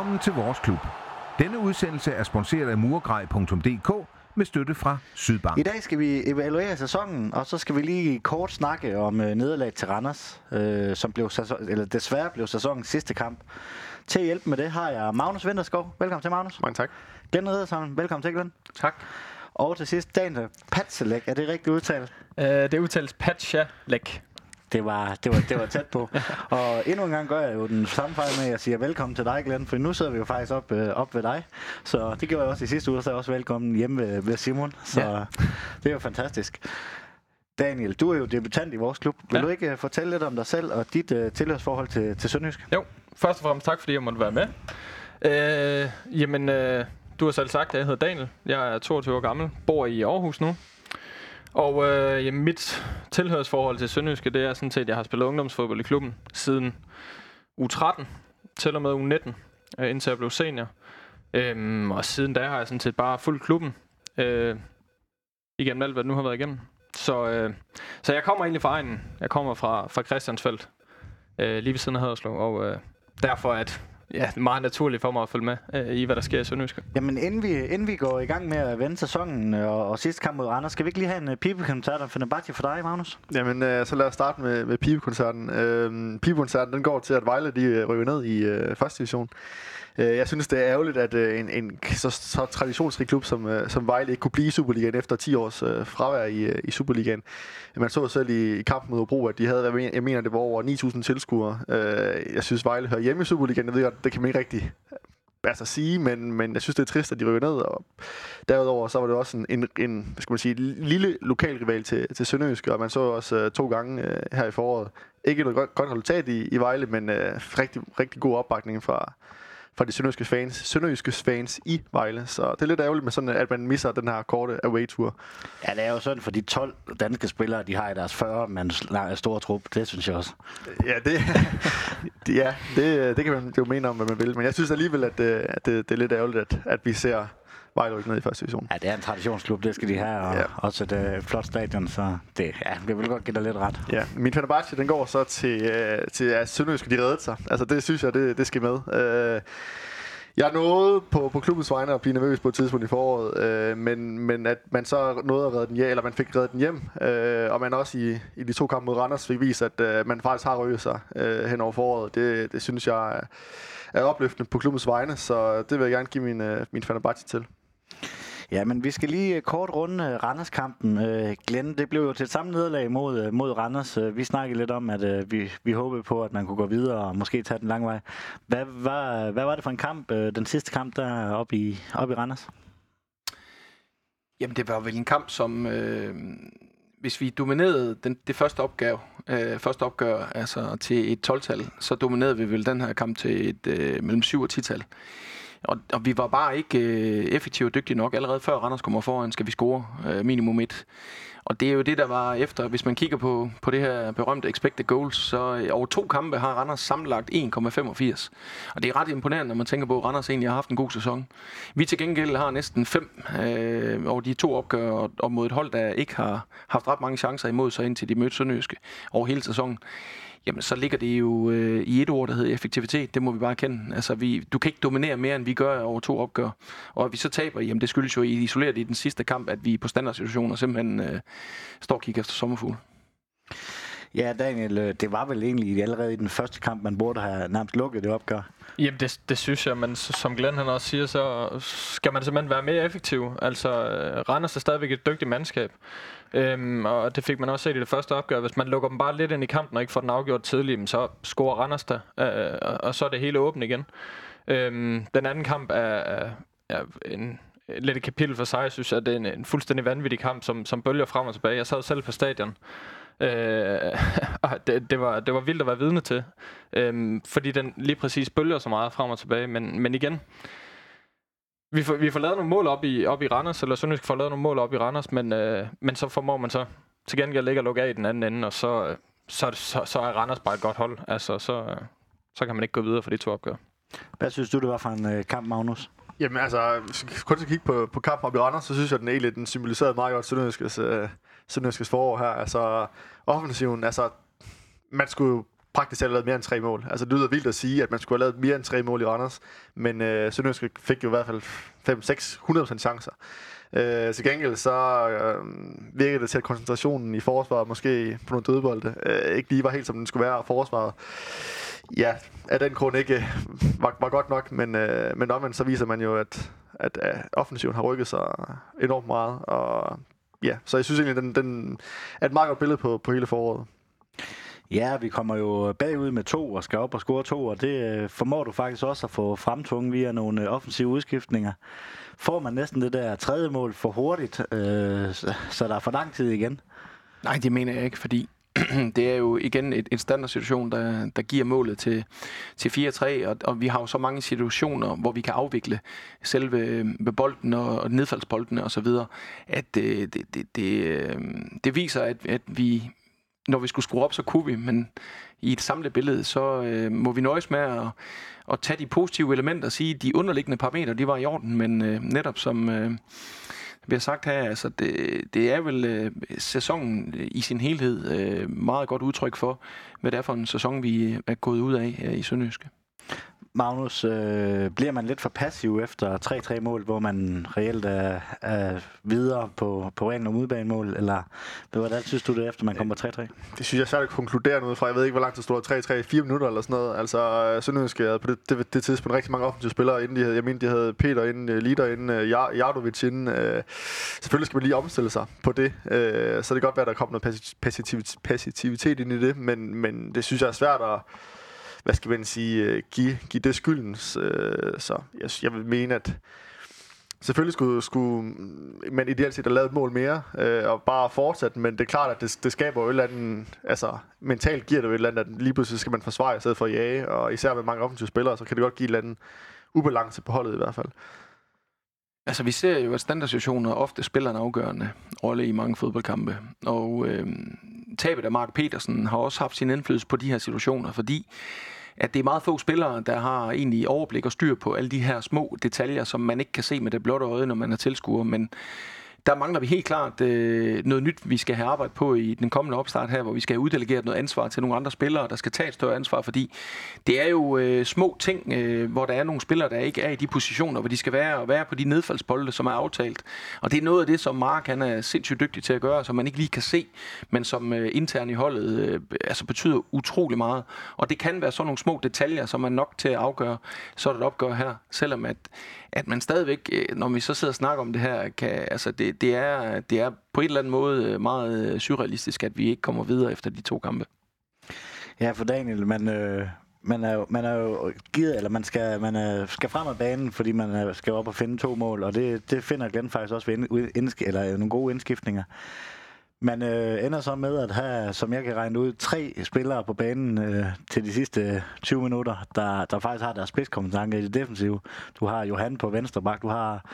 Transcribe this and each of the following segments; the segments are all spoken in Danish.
Velkommen til vores klub. Denne udsendelse er sponsoreret af murgrej.dk med støtte fra Sydbank. I dag skal vi evaluere sæsonen, og så skal vi lige kort snakke om øh, nederlaget til Randers, øh, som blev sæson, eller desværre blev sæsonens sidste kamp. Til at hjælpe med det har jeg Magnus Vinterskov. Velkommen til, Magnus. Mange tak. Glenn Riddersholm. Velkommen til, Glenn. Tak. Og til sidst, Daniel Patselek. Er det rigtigt udtalt? Uh, det udtales Patchalek. Det var, det, var, det var tæt på. og endnu en gang gør jeg jo den samme fejl med, at jeg siger velkommen til dig, Glenn, for nu sidder vi jo faktisk op, øh, op ved dig. Så det gjorde jeg også i sidste uge, så er jeg også velkommen hjemme ved, ved Simon. Så ja. det er jo fantastisk. Daniel, du er jo debutant i vores klub. Vil ja. du ikke uh, fortælle lidt om dig selv og dit uh, tilhørsforhold til, til Sønderjysk? Jo, først og fremmest tak, fordi jeg måtte være med. Øh, jamen, øh, du har selv sagt, at jeg hedder Daniel. Jeg er 22 år gammel, bor i Aarhus nu. Og øh, jamen, mit tilhørsforhold til Sønderjyske, det er sådan set, at jeg har spillet ungdomsfodbold i klubben siden U13 til og med U19, øh, indtil jeg blev senior. Øhm, og siden da har jeg sådan set bare fulgt klubben øh, igennem alt, hvad det nu har været igennem. Så, øh, så jeg kommer egentlig fra egen. Jeg kommer fra, fra Christiansfeldt, øh, lige ved siden af Haderslev, og øh, derfor at ja, det er meget naturligt for mig at følge med øh, i, hvad der sker i Sønderjyske. Jamen, inden vi, inden vi går i gang med at vende sæsonen øh, og, og sidste kamp mod Randers, skal vi ikke lige have en uh, pibekoncert af Fenerbahce for dig, Magnus? Jamen, øh, så lad os starte med, med pibekoncerten. Øh, pibekoncerten, den går til, at Vejle de øh, ryger ned i øh, første division. Øh, jeg synes, det er ærgerligt, at øh, en, en så, så traditionsrig klub som, øh, som Vejle ikke kunne blive i Superligaen efter 10 års øh, fravær i, øh, i Superligaen. Man så selv i, i kampen mod Bro, at de havde, jeg mener, det var over 9.000 tilskuere. Øh, jeg synes, Vejle hører hjemme i Superligaen. Jeg ved godt, det kan man ikke rigtig altså sige, men, men jeg synes, det er trist, at de rykker ned. Og derudover så var det også en, en, en hvad skal man sige, lille lokal rival til, til Sønderjysk, og man så også uh, to gange uh, her i foråret. Ikke noget godt, godt resultat i, i Vejle, men uh, rigtig, rigtig god opbakning fra, fra de sønderjyske fans, sønderjyske fans i Vejle. Så det er lidt ærgerligt med sådan, at man misser den her korte away-tour. Ja, det er jo sådan for de 12 danske spillere, de har i deres 40 mands store trup. Det synes jeg også. Ja, det, ja, det, det kan man jo mene om, hvad man vil. Men jeg synes alligevel, at, det, at det, det er lidt ærgerligt, at, at vi ser Vejle rykke ned i første division. Ja, det er en traditionsklub, det skal de have, og ja. også et øh, flot stadion, så det, ja, jeg vil godt give dig lidt ret. Ja, min Fenerbahce, den går så til, øh, til at Sønderjysk, de reddet sig. Altså, det synes jeg, det, det skal med. Øh, jeg nåede på, på klubbens vegne at blive nervøs på et tidspunkt i foråret, øh, men, men at man så nåede at redde den hjem, eller man fik reddet den hjem, øh, og man også i, i de to kampe mod Randers fik vist, at øh, man faktisk har rykket sig øh, hen over foråret. Det, det synes jeg er, er opløftende på klubbens vegne, så det vil jeg gerne give min, øh, min Fenerbahce til. Ja, men vi skal lige øh, kort runde øh, Randers-kampen. Øh, Glenn, det blev jo til et samme nederlag mod, mod Randers. Vi snakkede lidt om, at vi, vi håbede på, at man kunne gå videre og måske tage den lang vej. Hvad var, hvad var det for en kamp, den sidste kamp der oppe i, op i Randers? Jamen, det var vel en kamp, som... Øh, hvis vi dominerede den, det første opgave, øh, første opgør altså til et 12-tal, så dominerede vi vel den her kamp til et øh, mellem 7 og 10-tal. Og, og vi var bare ikke øh, effektive og dygtige nok. Allerede før Randers kommer foran, skal vi score øh, minimum et. Og det er jo det, der var efter, hvis man kigger på, på det her berømte expected goals, så øh, over to kampe har Randers sammenlagt 1,85. Og det er ret imponerende, når man tænker på, at Randers egentlig har haft en god sæson. Vi til gengæld har næsten fem øh, over de to opgør, og mod et hold, der ikke har haft ret mange chancer imod sig, indtil de mødte Sønderjyske over hele sæsonen jamen så ligger det jo øh, i et ord, der hedder effektivitet. Det må vi bare kende. Altså, vi, du kan ikke dominere mere, end vi gør over to opgør. Og at vi så taber, jamen det skyldes jo isoleret i den sidste kamp, at vi på standardsituationer simpelthen øh, står og kigger efter sommerfugl. Ja, Daniel, øh, det var vel egentlig allerede i den første kamp, man burde have nærmest lukket det opgør. Jamen, det, det synes jeg, men som Glenn han også siger, så skal man simpelthen være mere effektiv. Altså, øh, Randers er stadigvæk et dygtigt mandskab. Øhm, og det fik man også set i det første opgør. Hvis man lukker dem bare lidt ind i kampen og ikke får den afgjort tidligt, så scorer Randers der, øh, og så er det hele åbent igen. Øhm, den anden kamp er, er, er en, lidt et kapitel for sig. Jeg synes, at det er en, en fuldstændig vanvittig kamp, som, som bølger frem og tilbage. Jeg sad selv på stadion. Øh, det, det, var, det var vildt at være vidne til. Øh, fordi den lige præcis bølger så meget frem og tilbage. Men, men igen, vi får, vi får lavet nogle mål op i, op i Randers, eller Sønderjysk får lavet nogle mål op i Randers, men, øh, men så formår man så til gengæld ikke at lukke af i den anden ende, og så, så, så, så er Randers bare et godt hold. Altså, så, så kan man ikke gå videre for de to opgør. Hvad synes du, det var for en øh, kamp, Magnus? Jamen altså, hvis vi kun skal kigge på, på kampen op i Randers, så synes jeg, at den egentlig den symboliserede meget godt Sønderjyskes, øh, Sønderjyskes forår her. Altså, offensiven, altså, man skulle praktisk talt lavet mere end tre mål. Altså det lyder vildt at sige, at man skulle have lavet mere end tre mål i Randers, men øh, Sønderjysk fik jo i hvert fald 5-6-100% chancer. Øh, til gengæld så øh, virkede det til, at koncentrationen i forsvaret, måske på nogle dødbolde, øh, ikke lige var helt som den skulle være, og forsvaret ja, af den grund ikke øh, var, var godt nok, men, øh, men omvendt så viser man jo, at, at, øh, offensiven har rykket sig enormt meget, og ja, så jeg synes egentlig, den, den er et meget godt billede på, på hele foråret. Ja, vi kommer jo bagud med to og skal op og score to, og det øh, formår du faktisk også at få fremtvunget via nogle øh, offensive udskiftninger. Får man næsten det der tredje mål for hurtigt, øh, så, så der er for lang tid igen? Nej, det mener jeg ikke, fordi det er jo igen et, et standardsituation, der, der giver målet til, til 4-3, og, og vi har jo så mange situationer, hvor vi kan afvikle selve øh, med bolden og, og nedfaldsboldene osv., at øh, det, det, det, øh, det viser, at, at vi, når vi skulle skrue op, så kunne vi, men i et samlet billede, så øh, må vi nøjes med at, at tage de positive elementer og sige, at de underliggende parametre, de var i orden, men øh, netop som... Øh, vi har sagt her, altså det, det er vel øh, sæsonen i sin helhed øh, meget godt udtryk for, hvad det er for en sæson, vi er gået ud af øh, i Sønderjyske. Magnus, øh, bliver man lidt for passiv efter 3-3 mål, hvor man reelt er, er videre på, på ren og udbanemål, eller hvordan synes du det, efter man kommer 3-3? Det synes jeg er svært at konkludere noget fra. Jeg ved ikke, hvor lang tid stod 3-3, 4 minutter eller sådan noget. Altså, øh, Sønderjysk havde på det, det, det tidspunkt rigtig mange offensive spillere, inden de havde, jeg mener, de havde Peter inden, øh, Lider inden, øh, Jardovic inden. Øh, selvfølgelig skal man lige omstille sig på det. øh, så det kan godt være, at der kommer noget passivitet, passivitet ind i det, men, men det synes jeg er svært at hvad skal man sige, øh, give, give det skylden. Øh, så jeg, jeg vil mene, at selvfølgelig skulle, skulle man ideelt set have lavet et mål mere, øh, og bare fortsætte, men det er klart, at det, det skaber jo et eller andet, altså mentalt giver det jo et eller andet, at lige pludselig skal man forsvare i stedet for at jage, og især med mange offensive spillere, så kan det godt give et eller andet ubalance på holdet i hvert fald. Altså, vi ser jo, at standardsituationer ofte spiller en afgørende rolle i mange fodboldkampe. Og øh, tabet af Mark Petersen har også haft sin indflydelse på de her situationer, fordi at det er meget få spillere, der har egentlig overblik og styr på alle de her små detaljer, som man ikke kan se med det blotte øje, når man er tilskuer. Men der mangler vi helt klart øh, noget nyt, vi skal have arbejdet på i den kommende opstart her, hvor vi skal have uddelegeret noget ansvar til nogle andre spillere, der skal tage et større ansvar, fordi det er jo øh, små ting, øh, hvor der er nogle spillere, der ikke er i de positioner, hvor de skal være, og være på de nedfaldsbolde, som er aftalt. Og det er noget af det, som Mark han er sindssygt dygtig til at gøre, som man ikke lige kan se, men som øh, internt i holdet øh, altså betyder utrolig meget. Og det kan være sådan nogle små detaljer, som er nok til at afgøre sådan et opgør her, selvom at at man stadigvæk, øh, når vi så sidder og snakker om det her, kan, altså det, det, er, det er på en eller anden måde øh, meget øh, surrealistisk, at vi ikke kommer videre efter de to kampe. Ja, for Daniel, man, øh, man er jo, man er jo givet, eller man skal, man er, skal frem af banen, fordi man er, skal op og finde to mål, og det, det finder Glenn faktisk også ved ind, ind, eller nogle gode indskiftninger. Man øh, ender så med at have, som jeg kan regne ud, tre spillere på banen øh, til de sidste øh, 20 minutter, der, der faktisk har deres spidskompetence i det defensive. Du har Johan på venstre bak, du har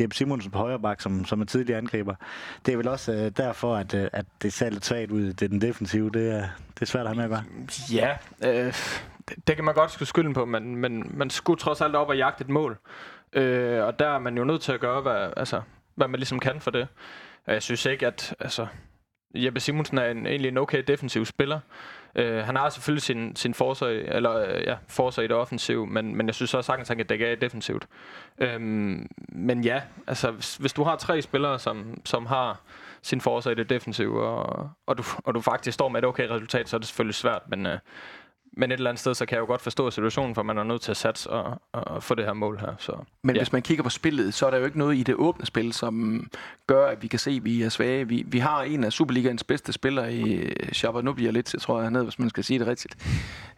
Jeppe Simonsen på højre bak, som, som er tidligere angriber. Det er vel også øh, derfor, at, øh, at det ser lidt svagt ud, det er den defensive. Det er, det er svært at have med at gøre. Ja, øh, det, det kan man godt skulle skylden på, men, men man skulle trods alt op og jagte et mål. Øh, og der er man jo nødt til at gøre, hvad, altså, hvad man ligesom kan for det. Og jeg synes ikke, at altså, Jeppe Simonsen er en, egentlig en okay defensiv spiller. Uh, han har selvfølgelig sin, sin forsøg, eller uh, ja, forsøg i det offensiv, men, men jeg synes også sagtens, at han kan dække af defensivt. Um, men ja, altså hvis, hvis du har tre spillere, som, som har sin forsøg i det defensive, og, og, du, og du faktisk står med et okay resultat, så er det selvfølgelig svært, men uh, men et eller andet sted, så kan jeg jo godt forstå situationen, for man er nødt til at satse og, og få det her mål her. Så, Men ja. hvis man kigger på spillet, så er der jo ikke noget i det åbne spil, som gør, at vi kan se, at vi er svage. Vi, vi har en af Superligaens bedste spillere i Shabanubia lidt, jeg tror jeg hernede, hvis man skal sige det rigtigt,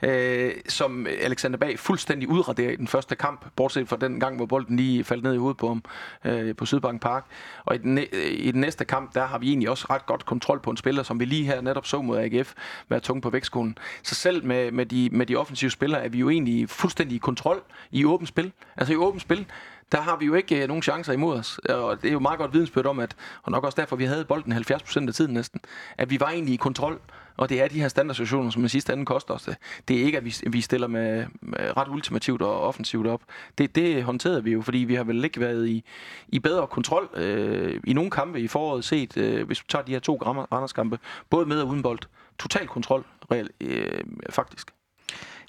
øh, som Alexander Bag fuldstændig udraderer i den første kamp, bortset fra den gang, hvor bolden lige faldt ned i hovedet på ham øh, på Sydbank Park. Og i den, i den næste kamp, der har vi egentlig også ret godt kontrol på en spiller, som vi lige her netop så mod AGF, være tung på vægtskolen. Så selv med, med med de, med de offensive spillere er vi jo egentlig fuldstændig i kontrol i åbent spil. Altså i åbent spil, der har vi jo ikke øh, nogen chancer imod os. Øh, og det er jo meget godt vidensbyrd om, at, og nok også derfor, vi havde bolden 70% af tiden næsten, at vi var egentlig i kontrol. Og det er de her standardsituationer, som i sidste ende koster os det. Det er ikke, at vi, vi stiller med, med ret ultimativt og offensivt op. Det, det håndterede vi jo, fordi vi har vel ikke været i, i bedre kontrol øh, i nogle kampe i foråret set, øh, hvis vi tager de her to Randers kampe, både med og uden bold total kontrol, real, øh, faktisk.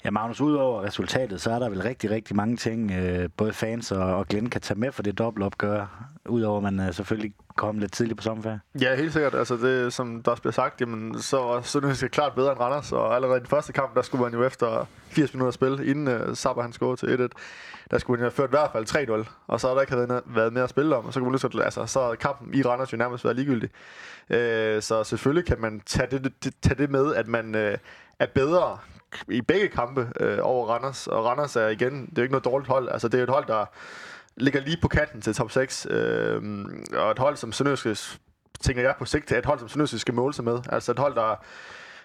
Ja, Magnus, udover resultatet, så er der vel rigtig, rigtig mange ting, øh, både fans og, og Glenn kan tage med for det dobbeltopgør, udover at man øh, selvfølgelig kom lidt tidligt på sommerferie. Ja, helt sikkert. Altså det, som der også bliver sagt, jamen, så var Sønderjysk klart bedre end Randers, og allerede i den første kamp, der skulle man jo efter 80 minutter spil, inden øh, uh, Sabber han scorede til 1-1, der skulle man jo have ført i hvert fald 3-0, og så har der ikke været, været mere at spille om, og så kunne man lige altså, så kampen i Randers jo nærmest været ligegyldig. Uh, så selvfølgelig kan man tage det, det, tage det med, at man uh, er bedre i begge kampe øh, over Randers. Og Randers er igen, det er jo ikke noget dårligt hold. Altså, det er et hold, der ligger lige på kanten til top 6. Øh, og et hold, som Sønderjyske, tænker jeg på sigt, er et hold, som Sønderjyske skal måle sig med. Altså et hold, der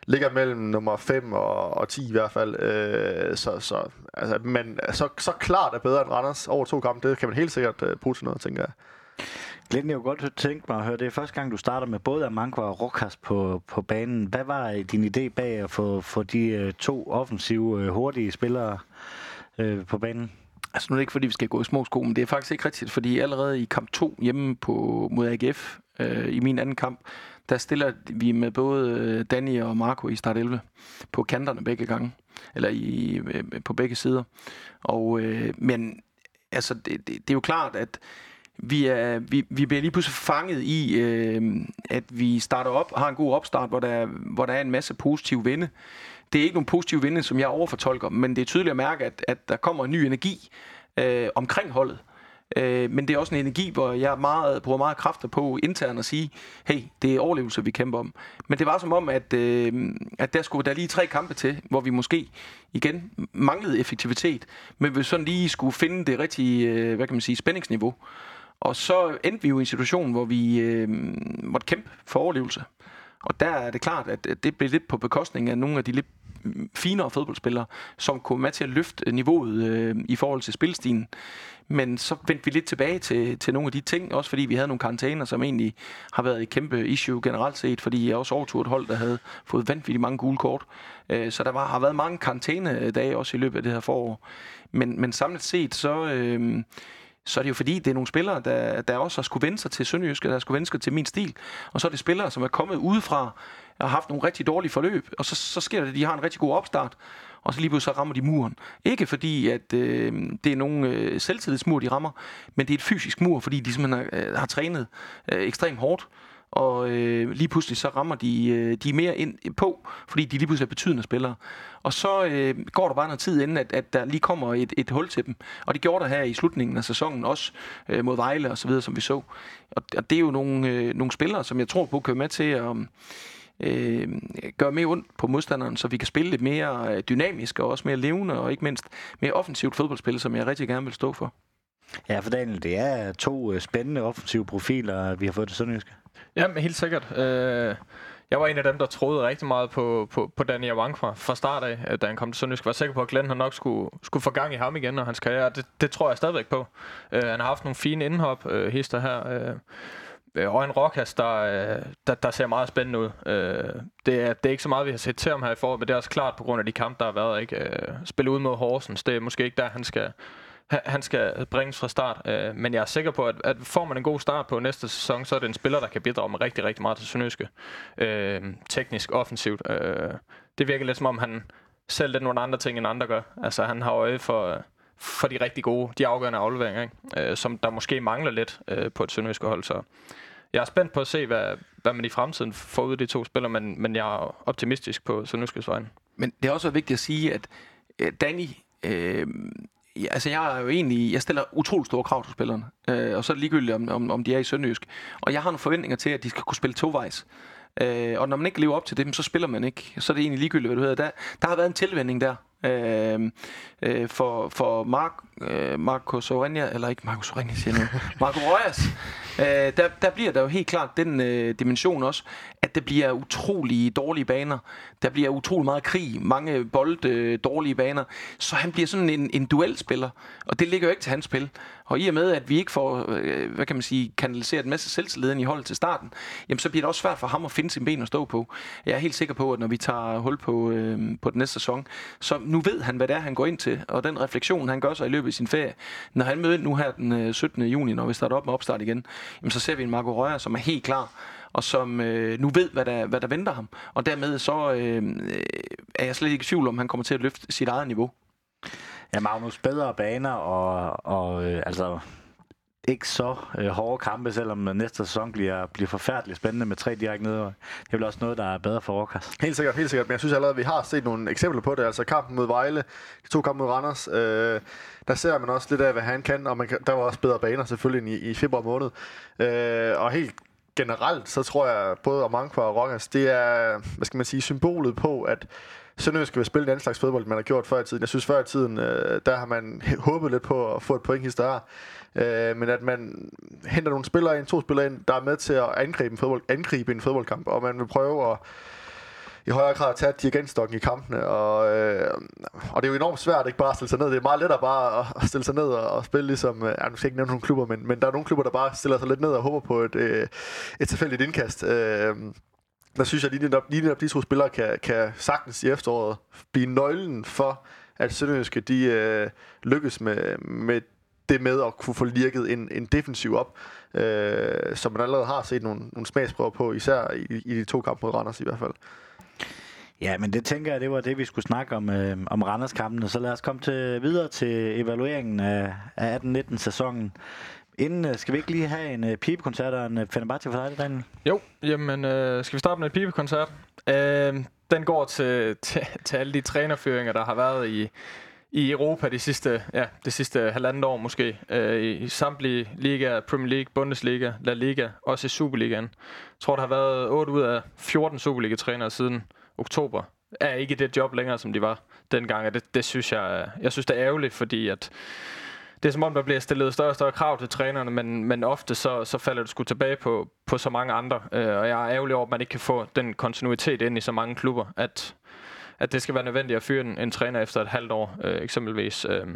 ligger mellem nummer 5 og, og 10 i hvert fald. Øh, så, så, altså, men så, så klart er bedre end Randers over to kampe. Det kan man helt sikkert øh, bruge til noget, tænker jeg. Glenn, jeg kunne godt tænke mig at høre, det er første gang, du starter med både Amankwa og Rokas på, på banen. Hvad var din idé bag at få, få de øh, to offensive, øh, hurtige spillere øh, på banen? Altså nu er det ikke, fordi vi skal gå i små sko, men det er faktisk ikke rigtigt, fordi allerede i kamp 2 hjemme på, mod AGF, øh, i min anden kamp, der stiller vi med både øh, Danny og Marco i start 11 på kanterne begge gange, eller i, på begge sider. Og, øh, men altså, det, det, det er jo klart, at vi, er, vi, vi bliver lige pludselig fanget i, øh, at vi starter op og har en god opstart, hvor der, hvor der er en masse positive vinde. Det er ikke nogen positive vinde, som jeg overfortolker, men det er tydeligt at mærke, at, at der kommer en ny energi øh, omkring holdet. Øh, men det er også en energi, hvor jeg meget, bruger meget kræfter på internt at sige, hey, det er overlevelse, vi kæmper om. Men det var som om, at, øh, at der skulle der lige tre kampe til, hvor vi måske igen manglede effektivitet, men vi sådan lige skulle finde det rigtige, øh, hvad kan man sige, spændingsniveau. Og så endte vi jo i en situation, hvor vi øh, måtte kæmpe for overlevelse. Og der er det klart, at det blev lidt på bekostning af nogle af de lidt mm, finere fodboldspillere, som kunne med til at løfte niveauet øh, i forhold til spilstilen. Men så vendte vi lidt tilbage til, til nogle af de ting, også fordi vi havde nogle karantæner, som egentlig har været et kæmpe issue generelt set, fordi jeg også overtog et hold, der havde fået vanvittigt mange gule kort. Øh, så der var, har været mange karantænedage også i løbet af det her forår. Men, men samlet set, så... Øh, så er det jo fordi, det er nogle spillere, der, der også har skulle vende sig til Sønderjyske, der har skulle vende sig til min stil. Og så er det spillere, som er kommet udefra og har haft nogle rigtig dårlige forløb, og så, så sker det, at de har en rigtig god opstart, og så lige pludselig så rammer de muren. Ikke fordi, at øh, det er nogen øh, selvtillidsmur, de rammer, men det er et fysisk mur, fordi de simpelthen har, øh, har trænet øh, ekstremt hårdt, og øh, lige pludselig så rammer de, øh, de mere ind på, fordi de lige pludselig er betydende spillere. Og så øh, går der bare noget tid inden, at, at der lige kommer et, et hul til dem. Og det gjorde der her i slutningen af sæsonen også øh, mod Vejle og så videre, som vi så. Og, og det er jo nogle, øh, nogle spillere, som jeg tror på kan med til at øh, gøre mere ondt på modstanderen, så vi kan spille lidt mere øh, dynamisk og også mere levende og ikke mindst mere offensivt fodboldspil, som jeg rigtig gerne vil stå for. Ja, for Daniel, det er to øh, spændende offensive profiler, vi har fået til Sønderjyske. Ja, men helt sikkert. Øh, jeg var en af dem, der troede rigtig meget på, på, på Daniel Wang fra, fra start af, øh, da han kom til Sønderjysk. Jeg var sikker på, at Glenn han nok skulle, skulle få gang i ham igen og hans karriere. Det, det tror jeg stadigvæk på. Øh, han har haft nogle fine indhop, øh, hister her. Øh, øh og en Rokas, der, øh, der, der ser meget spændende ud. Øh, det, er, det er ikke så meget, vi har set til ham her i foråret, men det er også klart på grund af de kampe, der har været. Ikke? Øh, spille ud mod Horsens, det er måske ikke der, han skal, han skal bringes fra start. Øh, men jeg er sikker på, at, at får man en god start på næste sæson, så er det en spiller, der kan bidrage med rigtig, rigtig meget til Sønderjyske. Øh, teknisk, offensivt. Øh, det virker lidt som om, han selv lidt nogle andre ting, end andre gør. Altså, han har øje for, for de rigtig gode, de afgørende afleveringer, ikke? Øh, som der måske mangler lidt øh, på et Sønderjyske hold. Så jeg er spændt på at se, hvad, hvad man i fremtiden får ud af de to spillere, men, men jeg er optimistisk på Sønderjyskes vejen. Men det er også vigtigt at sige, at øh, Danny øh, altså jeg er jo egentlig, jeg stiller utrolig store krav til spillerne, øh, og så er det ligegyldigt, om, om, om de er i Sønderjysk. Og jeg har nogle forventninger til, at de skal kunne spille tovejs. Øh, og når man ikke lever op til dem, så spiller man ikke. Så er det egentlig ligegyldigt, hvad du hedder. Der, der har været en tilvænding der. Øh, øh, for, for Mark, øh, Marco Sorenja, eller ikke Marco Sorenja, siger nu, Marco Rojas, øh, der, der bliver der jo helt klart den øh, dimension også, at det bliver utrolig dårlige baner. Der bliver utrolig meget krig, mange bold, øh, dårlige baner. Så han bliver sådan en, en duelspiller, og det ligger jo ikke til hans spil. Og i og med, at vi ikke får, øh, hvad kan man sige, kanaliseret en masse selvtilliden i holdet til starten, jamen så bliver det også svært for ham at finde sin ben at stå på. Jeg er helt sikker på, at når vi tager hul på, øh, på den næste sæson, så nu ved han, hvad det er, han går ind til, og den refleksion, han gør sig i løbet af sin ferie. Når han møder nu her den øh, 17. Juni, når vi starter op med opstart igen, jamen, så ser vi en Marco Røger, som er helt klar og som øh, nu ved, hvad der, hvad der venter ham. Og dermed så øh, øh er jeg slet ikke i tvivl om, han kommer til at løfte sit eget niveau. Ja, Magnus, bedre baner og, og øh, altså ikke så øh, hårde kampe, selvom næste sæson bliver, bliver forfærdeligt spændende med tre direkte ned. Det er vel også noget, der er bedre for Aarhus. Helt sikkert, helt sikkert. Men jeg synes allerede, at vi har set nogle eksempler på det. Altså kampen mod Vejle, de to kampe mod Randers. Øh, der ser man også lidt af, hvad han kan. Og man kan, der var også bedre baner selvfølgelig end i, i februar måned. Øh, og helt generelt, så tror jeg, både Amankwa og Rokas, det er, hvad skal man sige, symbolet på, at Sønderjysk vil spille den slags fodbold, man har gjort før i tiden. Jeg synes, før i tiden, øh, der har man håbet lidt på at få et point der. Øh, men at man henter nogle spillere ind, to spillere ind, der er med til at angribe en, fodbold, angribe en fodboldkamp, og man vil prøve at i højere grad at tage dirigentstokken i kampene, og, øh, og det er jo enormt svært ikke bare at stille sig ned. Det er meget lettere bare at stille sig ned og, og spille ligesom, øh, nu skal ikke nævne nogle klubber, men, men der er nogle klubber, der bare stiller sig lidt ned og håber på et, øh, et tilfældigt indkast. Øh, der synes jeg, lige netop, lige netop de to spillere kan, kan sagtens i efteråret blive nøglen for, at Sønderjyske de øh, lykkes med, med det med at kunne få lirket en, en defensiv op, øh, som man allerede har set nogle, nogle smagsprøver på, især i, i de to kampe mod Randers i hvert fald. Ja, men det tænker jeg, det var det, vi skulle snakke om, øh, om Randers-kampen. Så lad os komme til, videre til evalueringen af, af 18-19 sæsonen. Inden øh, skal vi ikke lige have en øh, pibekoncert og en øh, Fenerbahce for dig, Daniel? Jo, jamen øh, skal vi starte med en pibekoncert? Øh, den går til, til, til alle de trænerføringer, der har været i, i Europa de sidste, ja, det sidste halvandet år måske. Øh, I samtlige ligaer, Premier League, Bundesliga, La Liga, også i Superligaen. Jeg tror, der har været 8 ud af 14 Superliga-trænere siden oktober. Er ikke det job længere, som de var dengang, og det, det synes jeg, øh, jeg synes det er ærgerligt, fordi at det er som om, der bliver stillet større og større krav til trænerne, men, men ofte så, så falder det sgu tilbage på, på så mange andre. Øh, og jeg er ærgerlig over, at man ikke kan få den kontinuitet ind i så mange klubber, at, at det skal være nødvendigt at fyre en, en træner efter et halvt år, øh, eksempelvis. Øh,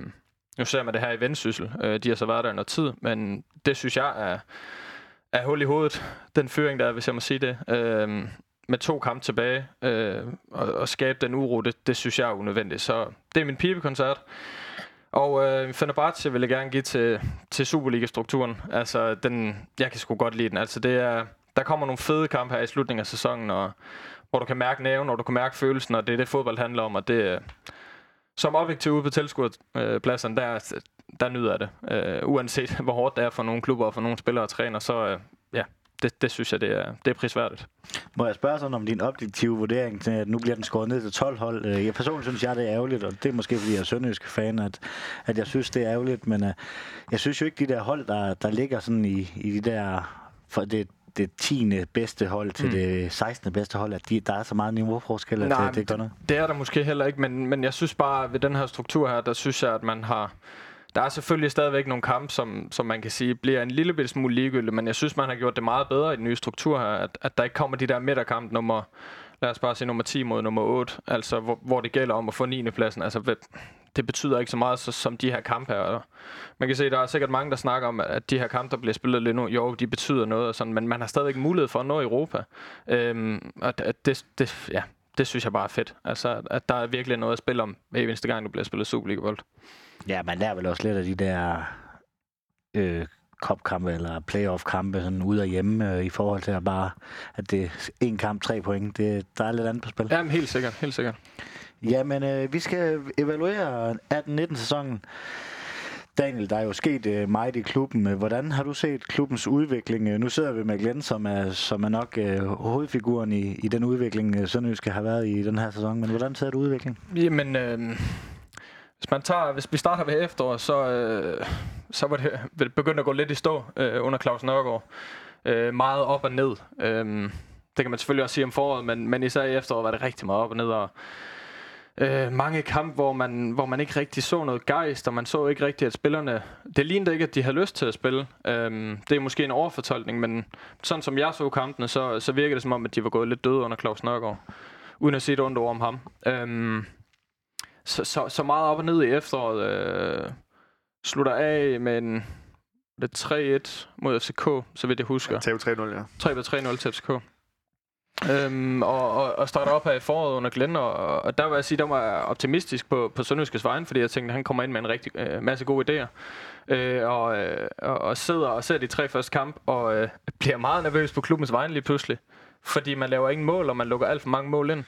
nu ser man det her i Vendsyssel. Øh, de har så været der noget tid, men det synes jeg er, er hul i hovedet, den fyring der, hvis jeg må sige det. Øh, med to kampe tilbage, øh, og, og skabe den uro, det, det synes jeg er unødvendigt. Så det er min pibekoncert. Og øh, Fenerbahce vil jeg gerne give til, til Superliga-strukturen. Altså, den, jeg kan sgu godt lide den. Altså, det er, der kommer nogle fede kampe her i slutningen af sæsonen, og, hvor du kan mærke næven, og du kan mærke følelsen, og det er det, fodbold handler om. Og det, øh, som objektiv ude på tilskuerpladsen, der, der nyder jeg det. Øh, uanset hvor hårdt det er for nogle klubber og for nogle spillere og træner, så øh, ja, det, det synes jeg, det er, det er prisværdigt. Må jeg spørge sådan om din objektive vurdering til, at nu bliver den skåret ned til 12 hold? Øh, jeg personligt synes, jeg det er ærgerligt, og det er måske, fordi jeg er sønderjysk fan, at, at jeg synes, det er ærgerligt, men uh, jeg synes jo ikke, de der hold, der, der ligger sådan i, i de der... For det, det 10. bedste hold til mm. det 16. bedste hold, at de, der er så meget niveauforskel, at Nej, det, det gør noget? det er der måske heller ikke, men, men jeg synes bare, ved den her struktur her, der synes jeg, at man har der er selvfølgelig stadigvæk nogle kampe, som, som man kan sige bliver en lille smule ligegyldige, men jeg synes, man har gjort det meget bedre i den nye struktur her, at, at der ikke kommer de der midterkamp nummer, lad os bare sige nummer 10 mod nummer 8, altså hvor, hvor det gælder om at få 9. pladsen. Altså det betyder ikke så meget så, som de her kampe her. Man kan se, der er sikkert mange, der snakker om, at de her kampe, der bliver spillet lige nu, jo, de betyder noget, og sådan, men man har stadigvæk mulighed for at nå Europa. Øhm, og det, det, ja, det synes jeg bare er fedt. Altså, at der er virkelig noget at spille om, hver eneste gang, du bliver spillet Superliga-bold. Ja, man lærer vel også lidt af de der øh, kopkampe eller playoff-kampe sådan ude og hjemme øh, i forhold til at bare, at det er en kamp, tre point. Det, der er lidt andet på spil. Jamen, helt sikkert, helt sikkert. Jamen, øh, vi skal evaluere 18-19 sæsonen. Daniel, der er jo sket øh, meget i klubben. Hvordan har du set klubbens udvikling? Nu sidder vi med Glenn, som er, som er nok øh, hovedfiguren i, i den udvikling, øh, Sønderjyske har været i den her sæson. Men hvordan ser du udviklingen? Jamen, øh, hvis man tager, hvis vi starter ved efterår, så, øh, så var det, det begyndt at gå lidt i stå øh, under Claus Nørgaard. Øh, meget op og ned. Øh, det kan man selvfølgelig også sige om foråret, men, men især i efteråret var det rigtig meget op og ned. Og, øh, mange kampe, hvor man, hvor man ikke rigtig så noget gejst, og man så ikke rigtig, at spillerne... Det lignede ikke, at de havde lyst til at spille. Øh, det er måske en overfortolkning, men sådan som jeg så kampene, så, så virkede det som om, at de var gået lidt døde under Claus Nørgaard. Uden at sige et ondt ord om ham. Øh, så, så, så meget op og ned i efteråret. Øh, slutter af med en det 3-1 mod FCK, så vidt jeg husker. Ja, 3-0, ja. 3-3-0 til FCK. Øhm, og, og, og starter op her i foråret under Glenn, og, og der vil jeg sige, der var jeg optimistisk på, på Sønderjyskes vejen, fordi jeg tænkte, at han kommer ind med en rigtig øh, masse gode idéer. Øh, og, øh, og, og sidder og ser de tre første kamp, og øh, bliver meget nervøs på klubbens vejen lige pludselig. Fordi man laver ingen mål, og man lukker alt for mange mål ind.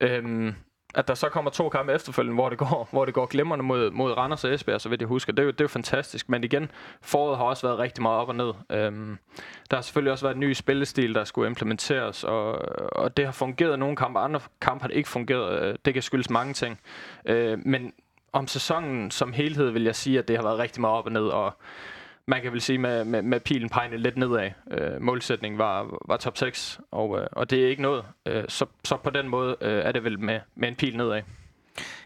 Øhm, at der så kommer to kampe efterfølgende, hvor det går, hvor det går glimrende mod, mod Randers og Esbjerg, så vidt jeg husker. Det er, jo, det er jo fantastisk. Men igen, foråret har også været rigtig meget op og ned. Øhm, der har selvfølgelig også været en ny spillestil, der skulle implementeres, og, og det har fungeret nogle kampe, andre kampe har det ikke fungeret. Øh, det kan skyldes mange ting. Øh, men om sæsonen som helhed vil jeg sige, at det har været rigtig meget op og ned, og man kan vel sige med, med, med pilen pegende lidt nedad. Øh, målsætningen var, var top 6, og, øh, og det er ikke noget. Øh, så, så på den måde øh, er det vel med, med en pil nedad.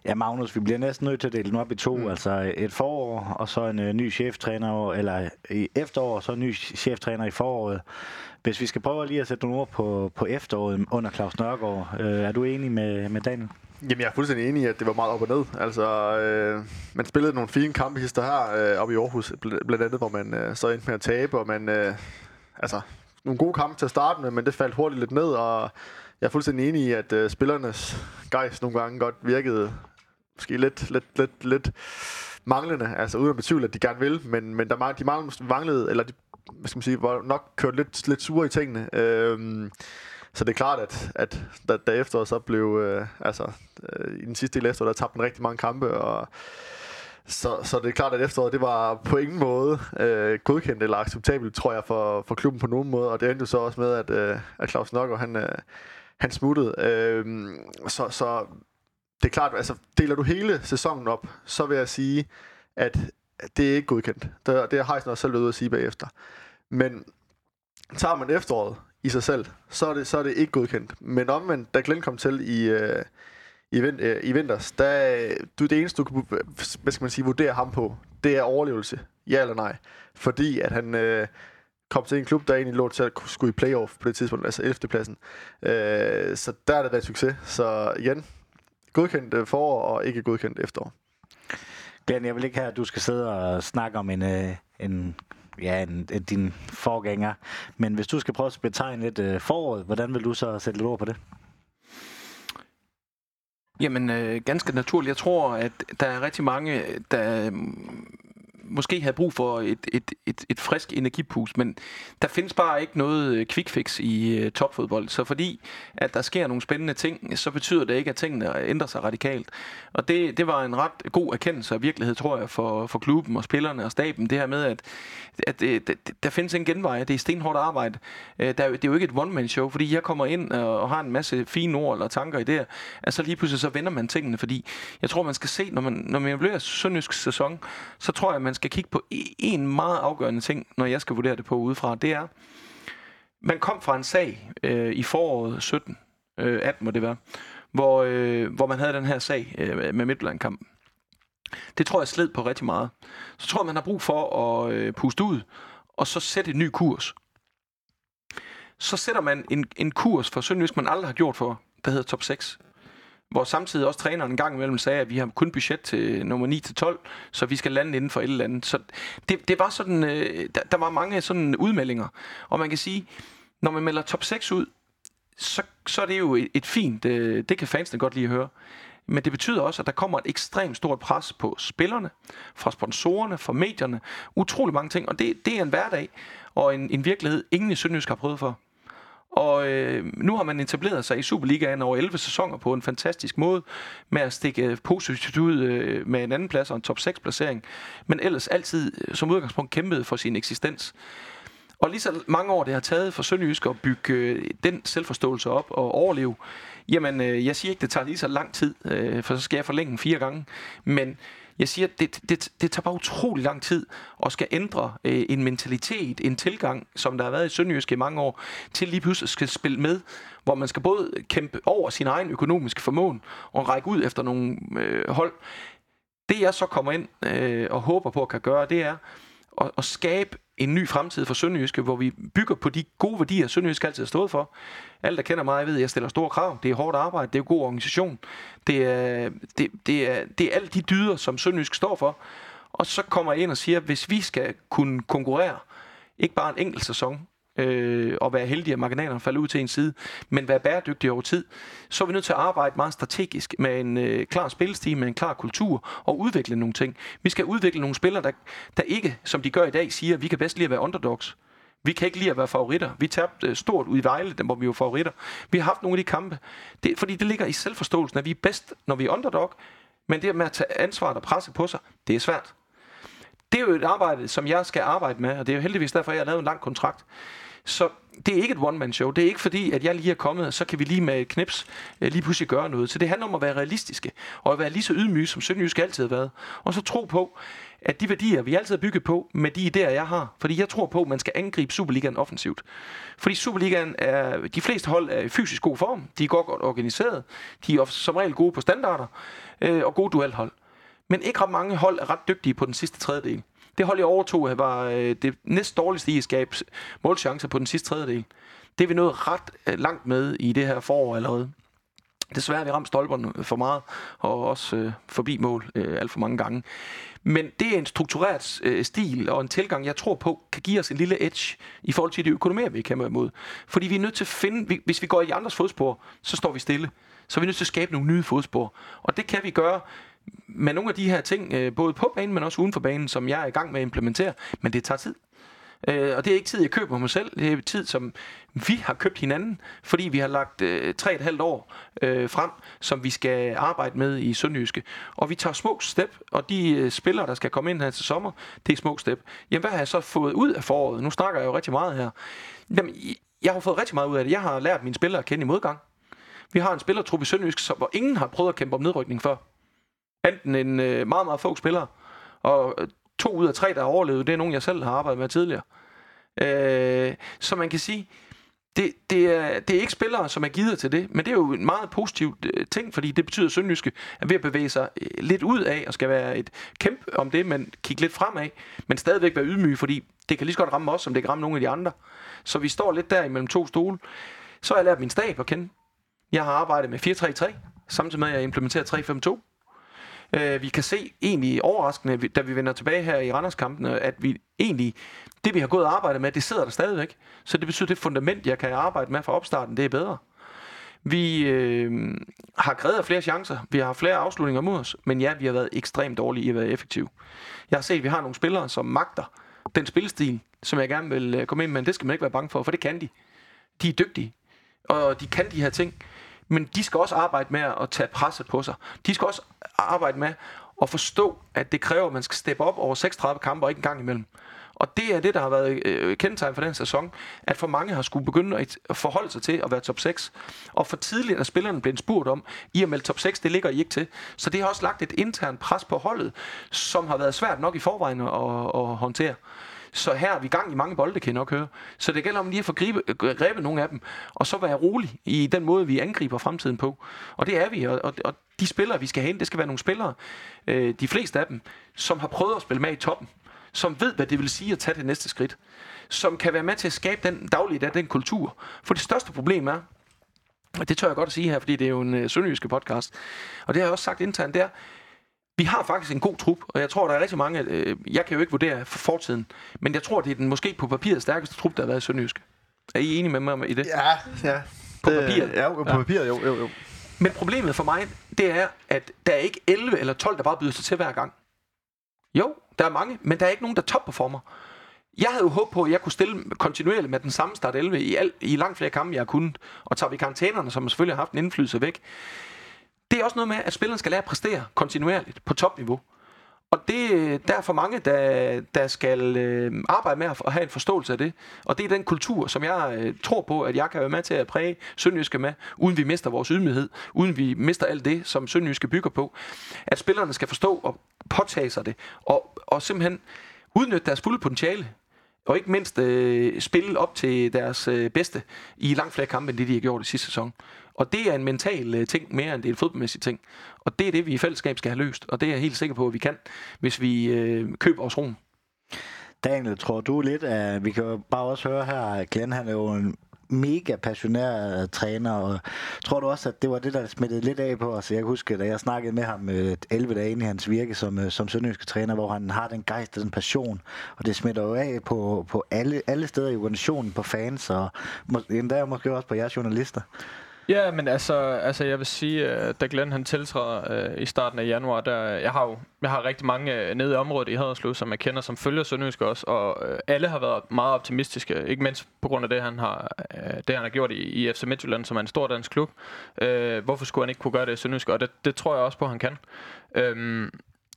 Ja, Magnus, vi bliver næsten nødt til at dele den op i to. Mm. Altså et forår, og så en uh, ny cheftræner, eller i efterår, og så en ny cheftræner i foråret. Hvis vi skal prøve lige at sætte nogle ord på, på efteråret under Claus Nørgaard, øh, er du enig med, med Daniel? Jamen, jeg er fuldstændig enig i, at det var meget op og ned. Altså, øh, man spillede nogle fine kampe hister her øh, oppe i Aarhus, blandt andet, hvor man øh, så endte med at tabe, og man, øh, altså, nogle gode kampe til at starte med, men det faldt hurtigt lidt ned, og jeg er fuldstændig enig i, at øh, spillernes gejst nogle gange godt virkede måske lidt, lidt, lidt, lidt manglende, altså uden at betvivle, at de gerne vil, men, men der, de manglede, eller de, hvad skal man sige, var nok kørt lidt, lidt sure i tingene. Øhm, så det er klart, at, at da, da så blev, øh, altså øh, i den sidste del af efteråret, der tabte man rigtig mange kampe, og så, så det er klart, at efteråret, det var på ingen måde øh, godkendt eller acceptabelt, tror jeg, for, for klubben på nogen måde, og det endte jo så også med, at, øh, at Claus Nokker, han, øh, han smuttede. Øh, så, så det er klart, altså deler du hele sæsonen op, så vil jeg sige, at det er ikke godkendt. Det, det har Heisen også selv været ude at sige bagefter. Men tager man efteråret i sig selv, så er det, så er det ikke godkendt. Men omvendt, da Glenn kom til i, øh, i, vin, øh, i vinters, der, du, det eneste, du kan hvad skal man sige, vurdere ham på, det er overlevelse. Ja eller nej. Fordi at han øh, kom til en klub, der egentlig lå til at skulle i playoff på det tidspunkt, altså 11. pladsen. Øh, så der er det været succes. Så igen, godkendt øh, forår og ikke godkendt efterår. Glenn, jeg vil ikke have, at du skal sidde og snakke om en, øh, en ja, en, en, din forgænger. Men hvis du skal prøve at betegne lidt øh, foråret, hvordan vil du så sætte lidt ord på det? Jamen, øh, ganske naturligt. Jeg tror, at der er rigtig mange, der måske havde brug for et, et, et, et frisk energipus, men der findes bare ikke noget øh, quick fix i øh, topfodbold. Så fordi at der sker nogle spændende ting, så betyder det ikke, at tingene ændrer sig radikalt. Og det, det var en ret god erkendelse af virkelighed, tror jeg, for, for klubben og spillerne og staben. Det her med, at, at øh, at, der findes en genvej. Det er stenhårdt arbejde. Uh, der, det er jo ikke et one-man-show, fordi jeg kommer ind og, og har en masse fine ord eller tanker i det, at så lige pludselig så vender man tingene, fordi jeg tror, man skal se, når man, når man bliver Sønderjysk sæson, så tror jeg, man skal kigge på en meget afgørende ting, når jeg skal vurdere det på udefra. Det er, man kom fra en sag øh, i foråret 17, øh, 18 må det være, hvor, øh, hvor man havde den her sag øh, med Midtjylland-kampen. Det tror jeg sled på rigtig meget. Så tror jeg, man har brug for at øh, puste ud, og så sætte en ny kurs. Så sætter man en, en kurs for Sønderjysk, man aldrig har gjort for, der hedder top 6 hvor samtidig også træneren en gang imellem sagde, at vi har kun budget til nummer 9 til 12, så vi skal lande inden for et eller andet. Så det, det var sådan, øh, der, der var mange sådan udmeldinger, og man kan sige, når man melder top 6 ud, så, så er det jo et, et fint, øh, det kan fansene godt lide at høre. Men det betyder også, at der kommer et ekstremt stort pres på spillerne, fra sponsorerne, fra medierne, utrolig mange ting, og det, det er en hverdag og en, en virkelighed, ingen i Sønderjysk har prøvet for. Og øh, nu har man etableret sig i Superligaen over 11 sæsoner på en fantastisk måde, med at stikke øh, positivt ud øh, med en anden plads og en top 6 placering, men ellers altid øh, som udgangspunkt kæmpet for sin eksistens. Og lige så mange år det har taget for Sønderjysk at bygge øh, den selvforståelse op og overleve, jamen øh, jeg siger ikke, det tager lige så lang tid, øh, for så skal jeg forlænge fire gange, men jeg siger, det, det, det tager bare utrolig lang tid at skal ændre øh, en mentalitet, en tilgang, som der har været i Sønderjysk i mange år, til lige pludselig skal spille med, hvor man skal både kæmpe over sin egen økonomiske formåen og række ud efter nogle øh, hold. Det jeg så kommer ind øh, og håber på at kan gøre, det er at, at skabe en ny fremtid for Sønderjyske, hvor vi bygger på de gode værdier, Sønderjyske altid har stået for. Alle, der kender mig, ved, at jeg stiller store krav. Det er hårdt arbejde, det er god organisation. Det er, det, det er, det er alle de dyder, som Sønderjysk står for. Og så kommer jeg ind og siger, at hvis vi skal kunne konkurrere, ikke bare en enkelt sæson, øh, og være heldige, at marginalerne falder ud til en side, men være bæredygtige over tid, så er vi nødt til at arbejde meget strategisk med en øh, klar spilstil, med en klar kultur og udvikle nogle ting. Vi skal udvikle nogle spillere, der, der ikke, som de gør i dag, siger, at vi kan bedst lide at være underdogs. Vi kan ikke lide at være favoritter. Vi tabte øh, stort ud i Vejle, hvor vi var favoritter. Vi har haft nogle af de kampe. Det, fordi det ligger i selvforståelsen, at vi er bedst, når vi er underdog. Men det med at tage ansvar og presse på sig, det er svært. Det er jo et arbejde, som jeg skal arbejde med, og det er jo heldigvis derfor, jeg har lavet en lang kontrakt. Så det er ikke et one-man-show. Det er ikke fordi, at jeg lige er kommet, så kan vi lige med et knips øh, lige pludselig gøre noget. Så det handler om at være realistiske, og at være lige så ydmyge, som Sønderjysk altid har været. Og så tro på, at de værdier, vi altid har bygget på, med de idéer, jeg har. Fordi jeg tror på, at man skal angribe Superligaen offensivt. Fordi Superligaen er, de fleste hold er i fysisk god form. De er godt organiseret. De er som regel gode på standarder øh, og gode duelhold. Men ikke ret mange hold er ret dygtige på den sidste tredjedel. Det hold, jeg overtog, var øh, det næst dårligste i at skabe målchancer på den sidste tredjedel. Det er vi nået ret øh, langt med i det her forår allerede. Desværre har vi ramt stolperne for meget, og også øh, forbi mål øh, alt for mange gange. Men det er en struktureret øh, stil og en tilgang, jeg tror på, kan give os en lille edge i forhold til de økonomier, vi kæmper imod. Fordi vi er nødt til at finde, vi, hvis vi går i andres fodspor, så står vi stille. Så er vi nødt til at skabe nogle nye fodspor. Og det kan vi gøre med nogle af de her ting, øh, både på banen, men også uden for banen, som jeg er i gang med at implementere. Men det tager tid. Øh, og det er ikke tid, jeg køber mig selv. Det er tid, som vi har købt hinanden, fordi vi har lagt øh, tre et halvt år øh, frem, som vi skal arbejde med i Sønderjyske. Og vi tager små step, og de øh, spillere, der skal komme ind her til sommer, det er små step. Jamen, hvad har jeg så fået ud af foråret? Nu snakker jeg jo rigtig meget her. Jamen, jeg har fået rigtig meget ud af det. Jeg har lært mine spillere at kende i modgang. Vi har en spillertruppe i Sønderjysk, hvor ingen har prøvet at kæmpe om nedrykning før. Enten en øh, meget, meget få spillere, og øh, to ud af tre, der har overlevet, det er nogen, jeg selv har arbejdet med tidligere. Øh, så man kan sige, det, det, er, det er ikke spillere, som er givet til det, men det er jo en meget positiv øh, ting, fordi det betyder, at Sønderjyske er ved at bevæge sig øh, lidt ud af, og skal være et kæmpe om det, men kigge lidt fremad, men stadigvæk være ydmyge, fordi det kan lige så godt ramme os, som det kan ramme nogle af de andre. Så vi står lidt der imellem to stole. Så har jeg lært min stab at kende. Jeg har arbejdet med 4-3-3, samtidig med at jeg implementerer 3-5-2. Øh, vi kan se egentlig overraskende, da vi vender tilbage her i Randerskampene, at vi egentlig, det vi har gået og arbejdet med, det sidder der stadigvæk. Så det betyder, at det fundament, jeg kan arbejde med fra opstarten, det er bedre. Vi øh, har krævet flere chancer. Vi har flere afslutninger mod os. Men ja, vi har været ekstremt dårlige i at være effektive. Jeg har set, at vi har nogle spillere, som magter den spilstil, som jeg gerne vil øh, komme ind med. Men det skal man ikke være bange for, for det kan de. De er dygtige. Og de kan de her ting. Men de skal også arbejde med at tage presset på sig. De skal også arbejde med at forstå, at det kræver, at man skal steppe op over 36 kampe og ikke en gang imellem. Og det er det, der har været øh, kendetegn for den sæson, at for mange har skulle begynde at forholde sig til at være top 6. Og for tidligt er spillerne blevet spurgt om, i har meldt top 6, det ligger I ikke til. Så det har også lagt et internt pres på holdet, som har været svært nok i forvejen at, at håndtere. Så her er vi i gang i mange bolde, kan I nok høre. Så det gælder om lige at få gribe, øh, grebet nogle af dem, og så være rolig i den måde, vi angriber fremtiden på. Og det er vi, og, og, og de spillere, vi skal have ind, det skal være nogle spillere, øh, de fleste af dem, som har prøvet at spille med i toppen, som ved, hvad det vil sige at tage det næste skridt, som kan være med til at skabe den daglige den kultur. For det største problem er, og det tør jeg godt at sige her, fordi det er jo en øh, sønderjyske podcast, og det har jeg også sagt internt, det er, vi har faktisk en god trup, og jeg tror, der er rigtig mange... Øh, jeg kan jo ikke vurdere for fortiden, men jeg tror, det er den måske på papiret stærkeste trup, der har været i Sønderjysk. Er I enige med mig i det? Ja, ja. På det, papiret? Ja, på ja. papiret, jo, jo, jo. Men problemet for mig, det er, at der er ikke 11 eller 12, der bare byder sig til hver gang. Jo, der er mange, men der er ikke nogen, der topperformer. Jeg havde jo håbet på, at jeg kunne stille kontinuerligt med den samme start 11 i, al, i langt flere kampe, jeg har kunnet. Og tager vi karantænerne, som selvfølgelig har haft en indflydelse væk, det er også noget med, at spilleren skal lære at præstere kontinuerligt på topniveau. Og det øh, der er for mange, der, der skal øh, arbejde med at have en forståelse af det. Og det er den kultur, som jeg øh, tror på, at jeg kan være med til at præge Sønderjyske med, uden vi mister vores ydmyghed, uden vi mister alt det, som Sønderjyske bygger på. At spillerne skal forstå og påtage sig det, og, og simpelthen udnytte deres fulde potentiale og ikke mindst øh, spille op til deres øh, bedste i langt flere kampe, end det de har gjort i sidste sæson. Og det er en mental øh, ting mere, end det er en fodboldmæssig ting. Og det er det, vi i fællesskab skal have løst. Og det er jeg helt sikker på, at vi kan, hvis vi øh, køber os rum. Daniel, tror du lidt, at vi kan jo bare også høre her, at Glenn han er jo en mega passioneret øh, træner, og tror du også, at det var det, der smittede lidt af på os? Jeg kan huske, da jeg snakkede med ham øh, 11 dage inde i hans virke som, øh, som sønderjyske træner, hvor han har den gejst og den passion, og det smitter jo af på, på alle, alle steder i organisationen, på fans, og må, endda måske også på jeres journalister. Ja, men altså, altså jeg vil sige, at da Glenn han tiltræder øh, i starten af januar, der, øh, jeg har jo jeg har rigtig mange øh, nede i området i Haderslev, som jeg kender, som følger Sønderjysk også, og øh, alle har været meget optimistiske, ikke mindst på grund af det, han har, øh, det, han har gjort i, i FC Midtjylland, som er en stor dansk klub. Øh, hvorfor skulle han ikke kunne gøre det i Sønderjysk? Og det, det tror jeg også på, han kan. Øh,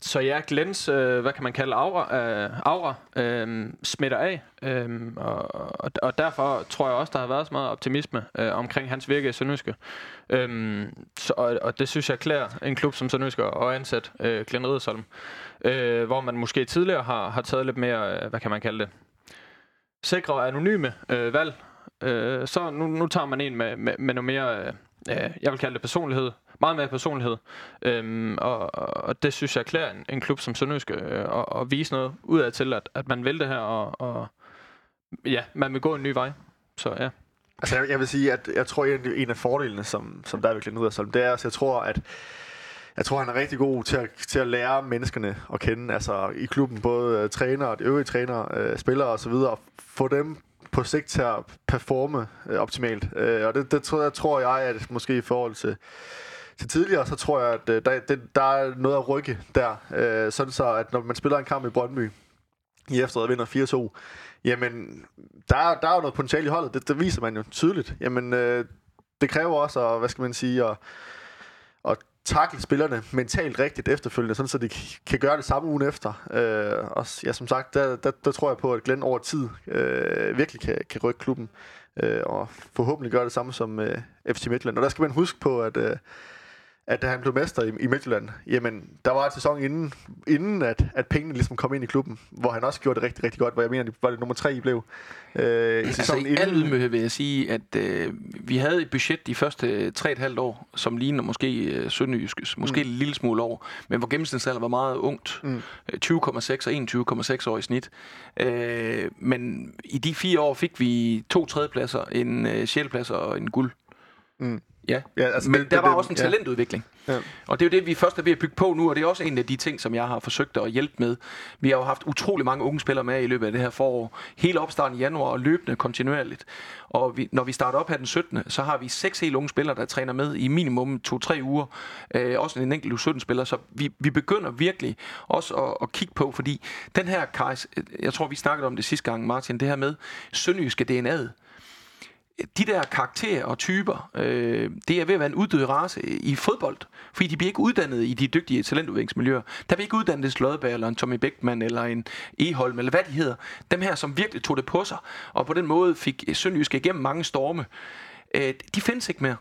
så ja, Glens, øh, hvad kan man kalde aura, øh, aura øh, smitter af, øh, og, og, og derfor tror jeg også, der har været så meget optimisme øh, omkring hans virke i Sønderjyske. Øh, så, og, og det synes jeg klæder en klub som Sønderjyske og ansat øh, Glenn Riddersholm, øh, hvor man måske tidligere har, har taget lidt mere, øh, hvad kan man kalde det, sikre og anonyme øh, valg. Øh, så nu, nu tager man en med, med, med noget mere, øh, Øh, jeg vil kalde det personlighed, meget mere personlighed. Øhm, og, og det synes jeg klæder en, en klub som Sønderjysk øh, at, at vise noget ud af til, at, at man vil det her, og, og ja, man vil gå en ny vej. Så ja. Altså, jeg, jeg vil sige, at jeg tror, at en af fordelene, som, som der er virkelig ud af Solm, det er, at jeg tror, at jeg tror, han er rigtig god til at, til at lære menneskene at kende, altså i klubben, både uh, trænere og de øvrige trænere, uh, spillere osv., og få dem på sigt til at performe øh, optimalt. Øh, og det, det tror jeg, tror jeg, at måske i forhold til til tidligere, så tror jeg, at øh, der, det, der er noget at rykke der. Øh, sådan så, at når man spiller en kamp i Brøndby i efteråret vinder 4-2, jamen, der, der er jo noget potentiale i holdet. Det, det viser man jo tydeligt. Jamen, øh, det kræver også, at, hvad skal man sige, at takle spillerne mentalt rigtigt efterfølgende, sådan så de kan gøre det samme ugen efter. Øh, og ja, som sagt, der, der, der tror jeg på, at Glenn over tid øh, virkelig kan, kan rykke klubben, øh, og forhåbentlig gøre det samme som øh, FC Midtjylland. Og der skal man huske på, at øh, at da han blev mester i, i Midtjylland, jamen, der var et sæson inden, inden at, at pengene ligesom kom ind i klubben, hvor han også gjorde det rigtig, rigtig godt, hvor jeg mener, det var det nummer tre, I blev. Øh, i altså, i al ydmyghed vil jeg sige, at øh, vi havde et budget de første 3,5 år, som ligner måske øh, Sønderjyskes, måske mm. en lille smule år, men hvor gennemsnitsalder var meget ungt. Mm. 20,6 og 21,6 år i snit. Øh, men i de fire år fik vi to tredjepladser, en øh, sjælplads og en guld. Mm. Ja, ja altså men det, der var det, også en talentudvikling. Ja. Og det er jo det, vi først er ved at bygge på nu, og det er også en af de ting, som jeg har forsøgt at hjælpe med. Vi har jo haft utrolig mange unge spillere med i løbet af det her forår. Hele opstarten i januar og løbende kontinuerligt. Og vi, når vi starter op her den 17., så har vi seks helt unge spillere, der træner med i minimum to-tre uger. Øh, også en enkelt U17-spiller. Så vi, vi begynder virkelig også at, at kigge på, fordi den her, Kajs, jeg tror, vi snakkede om det sidste gang, Martin, det her med sønderjyske DNA'et de der karakterer og typer, øh, det er ved at være en uddød race i fodbold. Fordi de bliver ikke uddannet i de dygtige talentudviklingsmiljøer. Der bliver ikke uddannet en Slødberg, eller en Tommy Beckmann, eller en Eholm, eller hvad de hedder. Dem her, som virkelig tog det på sig, og på den måde fik Sønderjysk igennem mange storme. Øh, de findes ikke mere.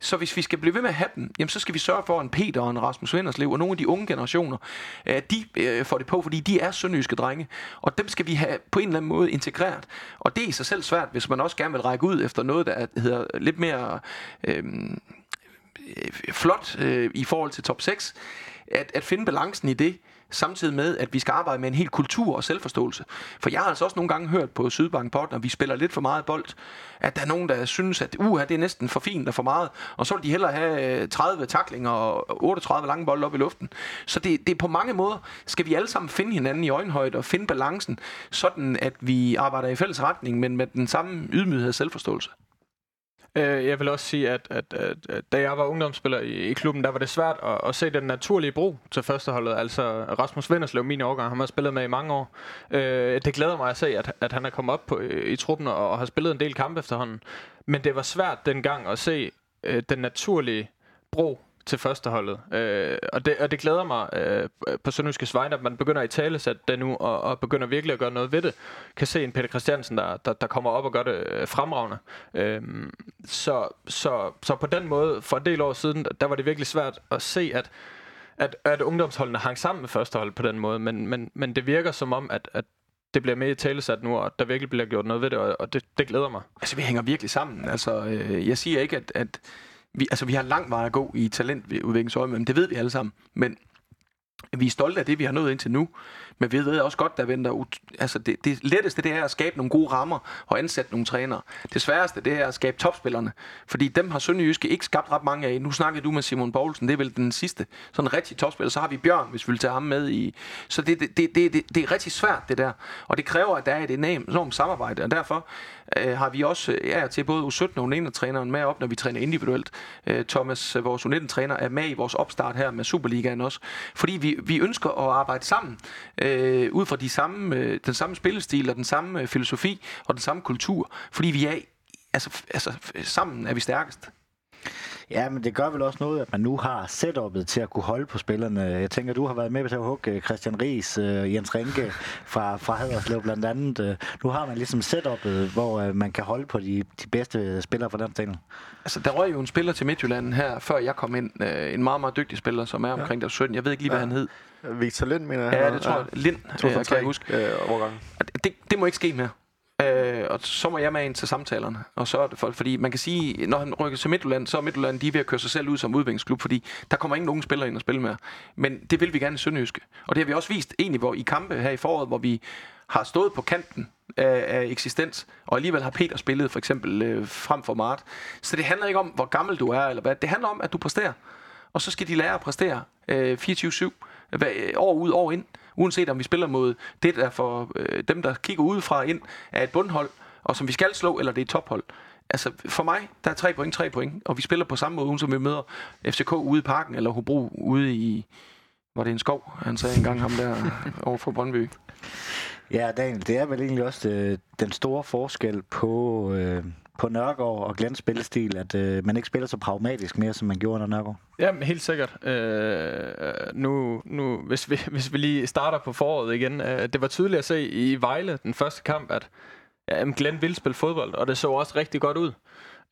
Så hvis vi skal blive ved med at have dem, jamen så skal vi sørge for, at en Peter og en Rasmus Vinderslev og nogle af de unge generationer, at de øh, får det på, fordi de er sønderjyske drenge. Og dem skal vi have på en eller anden måde integreret. Og det er i sig selv svært, hvis man også gerne vil række ud efter noget, der hedder lidt mere øhm, øh, flot øh, i forhold til top 6. At, at finde balancen i det, samtidig med, at vi skal arbejde med en helt kultur og selvforståelse. For jeg har altså også nogle gange hørt på Sydbank Pot, når vi spiller lidt for meget bold, at der er nogen, der synes, at uha, det er næsten for fint og for meget, og så vil de hellere have øh, 30 taklinger og 38 lange bolde op i luften. Så det, det er på mange måder, skal vi alle sammen finde hinanden i øjenhøjde og finde balancen, sådan at vi arbejder i fælles retning, men med den samme ydmyghed og selvforståelse. Øh, jeg vil også sige, at, at, at, at da jeg var ungdomsspiller i, i klubben, der var det svært at, at se den naturlige bro til førsteholdet. Altså Rasmus Venderslev, min årgang, han har spillet med i mange år. Øh, det glæder mig at se, at, at han er kommet op på, i, i truppen og, og har spillet en del kampe efterhånden. Men det var svært dengang at se øh, den naturlige bro til førsteholdet. Øh, og, det, og det glæder mig øh, på Sønderjyskes vegne, at man begynder i tale sætte det nu, og, og begynder virkelig at gøre noget ved det. Kan se en Peter Christiansen, der, der, der kommer op og gør det øh, fremragende. Øh, så, så, så på den måde, for en del år siden, der var det virkelig svært at se, at at, at ungdomsholdene hang sammen med førstehold på den måde, men, men, men det virker som om, at, at det bliver mere i talesat nu, og der virkelig bliver gjort noget ved det, og, og det, det glæder mig. Altså, vi hænger virkelig sammen. Altså, øh, jeg siger ikke, at, at vi, altså, vi har lang vej at gå i talentudviklingsøje, men det ved vi alle sammen. Men vi er stolte af det, vi har nået indtil nu. Men vi ved også godt, der venter... Ut- altså det, det letteste, det er at skabe nogle gode rammer og ansætte nogle trænere. Det sværeste, det er at skabe topspillerne. Fordi dem har Sønderjyske ikke skabt ret mange af. Nu snakkede du med Simon Poulsen, det er vel den sidste. Sådan en rigtig topspiller. Så har vi Bjørn, hvis vi vil tage ham med i... Så det, det, det, det, det, det er rigtig svært, det der. Og det kræver, at der er et enormt, samarbejde. Og derfor øh, har vi også øh, ja, til både U17 og U19-træneren med op, når vi træner individuelt. Øh, Thomas, øh, vores U19-træner, er med i vores opstart her med Superligaen også. Fordi vi, vi ønsker at arbejde sammen øh, ud fra de samme, øh, den samme spillestil og den samme øh, filosofi og den samme kultur. Fordi vi er altså, altså sammen er vi stærkest. Ja, men det gør vel også noget, at man nu har setup'et til at kunne holde på spillerne. Jeg tænker, du har været med til at hugge Christian Ries, uh, Jens Rinke fra, fra Haderslev blandt andet. Uh, nu har man ligesom setup'et, hvor uh, man kan holde på de, de bedste spillere fra den ting. Altså, der røg jo en spiller til Midtjylland her, før jeg kom ind. Uh, en meget, meget dygtig spiller, som er omkring ja. der 17. Jeg ved ikke lige, hvad ja. han hed. Victor Lind, mener jeg. Ja, det tror jeg. Lind, uh, kan jeg huske. Øh, det, det må ikke ske mere. Øh, og så må jeg med ind til samtalerne. Og så er det for, fordi man kan sige, når han rykker til Midtjylland, så er Midtjylland de er ved at køre sig selv ud som udviklingsklub, fordi der kommer ingen unge spillere ind og spille mere. Men det vil vi gerne i Sønderjyske. Og det har vi også vist egentlig hvor, i kampe her i foråret, hvor vi har stået på kanten af, af eksistens, og alligevel har Peter spillet for eksempel øh, frem for Mart. Så det handler ikke om, hvor gammel du er, eller hvad. Det handler om, at du præsterer. Og så skal de lære at præstere øh, 24-7, år ud, år ind uanset om vi spiller mod det, der for øh, dem, der kigger udefra ind, er et bundhold, og som vi skal slå, eller det er et tophold. Altså, for mig, der er tre point, tre point, og vi spiller på samme måde, som vi møder FCK ude i parken, eller Hobro ude i, var det en skov, han sagde engang ham der over for Brøndby. Ja, Daniel, det er vel egentlig også det, øh, den store forskel på, øh, på Nørgaard og Glens spillestil, at øh, man ikke spiller så pragmatisk mere, som man gjorde under Nørgaard? Ja, helt sikkert. Øh, nu, nu, hvis, vi, hvis vi lige starter på foråret igen. Øh, det var tydeligt at se i Vejle, den første kamp, at ja, Glenn ville spille fodbold, og det så også rigtig godt ud.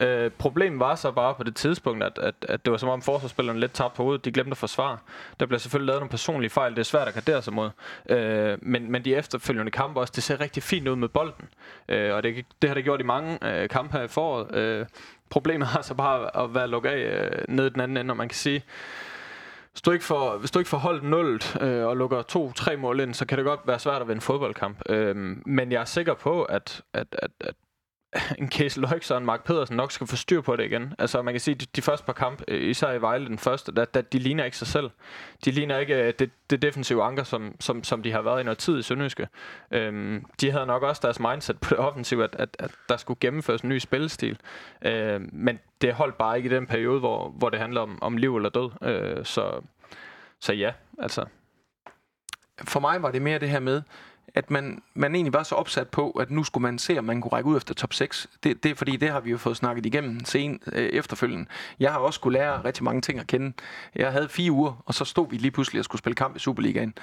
Øh, problemet var så bare på det tidspunkt, at, at, at det var som om forsvarsspillerne lidt tabte på hovedet. De glemte at forsvare. Der blev selvfølgelig lavet nogle personlige fejl. Det er svært at gardere sig mod. Øh, men, men de efterfølgende kampe også, det ser rigtig fint ud med bolden. Øh, og det, det har det gjort i mange øh, kampe her i foråret. Øh, problemet har så bare at være lukket af øh, ned i den anden ende, og man kan sige, hvis du ikke får, hvis du ikke får holdt 0 øh, og lukker to-tre mål ind, så kan det godt være svært at vinde fodboldkamp. Øh, men jeg er sikker på, at, at, at, at en Case Loix og en Mark Pedersen nok skal få styr på det igen. Altså man kan sige, de, de første par kampe, øh, især i Vejle den første, der, der, de ligner ikke sig selv. De ligner ikke øh, det, det defensive anker, som, som, som de har været i noget tid i Sønderjyske. Øhm, de havde nok også deres mindset på det offensive, at, at, at der skulle gennemføres en ny spillestil. Øhm, men det holdt bare ikke i den periode, hvor, hvor det handler om, om liv eller død. Øh, så, så ja, altså. For mig var det mere det her med, at man, man egentlig var så opsat på, at nu skulle man se, om man kunne række ud efter top 6. Det, det er fordi, det har vi jo fået snakket igennem sen øh, efterfølgende. Jeg har også skulle lære rigtig mange ting at kende. Jeg havde fire uger, og så stod vi lige pludselig og skulle spille kamp i Superligaen.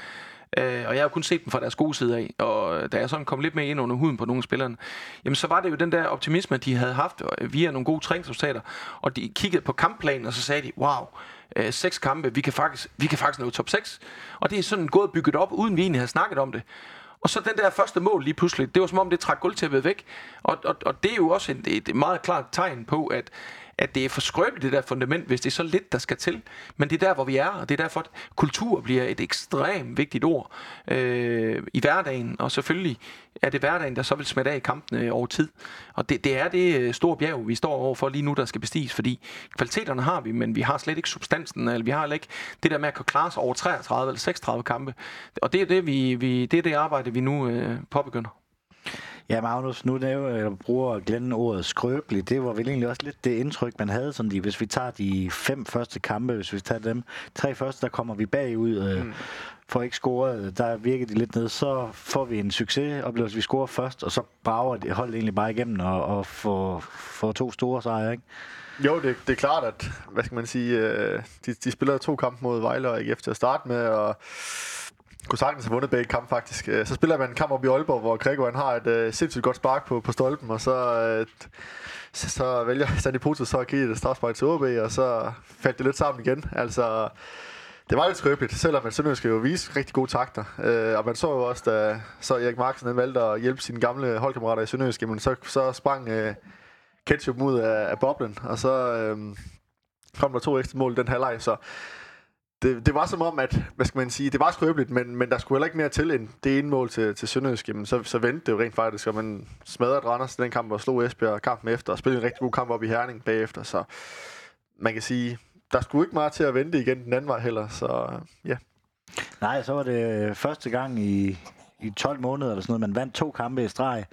Øh, og jeg har kun set dem fra deres gode side af. Og da jeg sådan kom lidt mere ind under huden på nogle af spillerne, jamen så var det jo den der optimisme, de havde haft øh, via nogle gode træningsresultater. Og de kiggede på kampplanen, og så sagde de, wow, øh, seks kampe, vi kan, faktisk, vi kan faktisk nå top 6. Og det er sådan gået bygget op, uden vi egentlig havde snakket om det. Og så den der første mål lige pludselig, det var som om det trak gulvtæppet væk. Og, og, og det er jo også et, et meget klart tegn på, at at det er for skrøbeligt, det der fundament, hvis det er så lidt, der skal til. Men det er der, hvor vi er, og det er derfor, at kultur bliver et ekstremt vigtigt ord øh, i hverdagen, og selvfølgelig er det hverdagen, der så vil smitte af i kampene over tid. Og det, det er det øh, store bjerg, vi står overfor lige nu, der skal bestiges, fordi kvaliteterne har vi, men vi har slet ikke substansen, eller vi har ikke det der med at kunne klare sig over 33 eller 36 kampe. Og det er det, vi, vi, det, er det arbejde, vi nu øh, påbegynder. Ja, Magnus, nu nævner, jeg bruger Glenn ordet skrøbeligt. Det var vel egentlig også lidt det indtryk, man havde. Sådan de, hvis vi tager de fem første kampe, hvis vi tager dem, tre første, der kommer vi bagud. Øh, mm. For ikke scoret, der virker de lidt ned, så får vi en succes, oplevelser, vi scorer først, og så brager det holdet egentlig bare igennem og, og får, får to store sejre, ikke? Jo, det, det er klart, at hvad skal man sige, øh, de, de spiller to kampe mod Vejle og ikke efter at starte med, og kunne sagtens have vundet begge kampe faktisk. Øh, så spiller man en kamp op i Aalborg, hvor Gregor han har et øh, sindssygt godt spark på, på stolpen, og så, øh, så, så vælger Sandy Potus så at give et strafspark til OB, og så faldt det lidt sammen igen. Altså, det var lidt skrøbeligt, selvom man Sønderjysk jo vise rigtig gode takter. Øh, og man så jo også, da så Erik Marksen han valgte at hjælpe sine gamle holdkammerater i Sønderjysk, men så, så sprang øh, ketchup ud af, af boblen, og så øh, kom der to ekstra mål i den halvleg, så det, det var som om, at, hvad skal man sige, det var skrøbeligt, men, men der skulle heller ikke mere til end det ene mål til, til Sønderjysk. Jamen, så, så vendte det jo rent faktisk, og man smadrede Randers den kamp, og slog Esbjerg kampen efter, og spillede en rigtig god kamp op i Herning bagefter, så man kan sige, der skulle ikke meget til at vente igen den anden vej heller, så ja. Nej, så var det første gang i, i 12 måneder eller sådan noget. Man vandt to kampe i streg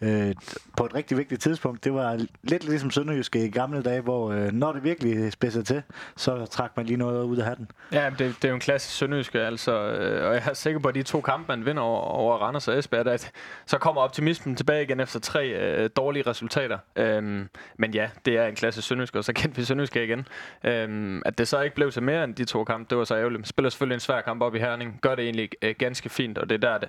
øh, på et rigtig vigtigt tidspunkt. Det var lidt ligesom Sønderjyske i gamle dage, hvor øh, når det virkelig spidser til, så trak man lige noget ud af hatten. Ja, det, det er jo en klassisk Sønderjyske, altså, øh, og jeg er sikker på, at de to kampe, man vinder over, over Randers og Esbjerg, at så kommer optimismen tilbage igen efter tre øh, dårlige resultater. Øhm, men ja, det er en klassisk Sønderjyske, og så kendte vi Sønderjyske igen. Øhm, at det så ikke blev til mere end de to kampe, det var så ærgerligt. Spiller selvfølgelig en svær kamp op i Herning, gør det egentlig øh, ganske fint, og det er der, det,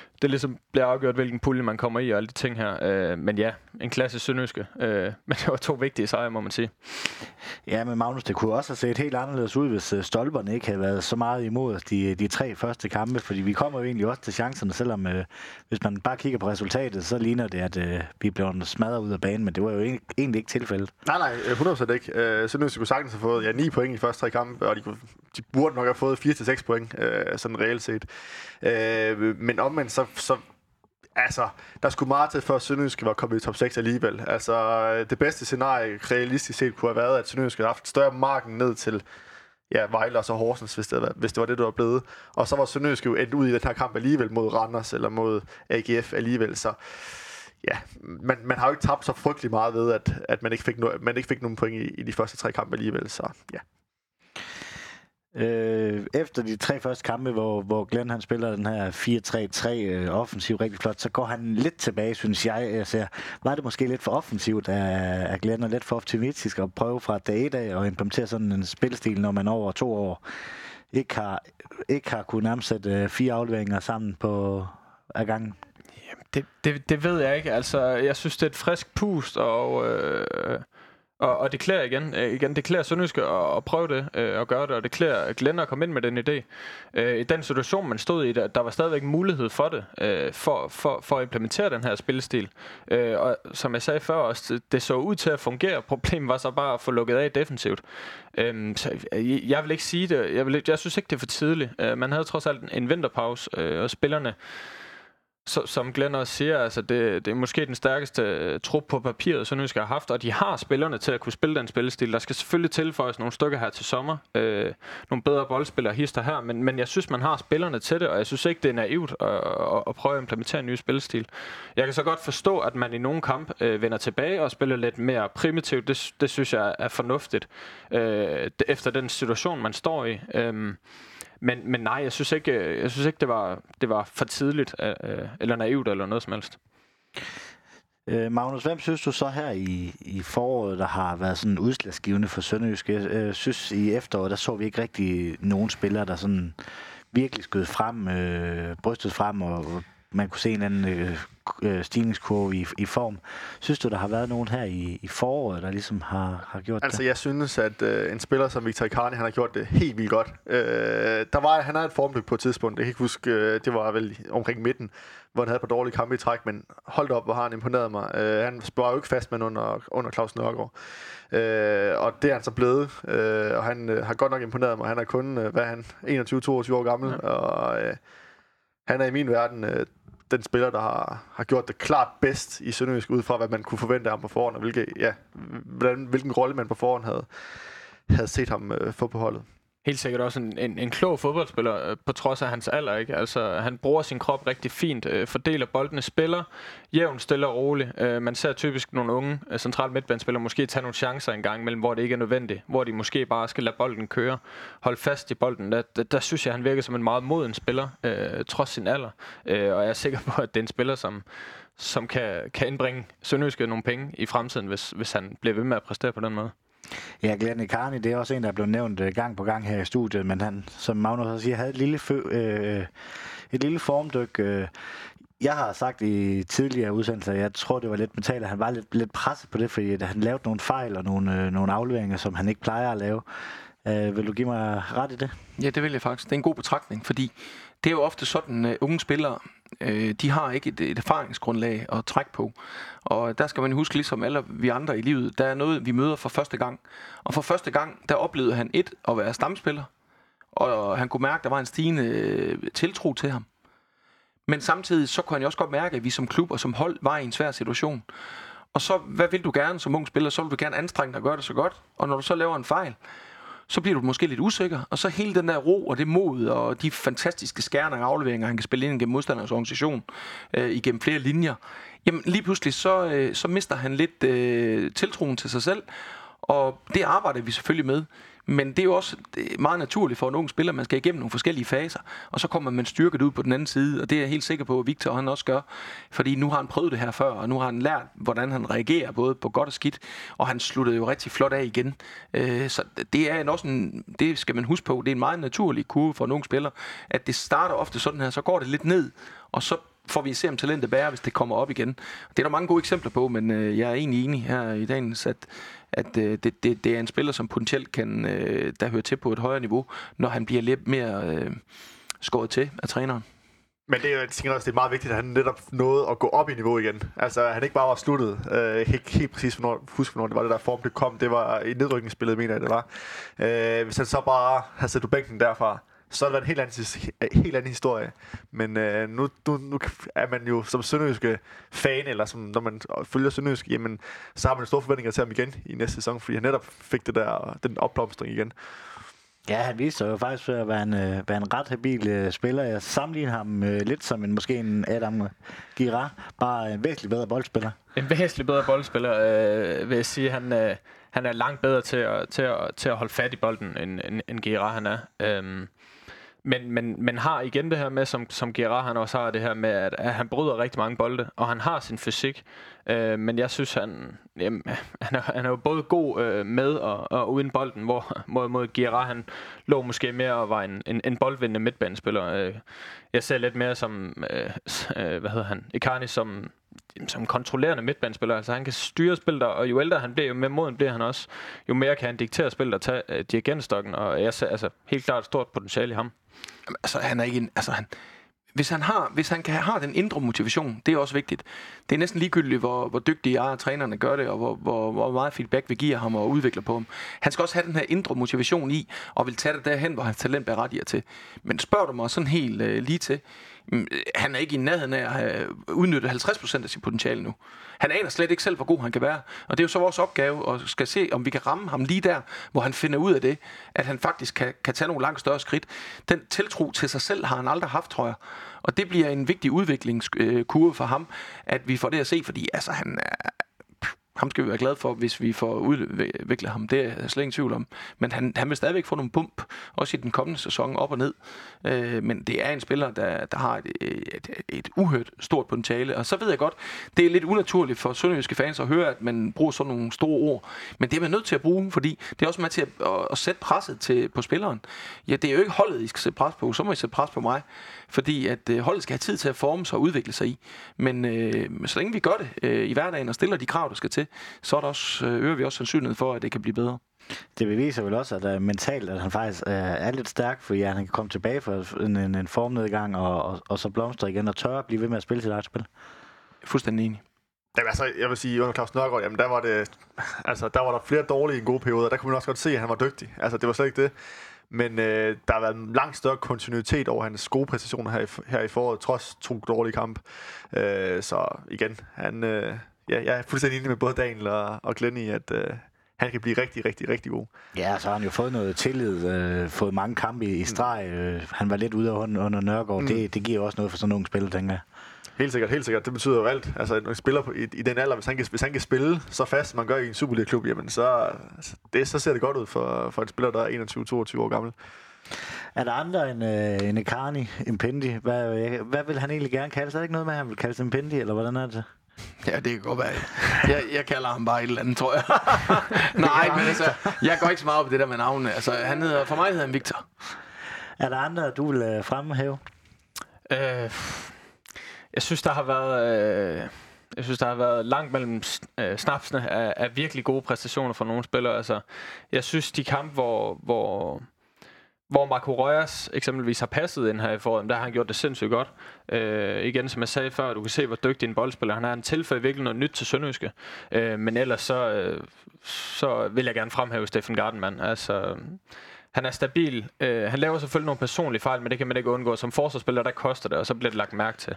det ligesom bliver afgjort, hvilken pulje man kommer i og alle de ting her. Øh, men ja, en klasse sønderjyske. Øh, men det var to vigtige sejre, må man sige. Ja, men Magnus, det kunne også have set helt anderledes ud, hvis øh, stolperne ikke havde været så meget imod de, de tre første kampe, fordi vi kommer jo egentlig også til chancerne, selvom øh, hvis man bare kigger på resultatet, så ligner det, at øh, vi bliver smadret ud af banen, men det var jo egentlig ikke tilfældet. Nej, nej, 100% ikke. Øh, Sønderjyske kunne sagtens have fået ja, 9 point i første tre kampe, og de, kunne, de burde nok have fået 4-6 point, øh, sådan reelt set. Øh, men omvendt, så, så altså, der skulle meget til, før Sønderjyske var kommet i top 6 alligevel. Altså, det bedste scenarie realistisk set kunne have været, at Sønderjyske havde haft større marken ned til ja, Vejle og så Horsens, hvis det, var, hvis det var det, der var blevet. Og så var Sønderjyske jo endt ud i den her kamp alligevel mod Randers eller mod AGF alligevel. Så ja, man, man har jo ikke tabt så frygtelig meget ved, at, at man, ikke fik no, man ikke fik nogen point i, i de første tre kampe alligevel. Så ja. Øh, efter de tre første kampe, hvor, hvor Glenn han spiller den her 4-3-3 øh, offensiv rigtig flot, så går han lidt tilbage, synes jeg. jeg ser, var det måske lidt for offensivt af, af Glenn, og lidt for optimistisk at prøve fra dag et af at implementere sådan en spilstil, når man over to år ikke har, ikke har kunnet nærmest øh, fire afleveringer sammen på ad gangen? Det, det, det ved jeg ikke. Altså, jeg synes, det er et frisk pust, og... Øh og, og det klæder igen, øh, igen, det klæder Sønderjyske at, at prøve det øh, og gøre det, og det klæder Glenn at komme ind med den idé. Øh, I den situation, man stod i, der, der var stadigvæk mulighed for det, øh, for, for, for at implementere den her spillestil. Øh, og som jeg sagde før også, det så ud til at fungere. Problemet var så bare at få lukket af defensivt. Øh, så jeg, jeg vil ikke sige det. Jeg, vil, jeg synes ikke, det er for tidligt. Øh, man havde trods alt en vinterpause, øh, og spillerne så, som Glenn også siger, altså det, det er måske den stærkeste øh, trup på papiret, som skal have haft, og de har spillerne til at kunne spille den spillestil. Der skal selvfølgelig tilføjes nogle stykker her til sommer, øh, nogle bedre boldspillere hister her, men, men jeg synes, man har spillerne til det, og jeg synes ikke, det er naivt at, at, at prøve at implementere en ny spillestil. Jeg kan så godt forstå, at man i nogle kamp øh, vender tilbage og spiller lidt mere primitivt. Det, det synes jeg er fornuftigt, øh, efter den situation, man står i. Øh, men, men nej, jeg synes ikke, øh, jeg synes ikke det, var, det var for tidligt, øh, øh, eller naivt, eller noget som helst. Øh, Magnus, hvem synes du så her i, i foråret, der har været sådan udslagsgivende for Sønderjysk? Jeg øh, synes i efteråret, der så vi ikke rigtig nogen spillere, der sådan virkelig skød frem, øh, brystet frem og man kunne se en anden øh, øh, stigningskurve i, i form. Synes du, der har været nogen her i, i foråret, der ligesom har, har gjort altså, det? Altså, jeg synes, at øh, en spiller som Victor Icardi, han har gjort det helt vildt godt. Øh, der var, han havde et formdyk på et tidspunkt, jeg kan ikke huske, øh, det var vel omkring midten, hvor han havde på dårlige kampe i træk, men hold op, hvor har han imponeret mig. Øh, han spørger jo ikke fast med under, under Claus Nørgaard. Øh, og det er han så blevet, øh, og han øh, har godt nok imponeret mig. Han er kun, øh, hvad er han, 21-22 år gammel, ja. og øh, han er i min verden øh, den spiller, der har, har gjort det klart bedst i Sønderjysk, ud fra hvad man kunne forvente af ham på forhånd, og hvilke, ja, hvordan, hvilken rolle man på forhånd havde, havde set ham øh, få på holdet helt sikkert også en, en, en klog fodboldspiller, øh, på trods af hans alder. Ikke? Altså, han bruger sin krop rigtig fint, øh, fordeler boldene, spiller jævnt, stille og roligt. Øh, man ser typisk nogle unge øh, centrale midtbanespillere måske tage nogle chancer en gang imellem, hvor det ikke er nødvendigt. Hvor de måske bare skal lade bolden køre, holde fast i bolden. Der, der, der synes jeg, han virker som en meget moden spiller, øh, trods sin alder. Øh, og jeg er sikker på, at det er en spiller, som som kan, kan indbringe Sønderjyske nogle penge i fremtiden, hvis, hvis han bliver ved med at præstere på den måde. Ja, Glenn Carney, det er også en, der er blevet nævnt øh, gang på gang her i studiet, men han, som Magnus også siger, havde et lille, fø, øh, et lille formdyk. Øh, jeg har sagt i tidligere udsendelser, jeg tror, det var lidt mentalt, at han var lidt, lidt presset på det, fordi han lavede nogle fejl og nogle, øh, nogle afleveringer, som han ikke plejer at lave. Øh, vil du give mig ret i det? Ja, det vil jeg faktisk. Det er en god betragtning, fordi det er jo ofte sådan, at unge spillere, øh, de har ikke et, et erfaringsgrundlag at trække på. Og der skal man huske, ligesom alle vi andre i livet, der er noget, vi møder for første gang. Og for første gang, der oplevede han et at være stamspiller, og han kunne mærke, at der var en stigende øh, tiltro til ham. Men samtidig så kunne han jo også godt mærke, at vi som klub og som hold var i en svær situation. Og så, hvad vil du gerne som ung spiller? Så vil du gerne anstrenge dig og gøre det så godt. Og når du så laver en fejl, så bliver du måske lidt usikker. Og så hele den der ro og det mod og de fantastiske skærne og afleveringer, han kan spille ind gennem modstanders organisation øh, igennem flere linjer. Jamen lige pludselig, så, øh, så mister han lidt øh, tiltroen til sig selv. Og det arbejder vi selvfølgelig med. Men det er jo også meget naturligt for en ung spiller, man skal igennem nogle forskellige faser, og så kommer man styrket ud på den anden side, og det er jeg helt sikker på, at Victor han også gør, fordi nu har han prøvet det her før, og nu har han lært, hvordan han reagerer, både på godt og skidt, og han sluttede jo rigtig flot af igen. Øh, så det er også en, det skal man huske på, det er en meget naturlig kurve for en ung spiller, at det starter ofte sådan her, så går det lidt ned, og så får vi se, om talentet bærer, hvis det kommer op igen. Det er der mange gode eksempler på, men øh, jeg er egentlig enig her i dagens, at, at øh, det, det, det er en spiller, som potentielt kan, øh, der høre til på et højere niveau, når han bliver lidt mere øh, skåret til af træneren. Men det er, jeg tænker også, det er meget vigtigt, at han netop nåede at gå op i niveau igen. Altså, han ikke bare var sluttet. Øh, ikke helt præcis, hvornår, husk, hvornår det var det der form, det kom. Det var i nedrykningsspillet, mener jeg, det var. Øh, hvis han så bare havde sat bænken derfra, så er det en helt anden, helt anden historie. Men øh, nu, nu, nu er man jo som sønderjyske fan, eller som, når man følger sønderjysk, jamen, så har man store forventninger til ham igen i næste sæson, fordi han netop fik det der, den opblomstring igen. Ja, han viste sig jo faktisk at være en, øh, være en ret habil uh, spiller. Jeg sammenligner ham uh, lidt som en måske en Adam Girard, bare en væsentligt bedre boldspiller. En væsentligt bedre boldspiller, øh, vil jeg sige. Han, øh, han er langt bedre til at, til at, til at holde fat i bolden, end, end, end Girard han er. Øh, men, men, men har igen det her med, som, som Gerard han også har det her med, at, at han bryder rigtig mange bolde, og han har sin fysik. Øh, men jeg synes, han, jamen, han, er, han er jo både god øh, med og, og uden bolden, hvor mod, mod Gerard han lå måske mere og var en, en, en boldvindende midtbanespiller. Øh, jeg ser lidt mere som, øh, øh, hvad hedder han, Icarni som som kontrollerende midtbanespiller. Altså han kan styre spillet, og jo ældre han bliver, jo mere moden bliver han også. Jo mere kan han diktere spillet og tage øh, dirigentstokken, og jeg ser altså helt klart et stort potentiale i ham. Jamen, altså, han er ikke en, altså, han, hvis han, har, hvis han kan have den indre motivation, det er også vigtigt. Det er næsten ligegyldigt, hvor, hvor dygtige er trænerne gør det, og hvor, hvor, hvor meget feedback vi giver ham og udvikler på ham. Han skal også have den her indre motivation i, og vil tage det derhen, hvor hans talent berettiger til. Men spørger du mig sådan helt øh, lige til, Mm, han er ikke i nærheden af at have udnyttet 50% af sit potentiale nu. Han aner slet ikke selv, hvor god han kan være. Og det er jo så vores opgave at skal se, om vi kan ramme ham lige der, hvor han finder ud af det, at han faktisk kan, kan tage nogle langt større skridt. Den tiltro til sig selv har han aldrig haft, tror jeg. Og det bliver en vigtig udviklingskurve øh, for ham, at vi får det at se, fordi altså, han er, ham skal vi være glade for, hvis vi får udviklet ham. Det er jeg slet ingen tvivl om. Men han, han vil stadigvæk få nogle bump, også i den kommende sæson, op og ned. Øh, men det er en spiller, der, der har et, et, et uhørt stort potentiale. Og så ved jeg godt, det er lidt unaturligt for sønderjyske fans at høre, at man bruger sådan nogle store ord. Men det er man nødt til at bruge, fordi det er også med til at, at, at sætte presset til, på spilleren. Ja, det er jo ikke holdet, I skal sætte pres på. Så må I sætte pres på mig. Fordi at øh, holdet skal have tid til at forme sig og udvikle sig i. Men øh, så længe vi gør det øh, i hverdagen og stiller de krav, der skal til, så er der også, øh, øger vi også sandsynlighed for, at det kan blive bedre. Det beviser vel også, at uh, mentalt, at han faktisk uh, er lidt stærk, fordi han kan komme tilbage fra en, en, en formnedgang og, og, og så blomstre igen og tørre at blive ved med at spille sit eget spil. Fuldstændig enig. Jamen, altså, jeg vil sige, under Claus Nørgaard, jamen, der var, det, altså, der var der flere dårlige i en god periode, der kunne man også godt se, at han var dygtig. Altså, det var slet ikke det. Men øh, der har været en langt større kontinuitet over hans gode præstationer her i, her i foråret, trods to dårlige kampe. Øh, så igen, han, øh, ja, jeg er fuldstændig enig med både Daniel og, og Glenn i, at øh, han kan blive rigtig, rigtig, rigtig god. Ja, så har han jo fået noget tillid, øh, fået mange kampe i, i streg. Øh, han var lidt ude af hånden under Nørgaard. Mm. Det, det giver også noget for sådan nogle spil, tænker jeg. Helt sikkert, helt sikkert. Det betyder jo alt. Altså, når spiller på, i, i, den alder, hvis han, kan, hvis han kan spille så fast, man gør i en Superliga-klub, jamen så, altså, det, så ser det godt ud for, for en spiller, der er 21-22 år gammel. Er der andre end, øh, end Ekani, Impendi? Hvad, hvad vil han egentlig gerne kalde sig? Er det ikke noget med, at han vil kalde sig Impendi, eller hvordan er det? Ja, det kan godt være. Jeg, jeg kalder ham bare et eller andet, tror jeg. Nej, men altså, jeg går ikke så meget op i det der med navnene. Altså, han hedder, for mig hedder han Victor. Er der andre, du vil øh, fremhæve? Øh, jeg synes, der har været... Øh, jeg synes, der har været langt mellem øh, snapsene af, af virkelig gode præstationer fra nogle spillere. Altså, jeg synes, de kampe, hvor, hvor, hvor Marco Reyes eksempelvis har passet ind her i foråret, der har han gjort det sindssygt godt. Øh, igen, som jeg sagde før, du kan se, hvor dygtig en boldspiller han er. Han tilføjer virkelig noget nyt til Sønderjyske. Øh, men ellers så, øh, så vil jeg gerne fremhæve Steffen Gardenman. Altså, han er stabil. Øh, han laver selvfølgelig nogle personlige fejl, men det kan man ikke undgå. Som forsvarsspiller, der koster det, og så bliver det lagt mærke til.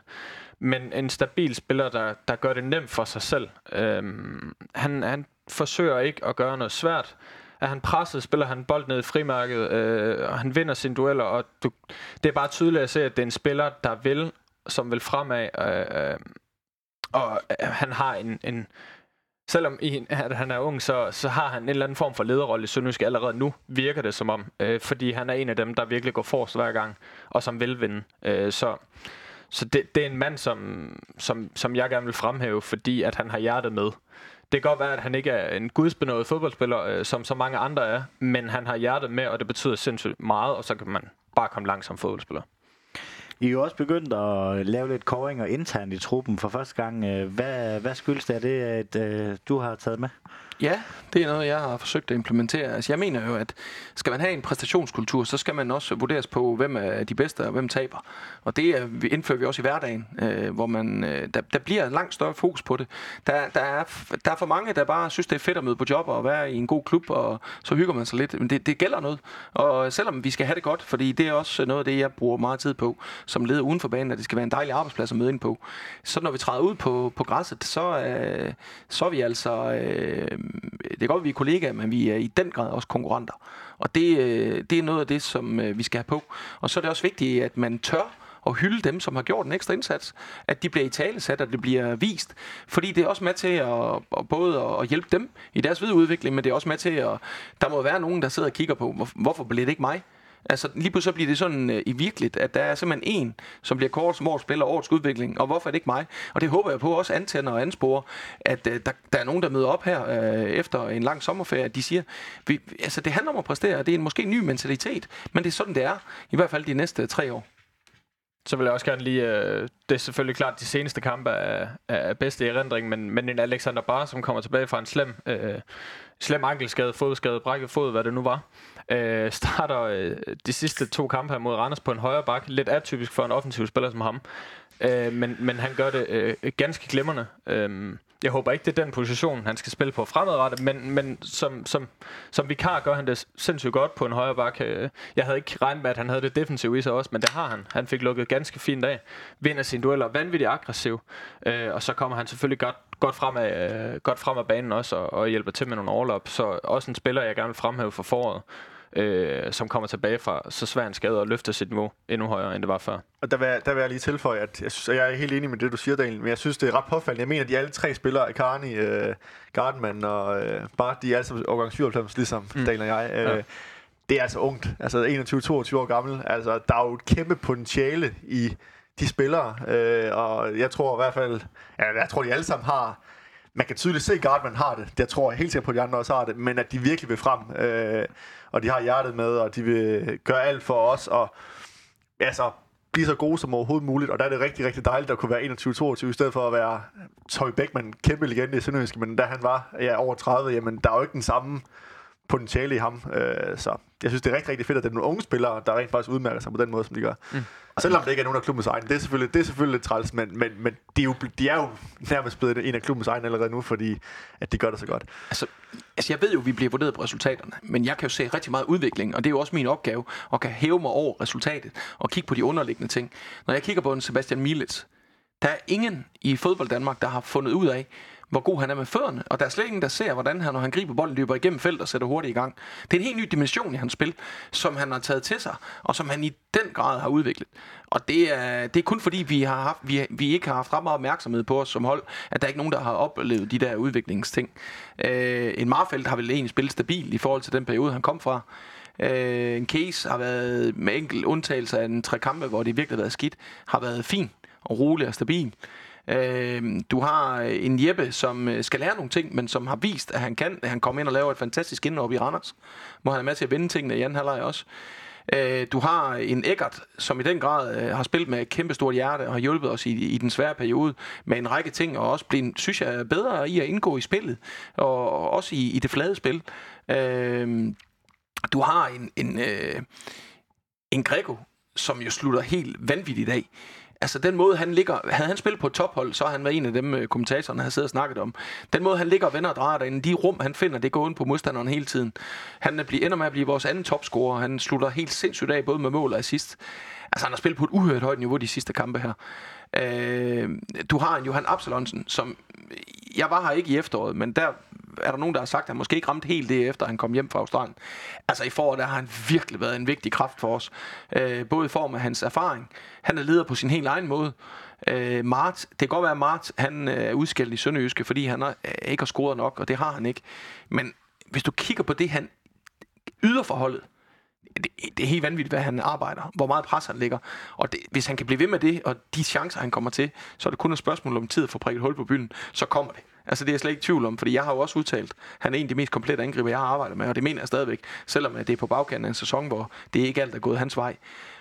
Men en stabil spiller, der, der gør det nemt for sig selv. Øh, han, han forsøger ikke at gøre noget svært. Er han presset, spiller han bold ned i frimærket, øh, og han vinder sine dueller, og du, det er bare tydeligt at se, at det er en spiller, der vil, som vil fremad, øh, øh, og øh, han har en, en selvom i, at han er ung, så, så har han en eller anden form for lederrolle i Sønderjysk allerede nu, virker det som om. Øh, fordi han er en af dem, der virkelig går forrest hver gang, og som vil vinde. Øh, så så det, det er en mand, som, som, som jeg gerne vil fremhæve, fordi at han har hjertet med. Det kan godt være, at han ikke er en gudsbenået fodboldspiller, øh, som så mange andre er, men han har hjertet med, og det betyder sindssygt meget, og så kan man bare komme langt som fodboldspiller. I er jo også begyndt at lave lidt koringer internt i truppen for første gang. Øh, hvad, hvad skyldes det, at det, at øh, du har taget med? Ja, det er noget, jeg har forsøgt at implementere. Altså, jeg mener jo, at skal man have en præstationskultur, så skal man også vurderes på, hvem er de bedste og hvem taber. Og det er, indfører vi også i hverdagen, øh, hvor man, øh, der, der bliver langt større fokus på det. Der, der, er, der er for mange, der bare synes, det er fedt at møde på job og være i en god klub, og så hygger man sig lidt. Men det, det gælder noget. Og selvom vi skal have det godt, fordi det er også noget af det, jeg bruger meget tid på, som leder uden for banen, at det skal være en dejlig arbejdsplads at møde ind på. Så når vi træder ud på, på græsset, så, øh, så er vi altså... Øh, det er godt, at vi er kollegaer, men vi er i den grad også konkurrenter. Og det, øh, det er noget af det, som øh, vi skal have på. Og så er det også vigtigt, at man tør og hylde dem, som har gjort en ekstra indsats. At de bliver i tale sat, at det bliver vist. Fordi det er også med til at, at både at hjælpe dem i deres videre udvikling, men det er også med til at... Der må være nogen, der sidder og kigger på, hvorfor blev det ikke mig? Altså lige pludselig bliver det sådan øh, i virkeligt, at der er simpelthen en, som bliver kort som årets spiller årets udvikling, og hvorfor er det ikke mig? Og det håber jeg på også antænder og ansporer, at øh, der, der er nogen, der møder op her øh, efter en lang sommerferie, at de siger, vi, altså det handler om at præstere, det er en måske en ny mentalitet, men det er sådan, det er, i hvert fald de næste tre år. Så vil jeg også gerne lige, øh, det er selvfølgelig klart, de seneste kampe er, er bedste i erindring, men, men en Alexander Bar, som kommer tilbage fra en slem, øh, slem ankelskade, fodskade, brækket fod, hvad det nu var, øh, starter øh, de sidste to kampe her mod Randers på en højre bak. Lidt atypisk for en offensiv spiller som ham. Øh, men, men han gør det øh, ganske glimrende. Øh, jeg håber ikke, det er den position, han skal spille på fremadrettet, men, men som, som, som vikar gør han det sindssygt godt på en højre bakke. Øh, jeg havde ikke regnet med, at han havde det defensive i sig også, men det har han. Han fik lukket ganske fint af. Vinder sine dueller vanvittigt aggressiv. Øh, og så kommer han selvfølgelig godt, godt, frem af, øh, godt frem af banen også, og, og hjælper til med nogle overlap. Så også en spiller, jeg gerne vil fremhæve for foråret øh, som kommer tilbage fra så svær en skade og løfter sit niveau endnu højere, end det var før. Og der vil, jeg, der vil jeg lige tilføje, at jeg, synes, at jeg er helt enig med det, du siger, Daniel, men jeg synes, det er ret påfaldende. Jeg mener, at de alle tre spillere, Karni, øh, Gardman og øh, Bart, de er altså årgang 97, ligesom mm. Daniel og jeg. Øh, ja. Det er altså ungt, altså 21-22 år gammel. Altså, der er jo et kæmpe potentiale i de spillere, øh, og jeg tror i hvert fald, ja, jeg tror, de alle sammen har man kan tydeligt se, at Gardman har det. Det tror jeg helt sikkert på, at de andre også har det. Men at de virkelig vil frem. Øh, og de har hjertet med, og de vil gøre alt for os. Og altså, blive så gode som overhovedet muligt. Og der er det rigtig, rigtig dejligt at kunne være 21-22, i stedet for at være Tøj Beckman, kæmpe legende i Sønderjysk. Men da han var ja, over 30, jamen, der er jo ikke den samme potentiale i ham. Øh, så jeg synes, det er rigtig, rigtig fedt, at det er nogle unge spillere, der rent faktisk udmærker sig på den måde, som de gør. Mm. Selvom det ikke er nogen af klubbens egne. Det er selvfølgelig, det er selvfølgelig lidt træls, men, men, men de, er jo, de er jo nærmest blevet en af klubbens egne allerede nu, fordi at de gør det så godt. Altså, altså jeg ved jo, at vi bliver vurderet på resultaterne, men jeg kan jo se rigtig meget udvikling, og det er jo også min opgave, at kan hæve mig over resultatet og kigge på de underliggende ting. Når jeg kigger på en Sebastian Milits, der er ingen i fodbold Danmark, der har fundet ud af, hvor god han er med fødderne. Og der er slet ingen, der ser, hvordan han, når han griber bolden, løber igennem felt og sætter hurtigt i gang. Det er en helt ny dimension i hans spil, som han har taget til sig, og som han i den grad har udviklet. Og det er, det er kun fordi, vi, har haft, vi, vi ikke har haft ret meget opmærksomhed på os som hold, at der er ikke nogen, der har oplevet de der udviklingsting. Øh, en Marfeldt har vel egentlig spillet stabil i forhold til den periode, han kom fra. Øh, en case har været med enkelt undtagelse af en tre kampe, hvor det virkelig har været skidt, har været fin og rolig og stabil. Øh, du har øh, en Jeppe, som øh, skal lære nogle ting, men som har vist, at han kan. Han kommer ind og laver et fantastisk indop i Randers, hvor han er med til at vinde tingene i anden halvleg også. Øh, du har en Eggert, som i den grad øh, har spillet med et kæmpe stort hjerte og har hjulpet os i, i den svære periode med en række ting, og også blevet, synes jeg, bedre i at indgå i spillet, og også i, i det flade spil. Øh, du har en, en, øh, en Greco, som jo slutter helt vanvittigt dag. Altså den måde, han ligger... Havde han spillet på et tophold, så har han været en af dem, øh, kommentatorerne har siddet og snakket om. Den måde, han ligger og vender og drejer derinde, de rum, han finder, det går ind på modstanderen hele tiden. Han er ender med at blive vores anden topscorer. Han slutter helt sindssygt af, både med mål og assist. Altså, han har spillet på et uhørt højt niveau de sidste kampe her. Øh, du har en Johan Absalonsen, som... Jeg var her ikke i efteråret, men der er der nogen, der har sagt, at han måske ikke ramte helt det, efter han kom hjem fra Australien. Altså i foråret, der har han virkelig været en vigtig kraft for os. Øh, både i form af hans erfaring. Han er leder på sin helt egen måde. Øh, Mart, det kan godt være, at Mart han øh, er udskilt i Sønderjyske, fordi han er, øh, ikke har scoret nok, og det har han ikke. Men hvis du kigger på det, han yder forholdet, det, det er helt vanvittigt, hvad han arbejder, hvor meget pres han ligger. Og det, hvis han kan blive ved med det, og de chancer, han kommer til, så er det kun et spørgsmål om tid at få prikket hul på byen, så kommer det. Altså det er jeg slet ikke i tvivl om, fordi jeg har jo også udtalt, han er en af de mest komplette angriber, jeg har arbejdet med, og det mener jeg stadigvæk, selvom det er på bagkanten af en sæson, hvor det ikke alt er gået hans vej.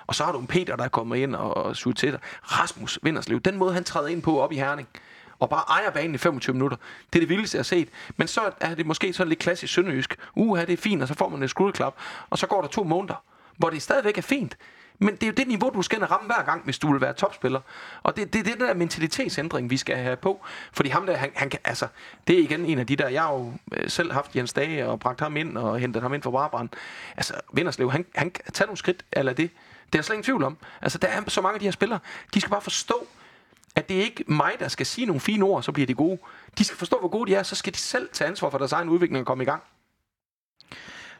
Og så har du en Peter, der er kommet ind og, og suget til dig. Rasmus Vinderslev, den måde han træder ind på op i Herning, og bare ejer banen i 25 minutter. Det er det vildeste, jeg har set. Men så er det måske sådan lidt klassisk sønderjysk. Uha, det er fint, og så får man et skrudeklap, og så går der to måneder, hvor det stadigvæk er fint. Men det er jo det niveau, du skal ramme hver gang, hvis du vil være topspiller. Og det, det er det der mentalitetsændring, vi skal have på. Fordi ham der, han, han kan, altså, det er igen en af de der, jeg har jo øh, selv haft Jens Dage og bragt ham ind og hentet ham ind for Brabrand. Altså, Vinderslev, han, han kan tage nogle skridt, eller det. Det er jeg slet ingen tvivl om. Altså, der er så mange af de her spillere, de skal bare forstå, at det er ikke mig, der skal sige nogle fine ord, så bliver de gode. De skal forstå, hvor gode de er, så skal de selv tage ansvar for deres egen udvikling og komme i gang.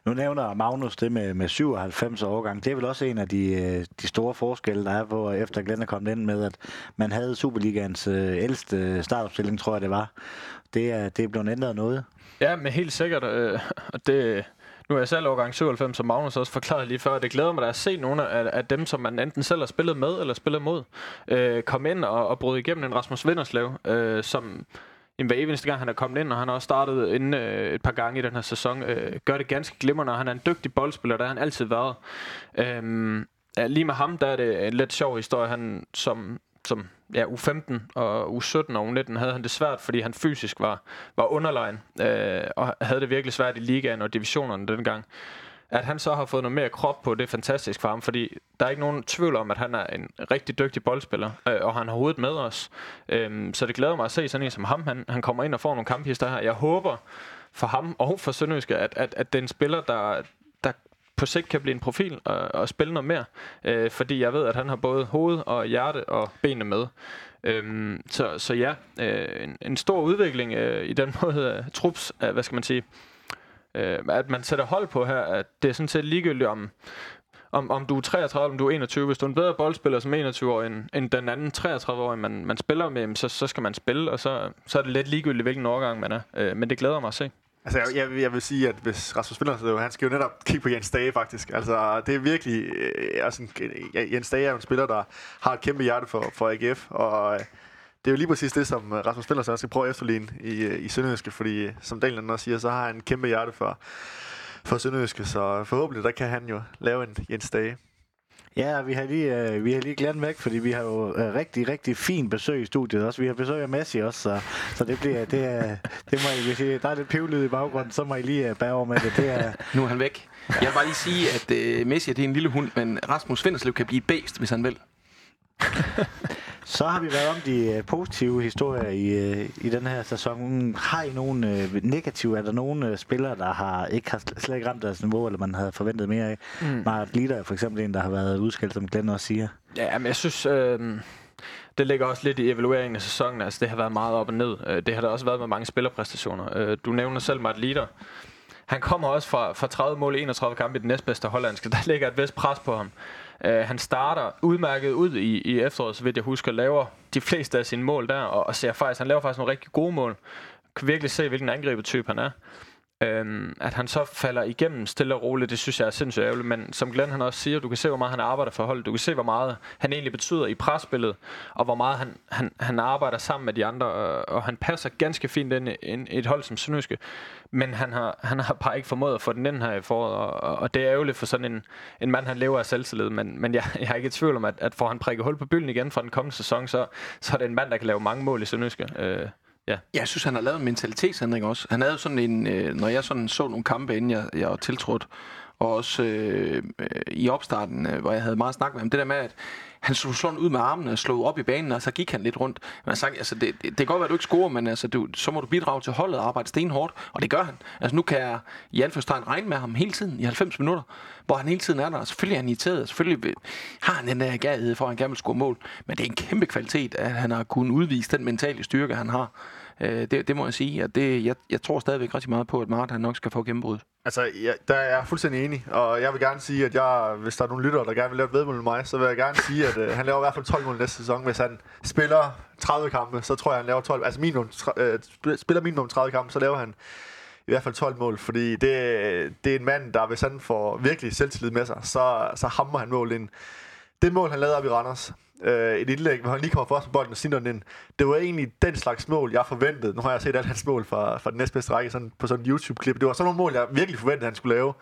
Nu nævner Magnus det med, med 97 årgang. Det er vel også en af de, øh, de store forskelle, der er på, efter Glenn er kommet ind med, at man havde Superligans øh, ældste øh, startopstilling, tror jeg det var. Det er, det er blevet ændret noget. Ja, men helt sikkert. Øh, det, nu er jeg selv årgang 97, som Magnus også forklarede lige før. Det glæder mig da at se nogle af, af dem, som man enten selv har spillet med eller spillet mod, øh, komme ind og, og bryde igennem en Rasmus Vinderslev, øh, som Jamen, hver eneste gang han er kommet ind, og han har også startet inden øh, et par gange i den her sæson, øh, gør det ganske glimrende, og han er en dygtig boldspiller, der har han altid været. Øhm, ja, lige med ham, der er det en lidt sjov historie. Han som, som ja, U15 og U17 og U19 havde han det svært, fordi han fysisk var, var underlegen, øh, og havde det virkelig svært i ligaen og divisionerne dengang. At han så har fået noget mere krop på, det er fantastisk for ham, fordi der er ikke nogen tvivl om, at han er en rigtig dygtig boldspiller, øh, og han har hovedet med os. Øhm, så det glæder mig at se sådan en som ham. Han, han kommer ind og får nogle kamphister her. Jeg håber for ham og for Sønderjyske, at, at, at det er en spiller, der, der på sigt kan blive en profil og, og spille noget mere. Øh, fordi jeg ved, at han har både hoved og hjerte og benene med. Øhm, så, så ja, øh, en, en stor udvikling øh, i den måde, uh, trups, uh, hvad skal man sige, øh, at man sætter hold på her, at det er sådan set ligegyldigt om, om, om du er 33, om du er 21. Hvis du er en bedre boldspiller som 21-årig end, end den anden 33-årige, man, man spiller med, så, så skal man spille, og så, så er det lidt ligegyldigt, hvilken årgang man er. Øh, men det glæder mig at se. Altså, jeg, jeg, jeg vil sige, at hvis Rasmus Spiller, han skal jo netop kigge på Jens Dage, faktisk. Altså, det er virkelig... Øh, altså, Jens Dage er jo en spiller, der har et kæmpe hjerte for, for AGF, og... Øh, det er jo lige præcis det, som Rasmus Spiller så skal prøve at efterligne i, øh, i Sønderjyske, fordi som Daniel også siger, så har han en kæmpe hjerte for, for Sønderjyske, så forhåbentlig der kan han jo lave en Jens Dage. Ja, vi har lige, øh, vi har lige glemt væk, fordi vi har jo øh, rigtig, rigtig fin besøg i studiet også. Vi har besøg af Messi også, så, så det bliver, det er, det må I, hvis der er lidt pivlyd i baggrunden, så må I lige uh, bære over med det. det er, nu er han væk. Jeg vil bare lige sige, at uh, Messi det er en lille hund, men Rasmus Vinderslev kan blive bæst, hvis han vil. Så har vi været om de øh, positive historier i, øh, i den her sæson. Har I nogle øh, negative? Er der nogle øh, spillere, der har ikke har slet ikke ramt deres niveau, eller man havde forventet mere af? Mm. Mart Lider er for eksempel en, der har været udskilt, som Glenn også siger. Ja, men jeg synes... Øh det ligger også lidt i evalueringen af sæsonen. Altså, det har været meget op og ned. Det har der også været med mange spillerpræstationer. Du nævner selv Mart Lider. Han kommer også fra, fra 30 mål i 31 kampe i den næstbedste hollandske. Der ligger et vist pres på ham. Øh, han starter udmærket ud i, i efteråret, så vidt jeg husker, laver de fleste af sine mål der, og, og ser faktisk, han laver faktisk nogle rigtig gode mål. Kan virkelig se, hvilken angribetype han er. Øhm, at han så falder igennem stille og roligt, det synes jeg er sindssygt ærgerligt. Men som Glenn han også siger, du kan se, hvor meget han arbejder for holdet. Du kan se, hvor meget han egentlig betyder i presspillet, og hvor meget han, han, han arbejder sammen med de andre. Og, og han passer ganske fint ind i et hold som Sønderjyske. Men han har, han har bare ikke formået at få den ind her i foråret. Og, og det er ærgerligt for sådan en, en mand, han lever af selvtillid. Men, men jeg, jeg er ikke i tvivl om, at, at får han prikket hul på bylden igen fra den kommende sæson, så, så er det en mand, der kan lave mange mål i Sønderjyske. Øh, Ja. Jeg synes, han har lavet en mentalitetsændring også. Han havde sådan en, øh, når jeg sådan så nogle kampe, inden jeg, jeg var tiltrådt, og også øh, øh, i opstarten, øh, hvor jeg havde meget snak med ham, det der med, at han slog sådan ud med armene og slog op i banen, og så gik han lidt rundt. Men han sagde, altså, det, det, det kan godt være, at du ikke scorer, men altså, du, så må du bidrage til holdet og arbejde stenhårdt, og det gør han. Altså, nu kan jeg i anførstegn regne med ham hele tiden i 90 minutter, hvor han hele tiden er der. Selvfølgelig er han irriteret, selvfølgelig har han den der gærighed for, at han gerne vil score mål, men det er en kæmpe kvalitet, at han har kunnet udvise den mentale styrke, han har. Øh, det, det må jeg sige, at det, jeg, jeg tror stadigvæk rigtig meget på, at Martin nok skal få gennembrud. Altså, ja, der er jeg fuldstændig enig, og jeg vil gerne sige, at jeg, hvis der er nogle lyttere, der gerne vil lave et vedmål med mig, så vil jeg gerne sige, at øh, han laver i hvert fald 12 mål næste sæson. Hvis han spiller 30 kampe, så tror jeg, han laver 12, altså minimum, øh, spiller minimum 30 kampe, så laver han i hvert fald 12 mål, fordi det, det er en mand, der hvis han får virkelig selvtillid med sig, så, så hammer han mål ind. Det mål, han lavede op i Randers, øh, et indlæg, hvor han lige kommer først på bolden og snitter den ind. Det var egentlig den slags mål, jeg forventede. Nu har jeg set alle hans mål fra, fra den næstbedste række sådan, på sådan en YouTube-klip. Det var sådan nogle mål, jeg virkelig forventede, han skulle lave.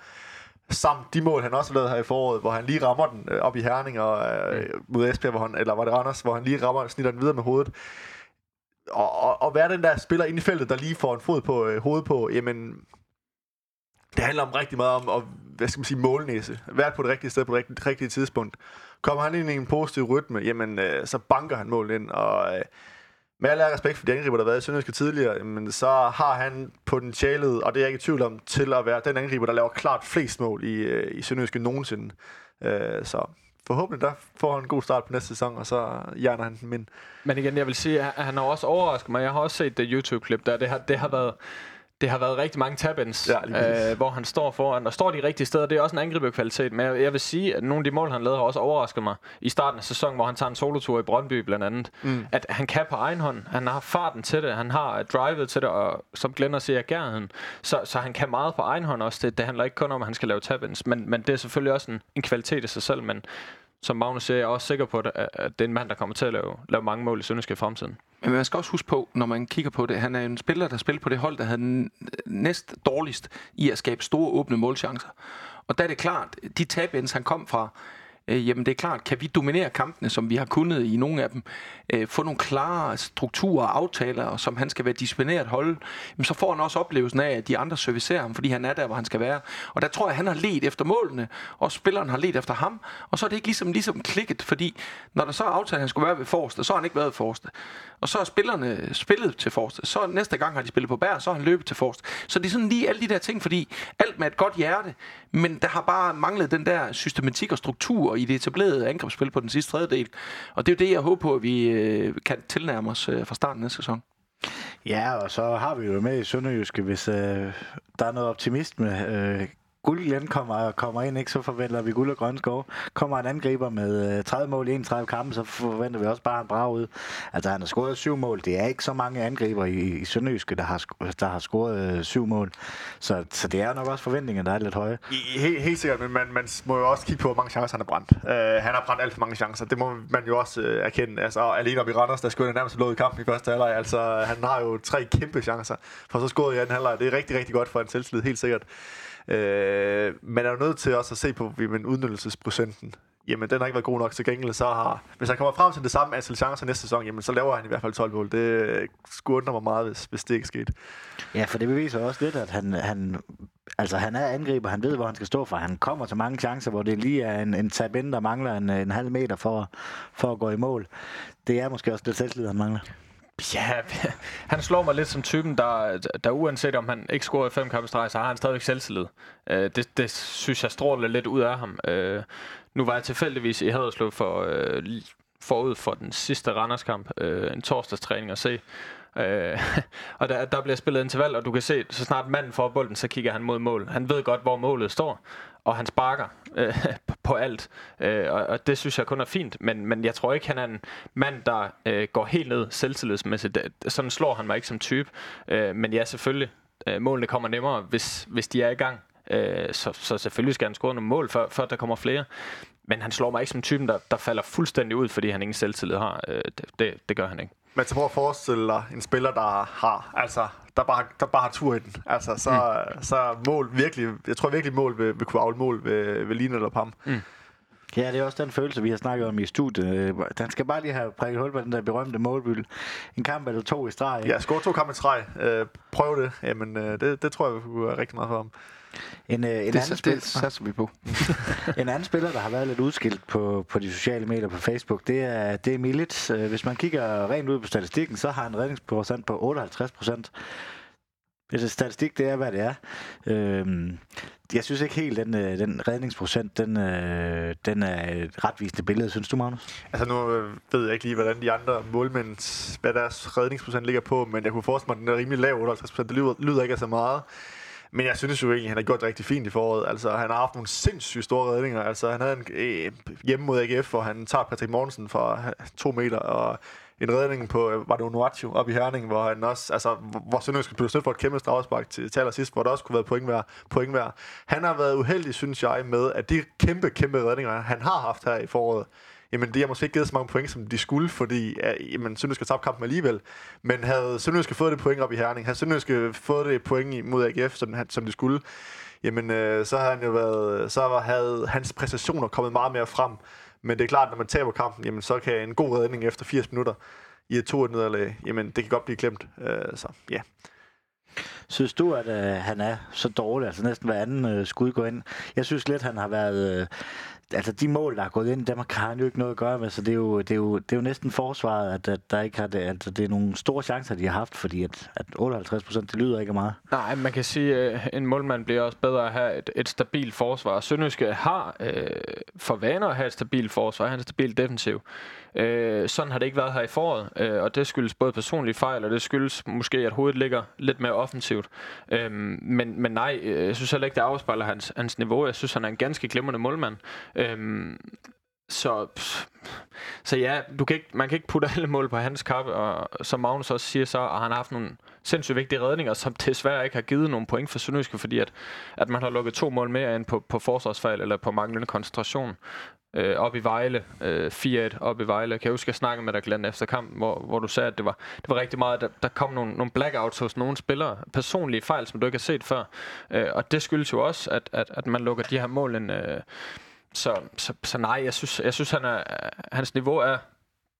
Samt de mål, han også har lavet her i foråret, hvor han lige rammer den øh, op i Herning og øh, mod Esbjerg, hvor han, eller var det Randers, hvor han lige rammer snitter den videre med hovedet. Og, og, og være den der spiller inde i feltet, der lige får en fod på øh, hovedet på, jamen, det handler om rigtig meget om, om hvad skal man sige, målnæse. Være på det rigtige sted på det rigtige, rigtige tidspunkt. Kommer han ind i en positiv rytme, jamen, øh, så banker han mål ind, og øh, med al respekt for de angriber, der har været i Sønderjyske tidligere, jamen, så har han potentialet, og det er jeg ikke i tvivl om, til at være den angriber, der laver klart flest mål i, øh, i Sønderjyske nogensinde. Øh, så forhåbentlig der får han en god start på næste sæson, og så hjerner han den ind. Men igen, jeg vil sige, at han har også overrasket mig. Jeg har også set det YouTube-klip der. Det har, det har været det har været rigtig mange tap ja, øh, hvor han står foran, og står de rigtige steder. Det er også en angriberkvalitet, men jeg, jeg vil sige, at nogle af de mål, han lavede, har også overrasket mig. I starten af sæsonen, hvor han tager en solotur i Brøndby blandt andet. Mm. At han kan på egen hånd. Han har farten til det, han har drivet til det, og som Glenn siger, gærheden. Så, så han kan meget på egen hånd også. Det, det handler ikke kun om, at han skal lave tap men, men det er selvfølgelig også en, en kvalitet i sig selv. Men som Magnus siger, jeg er også sikker på, at, at det er en mand, der kommer til at lave, lave mange mål i Sønderjyske i fremtiden. Men man skal også huske på, når man kigger på det, han er en spiller, der spiller på det hold, der havde næst dårligst i at skabe store åbne målchancer. Og der er det klart, de tab han kom fra, øh, jamen det er klart, kan vi dominere kampene, som vi har kunnet i nogle af dem, øh, få nogle klare strukturer og aftaler, som han skal være disciplineret holde, jamen så får han også oplevelsen af, at de andre servicerer ham, fordi han er der, hvor han skal være. Og der tror jeg, han har let efter målene, og spilleren har let efter ham, og så er det ikke ligesom, ligesom klikket, fordi når der så er aftalt, at han skulle være ved Forste, så har han ikke været ved Forste. Og så er spillerne spillet til Forste. Så næste gang har de spillet på bær, så har han løbet til Forst. Så det er sådan lige alle de der ting, fordi alt med et godt hjerte, men der har bare manglet den der systematik og struktur i det etablerede angrebsspil på den sidste tredjedel. Og det er jo det, jeg håber på, at vi øh, kan tilnærme os øh, fra starten af sæson. Ja, og så har vi jo med i Sønderjyske, hvis øh, der er noget optimisme, øh, Guld kommer, kommer ind, ikke, så forventer vi guld og grøn skov. Kommer en angriber med øh, 30 mål i 31 kampe, så forventer vi også bare en bra ud. Altså, han har scoret syv mål. Det er ikke så mange angriber i, i Sønderjyske, der har, der har scoret øh, syv mål. Så, så det er nok også forventninger, der er lidt høje. I, helt, helt sikkert, men man, man må jo også kigge på, hvor mange chancer han har brændt. Uh, han har brændt alt for mange chancer. Det må man jo også uh, erkende. Altså, alene op i Randers, der skulle nærmest have i kampen i første halvleg. Altså, han har jo tre kæmpe chancer. For så scoret i anden halvleg. Det er rigtig, rigtig godt for en selvtillid, helt sikkert. Øh, man er jo nødt til også at se på men udnyttelsesprocenten. Jamen, den har ikke været god nok til gengæld. Så har, hvis han kommer frem til det samme antal chancer næste sæson, jamen, så laver han i hvert fald 12 mål. Det øh, skulle mig meget, hvis, hvis det ikke skete. Ja, for det beviser også lidt, at han, han, altså, han er angriber. Han ved, hvor han skal stå for. Han kommer til mange chancer, hvor det lige er en, en tab der mangler en, øh, en halv meter for, for at gå i mål. Det er måske også det selvtillid, han mangler. Ja, han slår mig lidt som typen, der, der uanset om han ikke scorer i fem kampe så har han stadigvæk selvtillid. Uh, det, det synes jeg stråler lidt ud af ham. Uh, nu var jeg tilfældigvis i Haderslev for, øh, forud for den sidste Randerskamp, uh, en torsdagstræning at se. Uh, og der, der bliver spillet interval, og du kan se, så snart manden får bolden, så kigger han mod mål. Han ved godt, hvor målet står og han sparker øh, på alt. Øh, og, og det synes jeg kun er fint, men, men jeg tror ikke, han er en mand, der øh, går helt ned selvtillidsmæssigt. Sådan slår han mig ikke som type. Øh, men ja, selvfølgelig, øh, målene kommer nemmere, hvis, hvis de er i gang. Øh, så, så selvfølgelig skal han score nogle mål, før, før der kommer flere. Men han slår mig ikke som typen, der, der falder fuldstændig ud, fordi han ingen selvtillid har. Øh, det, det, det gør han ikke. Men så prøv at forestille dig en spiller, der har, altså, der bare, der bare har tur i den. Altså, så, mm. så mål virkelig, jeg tror virkelig mål vil, vil kunne afle mål ved, ved Line eller Pam. Mm. Ja, det er også den følelse, vi har snakket om i studiet. Øh, Den skal bare lige have prikket hul på den der berømte målbyld. En kamp eller to i streg. ikke? Ja, score to kampe i træ. Øh, prøv det. Jamen, øh, det, det tror jeg, vi kunne være rigtig meget for ham. En, øh, en, Det, anden det, spil, det satser vi på. en anden spiller, der har været lidt udskilt på, på de sociale medier på Facebook, det er, det er Milic. Øh, Hvis man kigger rent ud på statistikken, så har han en redningsprocent på 58 procent. Det statistik, det er, hvad det er. Øhm, jeg synes ikke helt, den, øh, den redningsprocent, den, øh, den er et retvisende billede, synes du, Magnus? Altså nu ved jeg ikke lige, hvordan de andre målmænd, hvad deres redningsprocent ligger på, men jeg kunne forestille mig, at den er rimelig lav, 58 Det lyder, lyder ikke af så meget. Men jeg synes jo egentlig, at han har gjort det rigtig fint i foråret. Altså, han har haft nogle sindssygt store redninger. Altså, han havde en øh, hjemme mod AGF, hvor han tager Patrick Mortensen fra eh, to meter, og en redning på, eh, var det Onuachu op i Herning, hvor han også, altså, hvor- hvor Sønderjysk blev snydt for et kæmpe straffespark til, til allersidst, hvor der også kunne være point værd, point værd. Han har været uheldig, synes jeg, med, at de kæmpe, kæmpe redninger, han har haft her i foråret, jamen det har måske ikke givet så mange point, som de skulle, fordi ja, jamen, Sønderjysk har tabt kampen alligevel. Men havde Sønderjysk fået det point op i Herning, havde Sønderjysk øh, fået det point mod AGF, som, han- som de skulle, jamen øh, så havde han jo været, så havde hans præstationer kommet meget mere frem. Men det er klart, når man taber kampen, jamen så kan en god redning efter 80 minutter i et 2 nederlag, jamen det kan godt blive glemt. Øh, så ja. Synes du, at øh, han er så dårlig, altså næsten hver anden øh, skud går ind? Jeg synes lidt, han har været... Øh, altså de mål, der er gået ind, dem har han jo ikke noget at gøre med, så det er jo, det er jo, det er jo næsten forsvaret, at, at der ikke har det, altså det er nogle store chancer, de har haft, fordi at, at 58 procent, det lyder ikke meget. Nej, man kan sige, at en målmand bliver også bedre at have et, et stabilt forsvar. Sønderjyske har øh, for vaner at have et stabilt forsvar, han er stabil defensiv. Øh, sådan har det ikke været her i foråret, øh, og det skyldes både personlige fejl, og det skyldes måske, at hovedet ligger lidt mere offensivt. Øh, men, men nej, øh, jeg synes heller ikke, det afspejler hans, hans niveau. Jeg synes, han er en ganske glimrende målmand. Øh, så, så ja, du kan ikke, man kan ikke putte alle mål på hans kappe, og som Magnus også siger, så har han haft nogle sindssygt vigtige redninger, som desværre ikke har givet nogen point for Sønderjyske, fordi at, at man har lukket to mål mere ind på, på forsvarsfejl eller på manglende koncentration. Øh, op i Vejle, øh, 4-1 op i Vejle. Kan jeg huske, at jeg snakkede med dig, Glenn, efter kampen, hvor, hvor du sagde, at det var, det var rigtig meget, at der, der kom nogle, nogle blackouts hos nogle spillere. Personlige fejl, som du ikke har set før. Øh, og det skyldes jo også, at, at, at man lukker de her mål ind. Øh, så, så, så nej, jeg synes, jeg synes han er, hans niveau er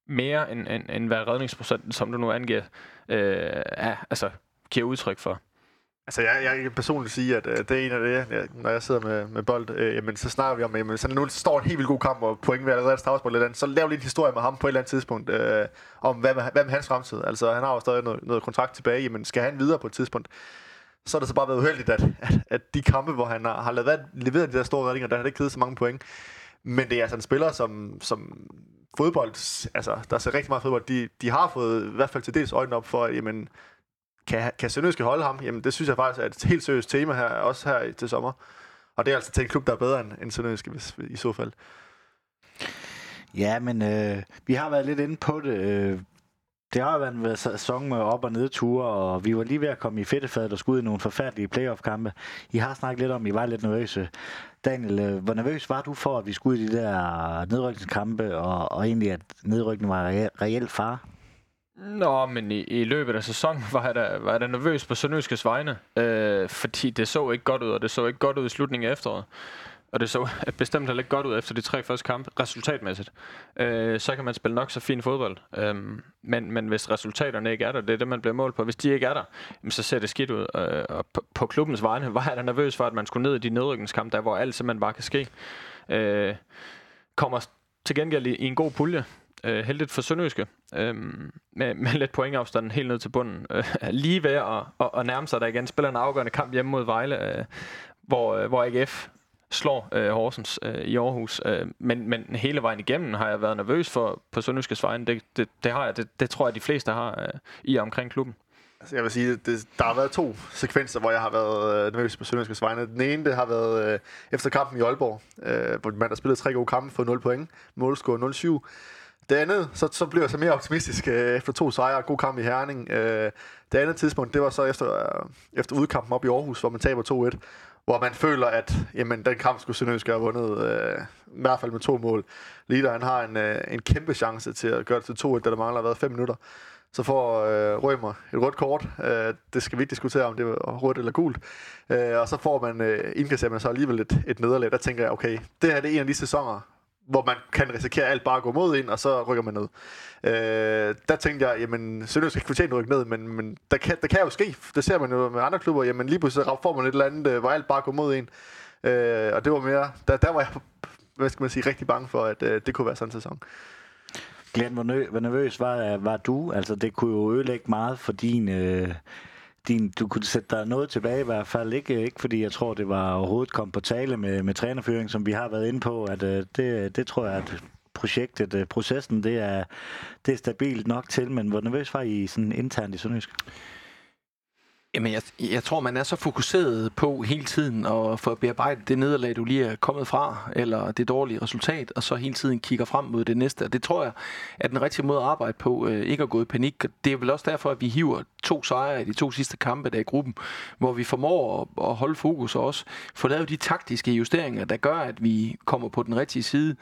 mere end, end, end hvad redningsprocenten, som du nu angiver, øh, er, altså, giver udtryk for. Altså, jeg, jeg kan personligt sige, at øh, det er en af det, jeg, når jeg sidder med, med bold, øh, jamen, så snakker vi om, jamen, så nu står en helt vildt god kamp, og point ved allerede at lidt andet, så lav lidt historie med ham på et eller andet tidspunkt, øh, om hvad med, hvad med hans fremtid. Altså, han har jo stadig noget, noget kontrakt tilbage, men skal han videre på et tidspunkt? Så har det så bare været uheldigt, at, at, at de kampe, hvor han har, har leveret, leveret de der store redninger, der har det ikke givet så mange point. Men det er altså en spiller, som, som fodbold, altså, der ser rigtig meget fodbold, de, de har fået i hvert fald til dels øjnene op for, at, jamen, kan, kan Sønderjyske holde ham? Jamen, det synes jeg faktisk er et helt seriøst tema her, også her til sommer. Og det er altså til en klub, der er bedre end, end Sønderjyske, hvis, i så fald. Ja, men øh, vi har været lidt inde på det. Øh, det har jo været en sæson med op- og nedture, og vi var lige ved at komme i fedtefadet og skulle ud i nogle forfærdelige playoff-kampe. I har snakket lidt om, at I var lidt nervøse. Daniel, øh, hvor nervøs var du for, at vi skulle ud i de der nedrykningskampe, og, og egentlig, at nedrykningen var reelt far? Nå, men i, i løbet af sæsonen var jeg da, var jeg da nervøs på Sønderjyskes vegne, øh, fordi det så ikke godt ud, og det så ikke godt ud i slutningen af efteråret. Og det så bestemt heller ikke godt ud efter de tre første kampe, resultatmæssigt. Øh, så kan man spille nok så fin fodbold. Øh, men, men hvis resultaterne ikke er der, det er det, man bliver målt på. Hvis de ikke er der, så ser det skidt ud. Øh, og på, på klubbens vegne var jeg da nervøs for, at man skulle ned i de nedrykningskampe, der hvor alt simpelthen bare kan ske. Øh, kommer til gengæld i, i en god pulje. Øh, heldigt for Sønderjyske. Øh, med, med lidt pointafstanden helt ned til bunden. Øh, lige ved at, at, at nærme sig der igen. Spiller en afgørende kamp hjemme mod Vejle, øh, hvor, øh, hvor AGF slår øh, Horsens øh, i Aarhus. Øh, men, men hele vejen igennem har jeg været nervøs for på Sønderjyskes vegne. Det, det, det har jeg. Det, det tror jeg, de fleste har øh, i og omkring klubben. Altså, jeg vil sige, det, der har været to sekvenser, hvor jeg har været øh, nervøs på Sønderjyskes vegne. Den ene, det har været øh, efter kampen i Aalborg, øh, hvor man har spillet tre gode kampe for 0 point. Målscore 0-7. Det andet, så, så blev jeg så mere optimistisk øh, efter to sejre og god kamp i Herning. Øh, det andet tidspunkt, det var så efter, øh, efter udkampen op i Aarhus, hvor man taber 2-1 hvor man føler, at jamen, den kamp skulle Sønderjysk have vundet, øh, i hvert fald med to mål. Lider, han har en, øh, en kæmpe chance til at gøre det til 2-1, da der mangler været 5 minutter. Så får øh, Rømer et rødt kort. Øh, det skal vi ikke diskutere, om det var rødt eller gult. Øh, og så får man, øh, indkasserer man så alligevel et, et nederlag. Der tænker jeg, okay, det her det er en af de sæsoner, hvor man kan risikere alt bare at gå mod ind, og så rykker man ned. Øh, der tænkte jeg, jamen, Sønderjysk skal ikke fortjene at rykke ned, men, men der, kan, der kan jo ske. Det ser man jo med andre klubber. Jamen, lige pludselig får man et eller andet, øh, hvor alt bare går mod en. Øh, og det var mere, der, der var jeg, hvad skal man sige, rigtig bange for, at øh, det kunne være sådan en sæson. Glenn, hvor, nø- hvor nervøs var, øh, var du? Altså, det kunne jo ødelægge meget for din... Øh din, du kunne sætte dig noget tilbage i hvert fald. Ikke, ikke fordi jeg tror, det var overhovedet kom på tale med, med trænerføring, som vi har været inde på. At, øh, det, det tror jeg, at projektet, øh, processen, det er, det er stabilt nok til. Men hvor nervøs var I sådan internt i Sønderjysk? Jamen, jeg, jeg tror, man er så fokuseret på hele tiden at få bearbejdet det nederlag, du lige er kommet fra, eller det dårlige resultat, og så hele tiden kigger frem mod det næste. Og det tror jeg er den rigtige måde at arbejde på, øh, ikke at gå i panik. Det er vel også derfor, at vi hiver to sejre i de to sidste kampe der i gruppen, hvor vi formår at, at holde fokus og også få lavet de taktiske justeringer, der gør, at vi kommer på den rigtige side.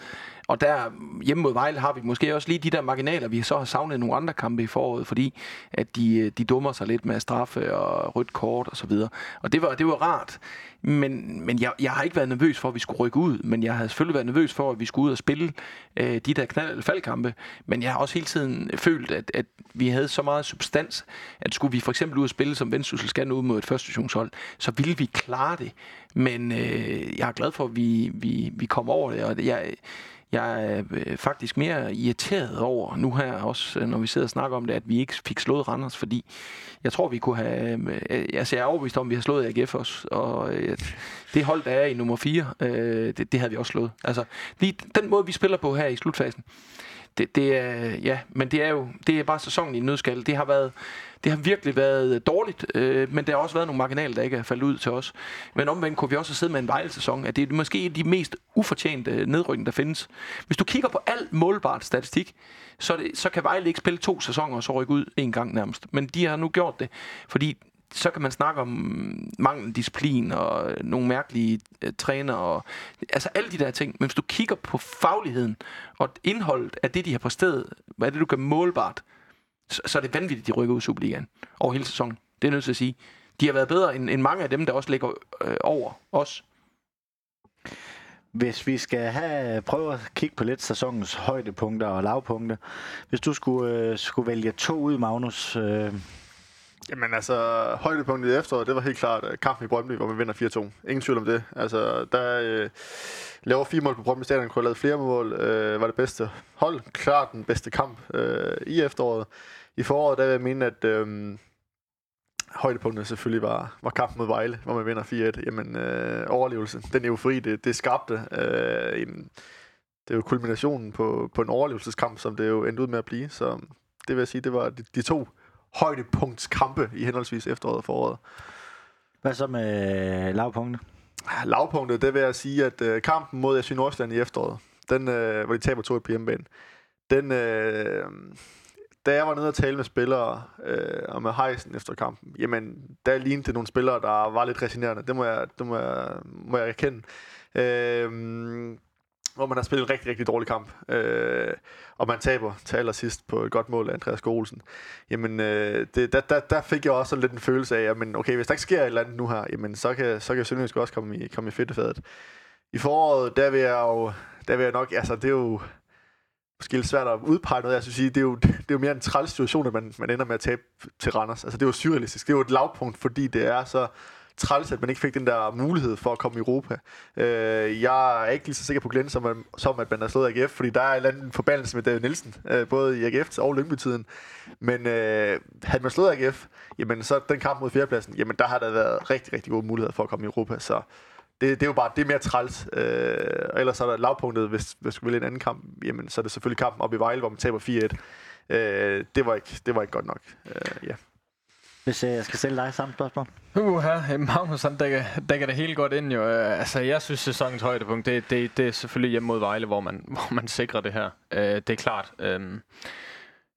Og der hjemme mod Vejle har vi måske også lige de der marginaler, vi så har savnet nogle andre kampe i foråret, fordi at de, øh, de dummer sig lidt med straffe og rødt kort og så videre. Og det var, det var rart. Men, men jeg, jeg har ikke været nervøs for, at vi skulle rykke ud, men jeg har selvfølgelig været nervøs for, at vi skulle ud og spille øh, de der knald- eller faldkampe. Men jeg har også hele tiden følt, at, at vi havde så meget substans, at skulle vi for eksempel ud og spille som Vendsyssel skal ud mod et første så ville vi klare det. Men øh, jeg er glad for, at vi, vi, vi kom over det, og jeg, jeg er øh, faktisk mere irriteret over nu her, også øh, når vi sidder og snakker om det, at vi ikke fik slået Randers, fordi jeg tror, vi kunne have... Øh, øh altså, jeg er overbevist om, at vi har slået AGF også, og øh, det hold, der er i nummer 4, det, det havde vi også slået. Altså, lige den måde, vi spiller på her i slutfasen, det, det er, ja, men det er jo det er bare sæsonen i nødskal. Det har været det har virkelig været dårligt, øh, men der har også været nogle marginaler, der ikke er faldet ud til os. Men omvendt kunne vi også have siddet med en vejlesæson, at det er måske de mest ufortjente nedrykning, der findes. Hvis du kigger på alt målbart statistik, så, det, så kan Vejle ikke spille to sæsoner og så rykke ud en gang nærmest. Men de har nu gjort det, fordi så kan man snakke om mangel disciplin og nogle mærkelige øh, træner og altså alle de der ting. Men hvis du kigger på fagligheden og indholdet af det, de har præsteret, hvad er det, du kan målbart, så, så er det vanvittigt, de rykker ud i Superligaen over hele sæsonen. Det er nødt til at sige. De har været bedre end, end mange af dem, der også ligger øh, over os. Hvis vi skal have, prøve at kigge på lidt sæsonens højdepunkter og lavpunkter. Hvis du skulle, øh, skulle vælge to ud, Magnus. Øh. Jamen altså, højdepunktet i efteråret, det var helt klart uh, kampen i Brøndby, hvor man vinder 4-2. Ingen tvivl om det. Altså, der øh, laver fire mål på Brøndby Stadion, kunne have lavet flere mål, øh, var det bedste hold. Klart den bedste kamp øh, i efteråret. I foråret, der vil jeg mene, at øh, højdepunktet selvfølgelig var, var kampen mod Vejle, hvor man vinder 4-1. Jamen, øh, overlevelse, den eufori, det, det skabte. Øh, jamen, det er jo kulminationen på, på en overlevelseskamp, som det jo endte ud med at blive. Så det vil jeg sige, det var de, de to højdepunktskampe i henholdsvis efteråret og foråret. Hvad så med lavpunktet? Lavpunktet, det vil jeg sige, at øh, kampen mod FC Nordsjælland i efteråret, den, øh, hvor de taber 2 på hjemmebane, den, øh, da jeg var nede og tale med spillere øh, og med Heisen efter kampen, jamen, der lignede det nogle spillere, der var lidt resignerende. Det må jeg, det må jeg, må jeg erkende. Øh, hvor man har spillet en rigtig, rigtig dårlig kamp, øh, og man taber til allersidst på et godt mål af Andreas Olsen, jamen øh, det, der, der, der fik jeg også lidt en følelse af, at okay, hvis der ikke sker et eller andet nu her, jamen så kan, så kan Sønderjysk også komme i, komme i fedtefadet. I foråret, der vil jeg jo, der vil jeg nok, altså det er jo, måske lidt svært at udpege noget. Jeg synes, det er jo, det er jo mere en træls situation, at man, man ender med at tabe til Randers. Altså, det er jo surrealistisk. Det er jo et lavpunkt, fordi det er så træls, at man ikke fik den der mulighed for at komme i Europa. Øh, jeg er ikke lige så sikker på Glenn, som, man, som at man har slået AGF, fordi der er en eller anden forbandelse med David Nielsen, øh, både i AGF og Lyngby-tiden. Men øh, havde man slået AGF, jamen så den kamp mod fjerdepladsen, jamen der har der været rigtig, rigtig gode muligheder for at komme i Europa. Så det, det er jo bare, det er mere træls. Øh, og ellers er der lavpunktet, hvis, hvis du vil en anden kamp, jamen så er det selvfølgelig kampen op i Vejle, hvor man taber 4-1. Øh, det, var ikke, det var ikke godt nok. Øh, ja. Hvis øh, jeg skal stille dig samme spørgsmål. Uh, her, Magnus han dækker, dækker det hele godt ind jo. Øh, altså, jeg synes, sæsonens højdepunkt, det, det, det er selvfølgelig hjemme mod Vejle, hvor man, hvor man sikrer det her. Uh, det er klart. Uh,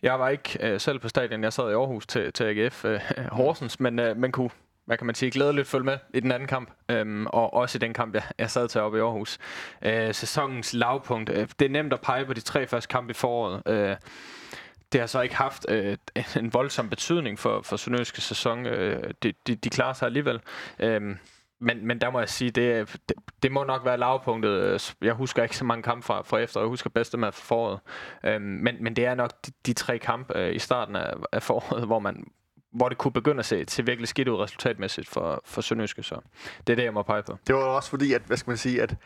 jeg var ikke uh, selv på stadion. Jeg sad i Aarhus til, til AGF uh, Horsens, men uh, man kunne hvad kan man sige, glædeligt følge med i den anden kamp, øhm, og også i den kamp, jeg, jeg sad til oppe i Aarhus. Øh, sæsonens lavpunkt. Øh, det er nemt at pege på de tre første kampe i foråret. Øh, det har så ikke haft øh, en voldsom betydning for, for Sønderjyske sæson. Øh, de, de, de klarer sig alligevel. Øh, men, men der må jeg sige, det, det, det må nok være lavpunktet. Jeg husker ikke så mange kampe fra, fra efter, jeg husker bedste med foråret. Øhm, men, men det er nok de, de tre kampe øh, i starten af, af foråret, hvor man hvor det kunne begynde at se til virkelig skidt ud resultatmæssigt for, for Sønderjyske, så det er det, jeg må pege på. Det var også fordi, at, hvad skal man sige, at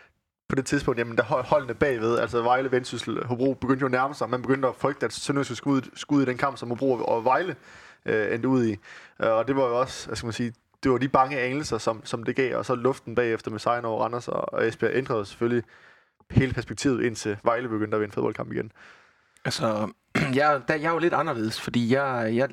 på det tidspunkt, jamen der holdene bagved, altså Vejle, Vendsyssel, Hobro begyndte jo at nærme sig. Man begyndte at frygte, at Sønderjysk skulle ud, skulle ud i den kamp, som Hobro og Vejle øh, endte ud i. Øh, og det var jo også, hvad skal man sige, det var de bange anelser, som, som det gav, og så luften bagefter med sejren over Randers og, og Esbjerg ændrede selvfølgelig hele perspektivet, indtil Vejle begyndte at vinde fodboldkamp igen. Altså, jeg, der, jeg er jo lidt anderledes, fordi jeg, jeg,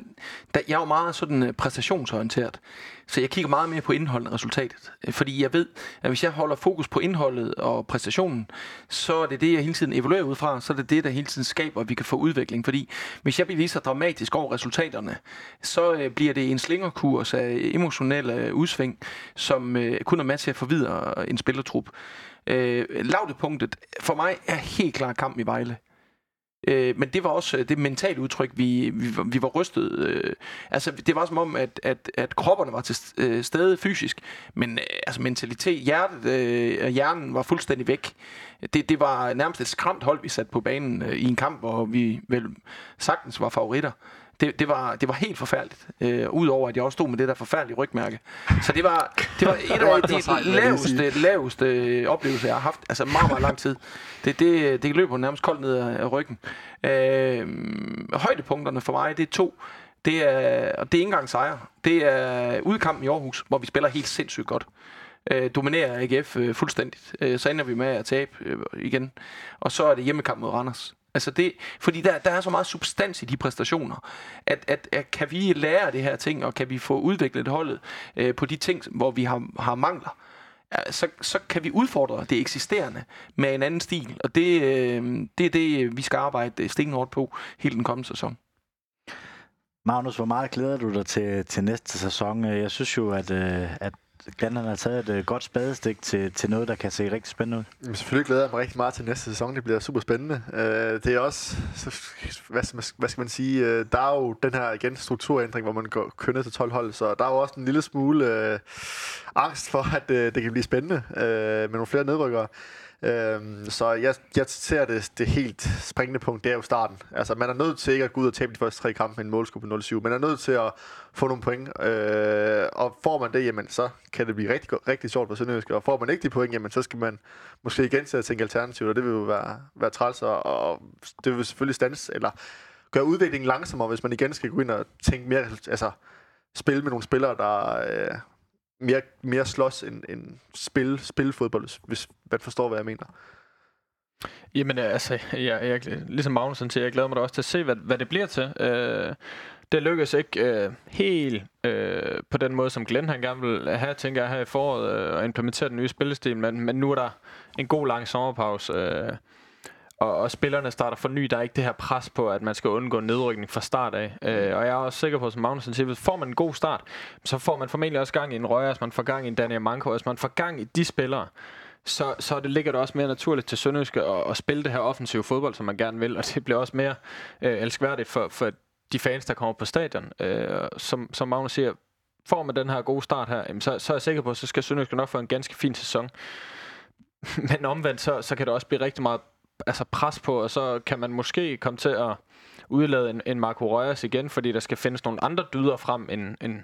der, jeg er jo meget sådan øh, præstationsorienteret. Så jeg kigger meget mere på indholdet end resultatet. Øh, fordi jeg ved, at hvis jeg holder fokus på indholdet og præstationen, så er det det, jeg hele tiden evaluerer ud fra. Så er det det, der hele tiden skaber, at vi kan få udvikling. Fordi hvis jeg bliver lige så dramatisk over resultaterne, så øh, bliver det en slingerkurs af emotionelle udsving, som kun er med til at forvidre en spillertrup. Øh, lavdepunktet for mig er helt klart kamp i Vejle. Øh, men det var også øh, det mentale udtryk, vi, vi, vi var rystet. Øh, altså, det var som om, at, at, at kropperne var til øh, stede fysisk, men øh, altså mentalitet, hjertet øh, hjernen var fuldstændig væk. Det, det var nærmest et skræmt hold, vi satte på banen øh, i en kamp, hvor vi vel sagtens var favoritter det, det, var, det var helt forfærdeligt. Øh, Udover at jeg også stod med det der forfærdelige rygmærke. Så det var, det var et af de laveste, laveste oplevelser, jeg har haft. Altså meget, meget lang tid. Det, det, det løber nærmest koldt ned af ryggen. Øh, højdepunkterne for mig, det er to. Det er, og det er ikke engang sejr. Det er udkampen i Aarhus, hvor vi spiller helt sindssygt godt øh, dominerer AGF øh, fuldstændigt. Øh, så ender vi med at tabe øh, igen. Og så er det hjemmekamp mod Randers. Altså det, fordi der, der er så meget substans i de præstationer, at, at, at kan vi lære det her ting, og kan vi få udviklet holdet øh, på de ting, hvor vi har, har mangler, så, så kan vi udfordre det eksisterende med en anden stil, og det, øh, det er det, vi skal arbejde øh, stenhårdt på hele den kommende sæson. Magnus, hvor meget glæder du dig til, til næste sæson? Jeg synes jo, at, øh, at Glenn har taget et øh, godt spadestik til, til noget, der kan se rigtig spændende ud. Jamen, selvfølgelig glæder jeg mig rigtig meget til næste sæson. Det bliver super spændende. Uh, øh, det er også, så, hvad, hvad skal man sige, uh, der er jo den her igen strukturændring, hvor man går kønnet til 12 hold, så der er jo også en lille smule uh, angst for, at uh, det kan blive spændende uh, med nogle flere nedrykkere. Øhm, så jeg, jeg ser det, det helt springende punkt, det er jo starten. Altså, man er nødt til ikke at gå ud og tabe de første tre kampe med en målskub på 0-7. Man er nødt til at få nogle point. Øh, og får man det, jamen, så kan det blive rigtig, rigtig sjovt for Sønderjysk. Og får man ikke de point, jamen, så skal man måske igen til at tænke alternativt, og det vil jo være, være træls. Og, og det vil selvfølgelig stands, eller gøre udviklingen langsommere, hvis man igen skal gå ind og tænke mere, altså spille med nogle spillere, der, øh, mere, mere slås end, end spil, spil fodbold, hvis man forstår, hvad jeg mener. Jamen øh, altså, jeg, jeg, ligesom Magnussen siger, jeg glæder mig da også til at se, hvad, hvad det bliver til. Øh, det lykkedes ikke øh, helt øh, på den måde, som Glenn han gerne vil have, tænker jeg, her i foråret, øh, at implementere den nye spillestil, men, men nu er der en god lang sommerpause. Øh, og, og spillerne starter for ny. Der er ikke det her pres på, at man skal undgå nedrykning fra start af. Øh, mm. og jeg er også sikker på, som Magnussen siger, hvis får man en god start, så får man formentlig også gang i en Røgers, man får gang i en Daniel Manko, hvis man får gang i de spillere, så, så det ligger det også mere naturligt til Sønderjyske at, at spille det her offensive fodbold, som man gerne vil, og det bliver også mere øh, elskværdigt for, for de fans, der kommer på stadion. Øh, som, som Magnus siger, får man den her gode start her, jamen, så, så er jeg sikker på, at så skal Sønderjyske nok få en ganske fin sæson. Men omvendt, så, så kan det også blive rigtig meget altså pres på, og så kan man måske komme til at udlade en, en Marco Reyes igen, fordi der skal findes nogle andre dyder frem end, end,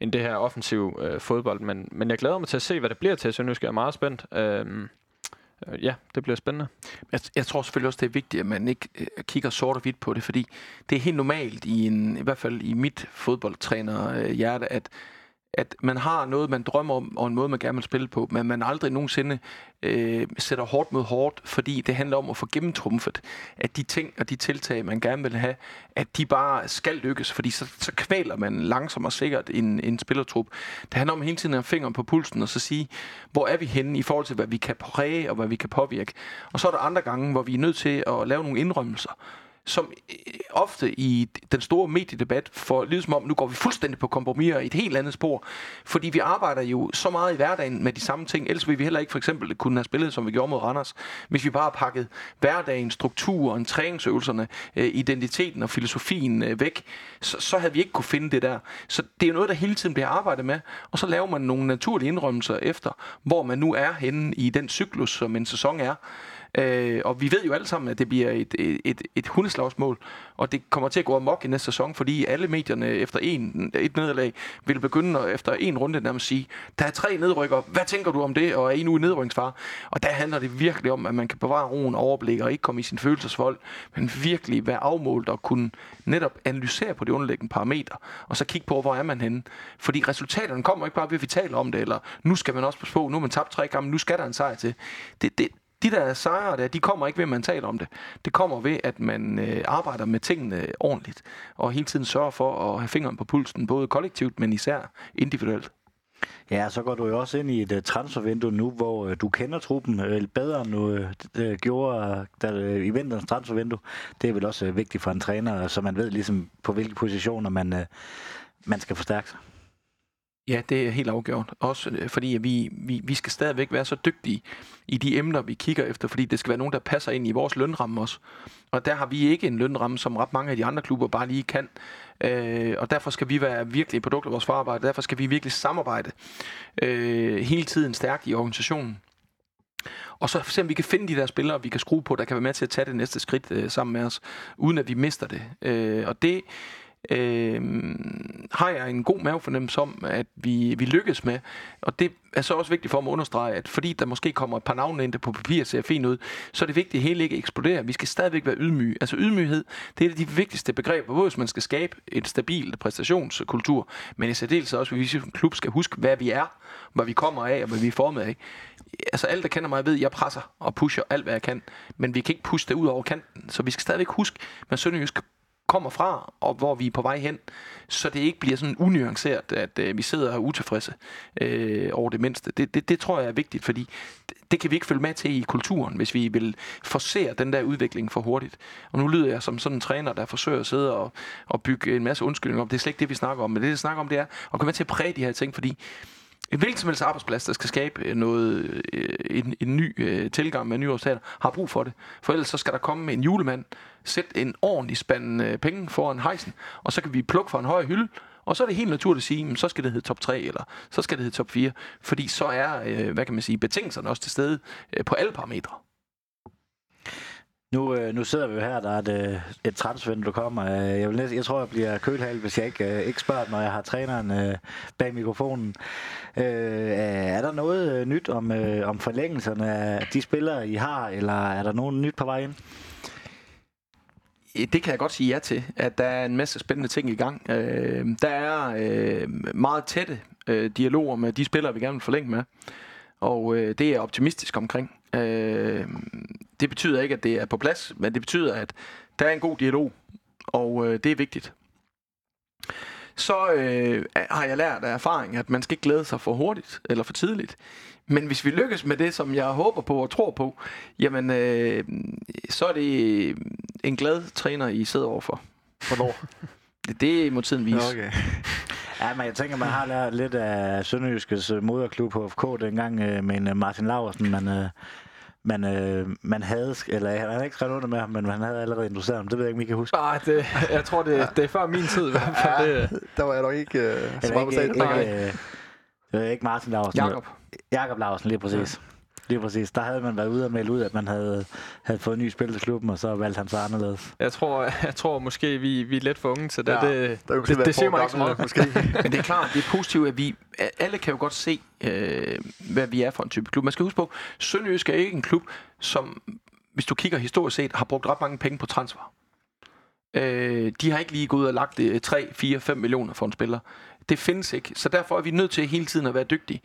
end det her offensive øh, fodbold. Men, men jeg glæder mig til at se, hvad det bliver til, så nu skal jeg meget spændt. Øhm, øh, ja, det bliver spændende. Jeg, jeg tror selvfølgelig også, det er vigtigt, at man ikke øh, kigger sort og hvidt på det, fordi det er helt normalt, i, en, i hvert fald i mit fodboldtræner øh, hjerte, at at man har noget, man drømmer om, og en måde, man gerne vil spille på, men man aldrig nogensinde øh, sætter hårdt mod hårdt, fordi det handler om at få gennemtrumfet, at de ting og de tiltag, man gerne vil have, at de bare skal lykkes, fordi så, så kvaler man langsomt og sikkert en, en spillertrup. Det handler om hele tiden at have fingeren på pulsen og så sige, hvor er vi henne i forhold til, hvad vi kan præge og hvad vi kan påvirke. Og så er der andre gange, hvor vi er nødt til at lave nogle indrømmelser, som øh, ofte i den store mediedebat får lidt som om, nu går vi fuldstændig på kompromis i et helt andet spor. Fordi vi arbejder jo så meget i hverdagen med de samme ting. Ellers ville vi heller ikke for eksempel kunne have spillet, som vi gjorde mod Randers, hvis vi bare pakket hverdagen, strukturen, træningsøvelserne, øh, identiteten og filosofien øh, væk. Så, så havde vi ikke kunne finde det der. Så det er jo noget, der hele tiden bliver arbejdet med. Og så laver man nogle naturlige indrømmelser efter, hvor man nu er henne i den cyklus, som en sæson er. Øh, og vi ved jo alle sammen, at det bliver et, et, et, et hundeslagsmål, og det kommer til at gå amok i næste sæson, fordi alle medierne efter en, et nederlag vil begynde at, efter en runde nærmest sige, der er tre nedrykker, hvad tænker du om det, og er I nu i nedrykningsfar? Og der handler det virkelig om, at man kan bevare roen og overblik og ikke komme i sin følelsesvold, men virkelig være afmålt og kunne netop analysere på de underliggende parametre, og så kigge på, hvor er man henne. Fordi resultaterne kommer ikke bare ved, at vi taler om det, eller nu skal man også på på, nu har man tabt tre kampe, nu skal der en sejr til. Det, det, de der sejre der, de kommer ikke ved, at man taler om det. Det kommer ved, at man øh, arbejder med tingene ordentligt, og hele tiden sørger for at have fingeren på pulsen, både kollektivt, men især individuelt. Ja, så går du jo også ind i et uh, transfervindue nu, hvor uh, du kender truppen uh, bedre, end du uh, gjorde uh, der, i vinterens transfervindue. Det er vel også uh, vigtigt for en træner, så man ved ligesom, på hvilke positioner man, uh, man skal forstærke sig. Ja, det er helt afgjort. Også øh, fordi vi, vi, vi skal stadigvæk være så dygtige i de emner, vi kigger efter, fordi det skal være nogen, der passer ind i vores lønramme også. Og der har vi ikke en lønramme, som ret mange af de andre klubber bare lige kan. Øh, og derfor skal vi være virkelig et produkt af vores forarbejde. Derfor skal vi virkelig samarbejde øh, hele tiden stærkt i organisationen. Og så se om vi kan finde de der spillere, vi kan skrue på, der kan være med til at tage det næste skridt øh, sammen med os, uden at vi mister det. Øh, og det øh, har jeg en god mavefornemmelse om, at vi, vi lykkes med. Og det er så også vigtigt for mig at understrege, at fordi der måske kommer et par navne ind, der på papir ser fint ud, så er det vigtigt, at hele ikke eksploderer. Vi skal stadigvæk være ydmyge. Altså ydmyghed, det er et af de vigtigste begreber, både hvis man skal skabe et stabilt præstationskultur, men i særdeleshed også, hvis vi som klub skal huske, hvad vi er, hvad vi kommer af, og hvad vi er formet af. Altså alle, der kender mig, ved, at jeg presser og pusher alt, hvad jeg kan, men vi kan ikke pushe det ud over kanten. Så vi skal stadigvæk huske, at Sønderjysk kommer fra, og hvor vi er på vej hen, så det ikke bliver sådan unuanceret, at øh, vi sidder utilfredse øh, over det mindste. Det, det, det tror jeg er vigtigt, fordi det, det kan vi ikke følge med til i kulturen, hvis vi vil forsere den der udvikling for hurtigt. Og nu lyder jeg som sådan en træner, der forsøger at sidde og, og bygge en masse undskyldninger om. Det er slet ikke det, vi snakker om, men det, vi snakker om, det er at komme med til at præge de her ting, fordi hvilken som helst arbejdsplads, der skal skabe øh, noget, øh, en, en ny øh, tilgang med nye resultater, har brug for det. For ellers så skal der komme en julemand, sætte en ordentlig spand øh, penge foran hejsen, og så kan vi plukke fra en høj hylde, og så er det helt naturligt at sige, at så skal det hedde top 3, eller så skal det hedde top 4, fordi så er, øh, hvad kan man sige, betingelserne også til stede øh, på alle parametre. Nu, øh, nu sidder vi jo her, der er et, øh, et transfervindue, du kommer. Øh, jeg, vil næste, jeg tror, jeg bliver kølhal, hvis jeg ikke, øh, ikke spørger, når jeg har træneren øh, bag mikrofonen. Øh, er der noget øh, nyt om, øh, om forlængelserne af de spillere, I har, eller er der nogen nyt på vej ind? Det kan jeg godt sige ja til, at der er en masse spændende ting i gang. Øh, der er øh, meget tætte øh, dialoger med de spillere, vi gerne vil forlænge med. Og øh, det er jeg optimistisk omkring. Øh, det betyder ikke, at det er på plads, men det betyder, at der er en god dialog, og øh, det er vigtigt. Så øh, har jeg lært af erfaring, at man skal ikke glæde sig for hurtigt eller for tidligt. Men hvis vi lykkes med det, som jeg håber på og tror på, jamen, øh, så er det en glad træner, I sidder overfor. Hvornår? Det, det må tiden vise. Okay. Ja, men jeg tænker, man har lært lidt af Sønderjyskes øh, moderklub på FK dengang øh, med øh, Martin Laversen, man, man, øh, man havde, eller han havde ikke skrevet under med ham, men han havde allerede introduceret ham. Det ved jeg ikke, om I kan huske. Nej, det, jeg tror, det, det er før min tid i hvert fald. Ja, Det, der var jeg nok ikke øh, så meget på ikke, stadion ikke, ikke, øh, det er ikke Martin Laversen. Jakob. Jakob Laversen, lige præcis. Lige præcis. Der havde man været ude og melde ud, at man havde, havde fået en ny spil til klubben, og så valgte han så anderledes. jeg, tror, jeg tror måske, vi, vi er lidt for unge til det. Ja, det, Der det, det, det, det siger mig ikke så meget. Måske. Men det er klart, det er positivt, at vi alle kan jo godt se, øh, hvad vi er for en type klub. Man skal huske på, Sønderjysk er ikke en klub, som, hvis du kigger historisk set, har brugt ret mange penge på transfer. Øh, de har ikke lige gået ud og lagt øh, 3, 4, 5 millioner for en spiller. Det findes ikke, så derfor er vi nødt til hele tiden at være dygtige.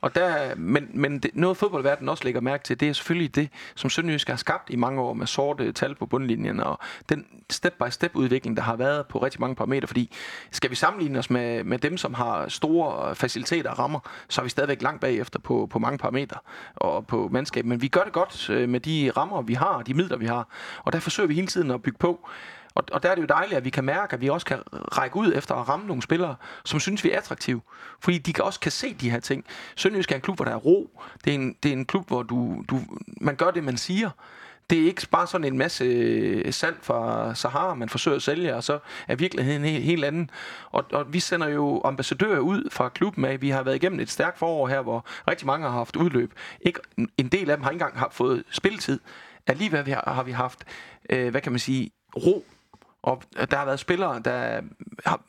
Og der, men men det, noget fodboldverdenen også lægger mærke til, det er selvfølgelig det, som Sønderjysk har skabt i mange år med sorte tal på bundlinjen, og den step-by-step udvikling, der har været på rigtig mange parametre, fordi skal vi sammenligne os med, med dem, som har store faciliteter og rammer, så er vi stadigvæk langt bagefter på, på mange parametre og på mandskab, men vi gør det godt øh, med de rammer, vi har, de midler, vi har, og der forsøger vi hele tiden at bygge på. Og, og der er det jo dejligt, at vi kan mærke, at vi også kan række ud efter at ramme nogle spillere, som synes, vi er attraktive. Fordi de også kan se de her ting. Sønderjysk er en klub, hvor der er ro. Det er en, det er en klub, hvor du, du, man gør det, man siger. Det er ikke bare sådan en masse øh, salg fra Sahara, man forsøger at sælge, og så er virkeligheden en helt anden. Og, og vi sender jo ambassadører ud fra klubben af. Vi har været igennem et stærkt forår her, hvor rigtig mange har haft udløb. Ikke, en del af dem har ikke engang fået spilletid. Alligevel har vi haft, øh, hvad kan man sige, ro og der har været spillere, der har,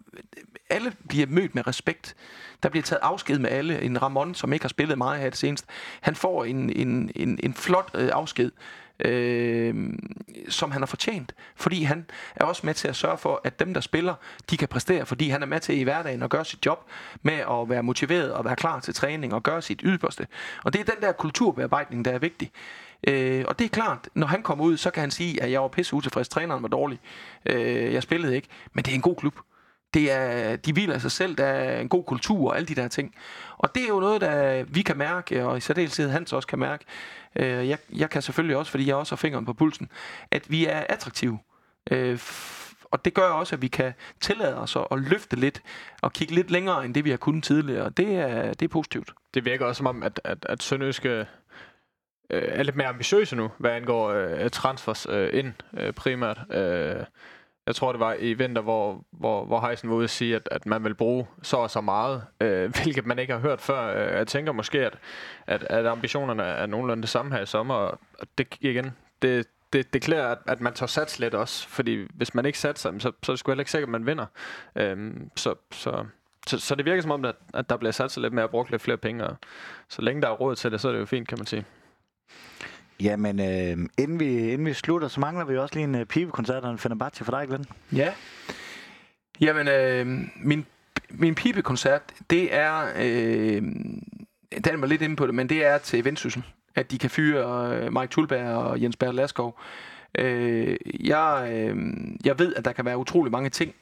alle bliver mødt med respekt. Der bliver taget afsked med alle. En Ramon, som ikke har spillet meget her det seneste, han får en, en, en, en flot øh, afsked, øh, som han har fortjent. Fordi han er også med til at sørge for, at dem, der spiller, de kan præstere. Fordi han er med til i hverdagen at gøre sit job med at være motiveret og være klar til træning og gøre sit yderste. Og det er den der kulturbearbejdning, der er vigtig. Øh, og det er klart, når han kommer ud, så kan han sige, at jeg var pisse utilfreds, træneren var dårlig, øh, jeg spillede ikke, men det er en god klub. Det er, de hviler sig selv, der er en god kultur og alle de der ting. Og det er jo noget, der vi kan mærke, og i særdeleshed Hans også kan mærke. Øh, jeg, jeg kan selvfølgelig også, fordi jeg også har fingeren på pulsen, at vi er attraktive. Øh, og det gør også, at vi kan tillade os at løfte lidt og kigge lidt længere end det, vi har kunnet tidligere. Det er, det er positivt. Det virker også som om, at, at, at Sønderjyske øh, er lidt mere ambitiøse nu, hvad angår øh, transfers øh, ind øh, primært. Øh, jeg tror, det var i vinter, hvor, hvor, hvor Heisen var ude og sige, at, at man vil bruge så og så meget, øh, hvilket man ikke har hørt før. Øh, jeg tænker måske, at, at, at ambitionerne er nogenlunde det samme her i sommer, og det igen, det, det, det klæder, at, at man tager sats lidt også, fordi hvis man ikke satser, så, så er det sgu heller ikke sikkert, at man vinder. Øhm, så, så, så, så det virker som om, at, at der bliver satset lidt mere og brugt lidt flere penge, og så længe der er råd til det, så er det jo fint, kan man sige. Jamen, øh, inden, vi, inden vi slutter, så mangler vi også lige en øh, pibekoncert og en Fenerbahce for dig, Glenn. Ja. Jamen, øh, min, min pibekoncert, det er... Øh, den var lidt inde på det, men det er til Vendsyssel, at de kan fyre øh, Mike Tulberg og Jens Bertel Laskov. Øh, jeg, øh, jeg ved, at der kan være utrolig mange ting.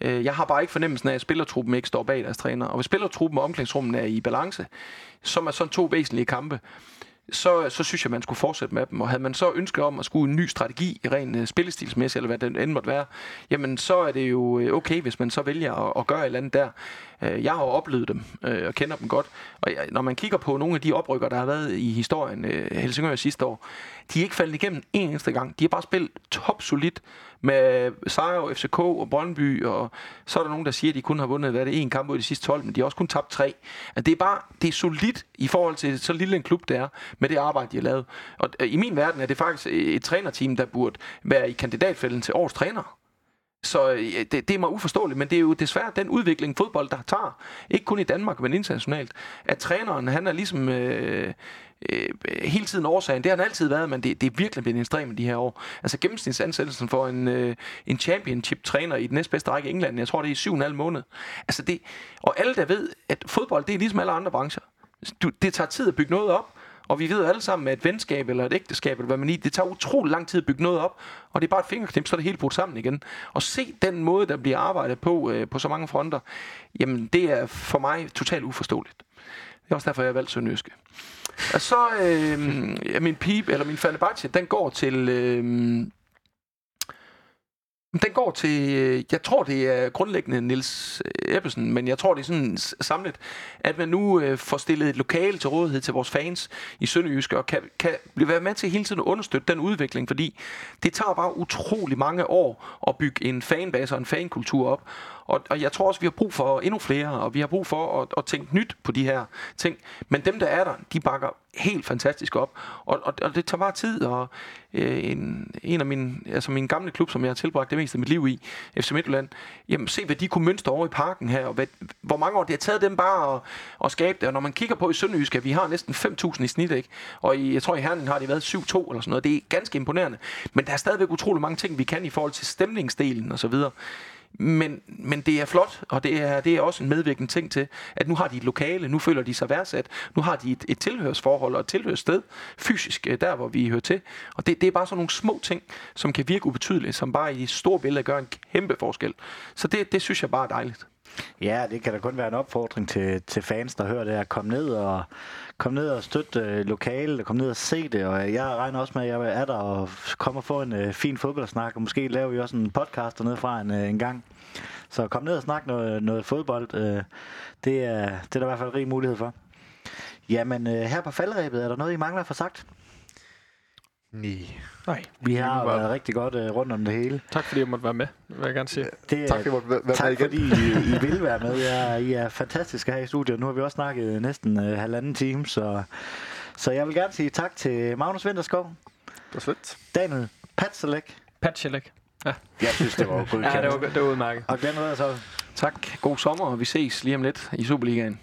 Øh, jeg har bare ikke fornemmelsen af, at spillertruppen ikke står bag deres træner. Og hvis spillertruppen og omklædningsrummen er i balance, som er sådan to væsentlige kampe, så, så synes jeg, man skulle fortsætte med dem. Og havde man så ønske om at skulle en ny strategi, rent øh, spillestilsmæssigt, eller hvad det end måtte være, jamen så er det jo øh, okay, hvis man så vælger at, at gøre et eller andet der. Øh, jeg har jo oplevet dem øh, og kender dem godt. Og jeg, når man kigger på nogle af de oprykker, der har været i historien, øh, Helsingør sidste år, de er ikke faldet igennem en eneste gang. De har bare spillet top solidt med sejre FCK og Brøndby, og så er der nogen, der siger, at de kun har vundet hvad det, en kamp ud de sidste 12, men de har også kun tabt tre. At det er bare det er solidt i forhold til så lille en klub, det er, med det arbejde, de har lavet. Og øh, i min verden er det faktisk et trænerteam, der burde være i kandidatfælden til årets træner. Så øh, det, det er mig uforståeligt, men det er jo desværre den udvikling, fodbold der tager, ikke kun i Danmark, men internationalt, at træneren, han er ligesom øh, øh, hele tiden årsagen. Det har han altid været, men det, det er virkelig blevet ekstremt de her år. Altså gennemsnitsansættelsen for en, øh, en championship-træner i den næstbedste række i England, jeg tror, det er i syv og en halv måned. Altså det, og alle der ved, at fodbold, det er ligesom alle andre brancher. Du, det tager tid at bygge noget op, og vi ved alle sammen, at et venskab eller et ægteskab, eller hvad man i, det tager utrolig lang tid at bygge noget op, og det er bare et fingerknip, så er det hele brudt sammen igen. Og se den måde, der bliver arbejdet på, øh, på så mange fronter, jamen det er for mig totalt uforståeligt. Det er også derfor, jeg har valgt Sønderjyske. Og så, øh, min pip, eller min Fenerbahce, den går til... Øh, den går til, øh, jeg tror det er grundlæggende Nils øh, Ebbesen, men jeg tror det er sådan samlet, at man nu øh, får stillet et lokale til rådighed til vores fans i Sønderjysk, og kan, kan blive være med til hele tiden at understøtte den udvikling, fordi det tager bare utrolig mange år at bygge en fanbase og en fankultur op, Og, og jeg tror også, vi har brug for endnu flere, og vi har brug for at, at tænke nyt på de her ting. Men dem, der er der, de bakker helt fantastisk op. Og, og, og det tager bare tid, og øh, en, en af mine, altså min gamle klub, som jeg har tilbragt det meste af mit liv i, FC Midtjylland, jamen se, hvad de kunne mønstre over i parken her, og hvad, hvor mange år det har taget dem bare at, at skabe det. Og når man kigger på i Sønderjysk, vi har næsten 5.000 i snit, ikke? og i, jeg tror i Herning har de været 7-2 eller sådan noget. Det er ganske imponerende. Men der er stadigvæk utrolig mange ting, vi kan i forhold til stemningsdelen og så videre. Men, men det er flot, og det er, det er også en medvirkende ting til, at nu har de et lokale, nu føler de sig værdsat, nu har de et, et tilhørsforhold og et tilhørssted fysisk, øh, der hvor vi hører til. Og det, det er bare sådan nogle små ting, som kan virke ubetydelige, som bare i de store billeder gør en kæmpe forskel. Så det, det synes jeg bare er dejligt. Ja, det kan da kun være en opfordring til, til fans, der hører det her. Kom ned og, kom ned og støtte øh, lokalet, kom ned og se det, og jeg regner også med, at jeg er der og kommer og få en øh, fin fodboldsnak, og måske laver vi også en podcast dernede fra en, øh, en gang. Så kom ned og snak noget, noget fodbold. Øh, det, er, det er der i hvert fald rig mulighed for. Jamen, øh, her på faldrebet, er der noget, I mangler for sagt? Nej. Nej. Vi har været rigtig godt øh, rundt om det hele. Tak fordi jeg måtte være med, vil jeg gerne sige. Det, Tak, fordi jeg måtte være med tak igen. fordi I, I vil være med. Ja, I er fantastiske her i studiet. Nu har vi også snakket næsten øh, halvanden time, så, så jeg vil gerne sige tak til Magnus Vinterskov, Det var sødt. Daniel Patselek. Patchelek. Ja, Jeg synes, det var godkendt. ja det, var, det var udmærket. Og Glenn Rødersholm. Tak, god sommer, og vi ses lige om lidt i Superligaen.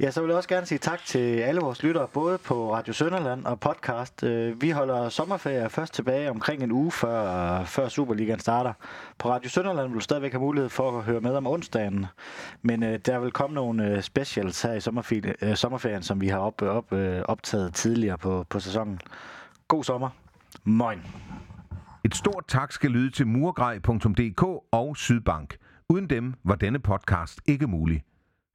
Ja, så vil jeg også gerne sige tak til alle vores lyttere, både på Radio Sønderland og podcast. Øh, Vi holder sommerferie først tilbage omkring en uge før, før Superligaen starter. På Radio Sønderland vil du stadigvæk have mulighed for at høre med om onsdagen. Men øh, der vil komme nogle øh, specials her i sommerferien, øh, sommerferien som vi har op, op, øh, optaget tidligere på, på sæsonen. God sommer. Moin. Et stort tak skal lyde til murgrej.dk og Sydbank. Uden dem var denne podcast ikke mulig.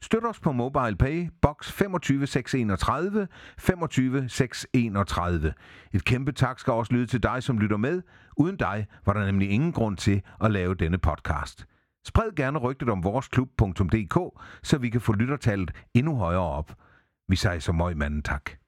Støt os på MobilePay, box 25631, 25631. Et kæmpe tak skal også lyde til dig, som lytter med. Uden dig var der nemlig ingen grund til at lave denne podcast. Spred gerne rygtet om voresklub.dk, så vi kan få lyttertallet endnu højere op. Vi siger så møg manden tak.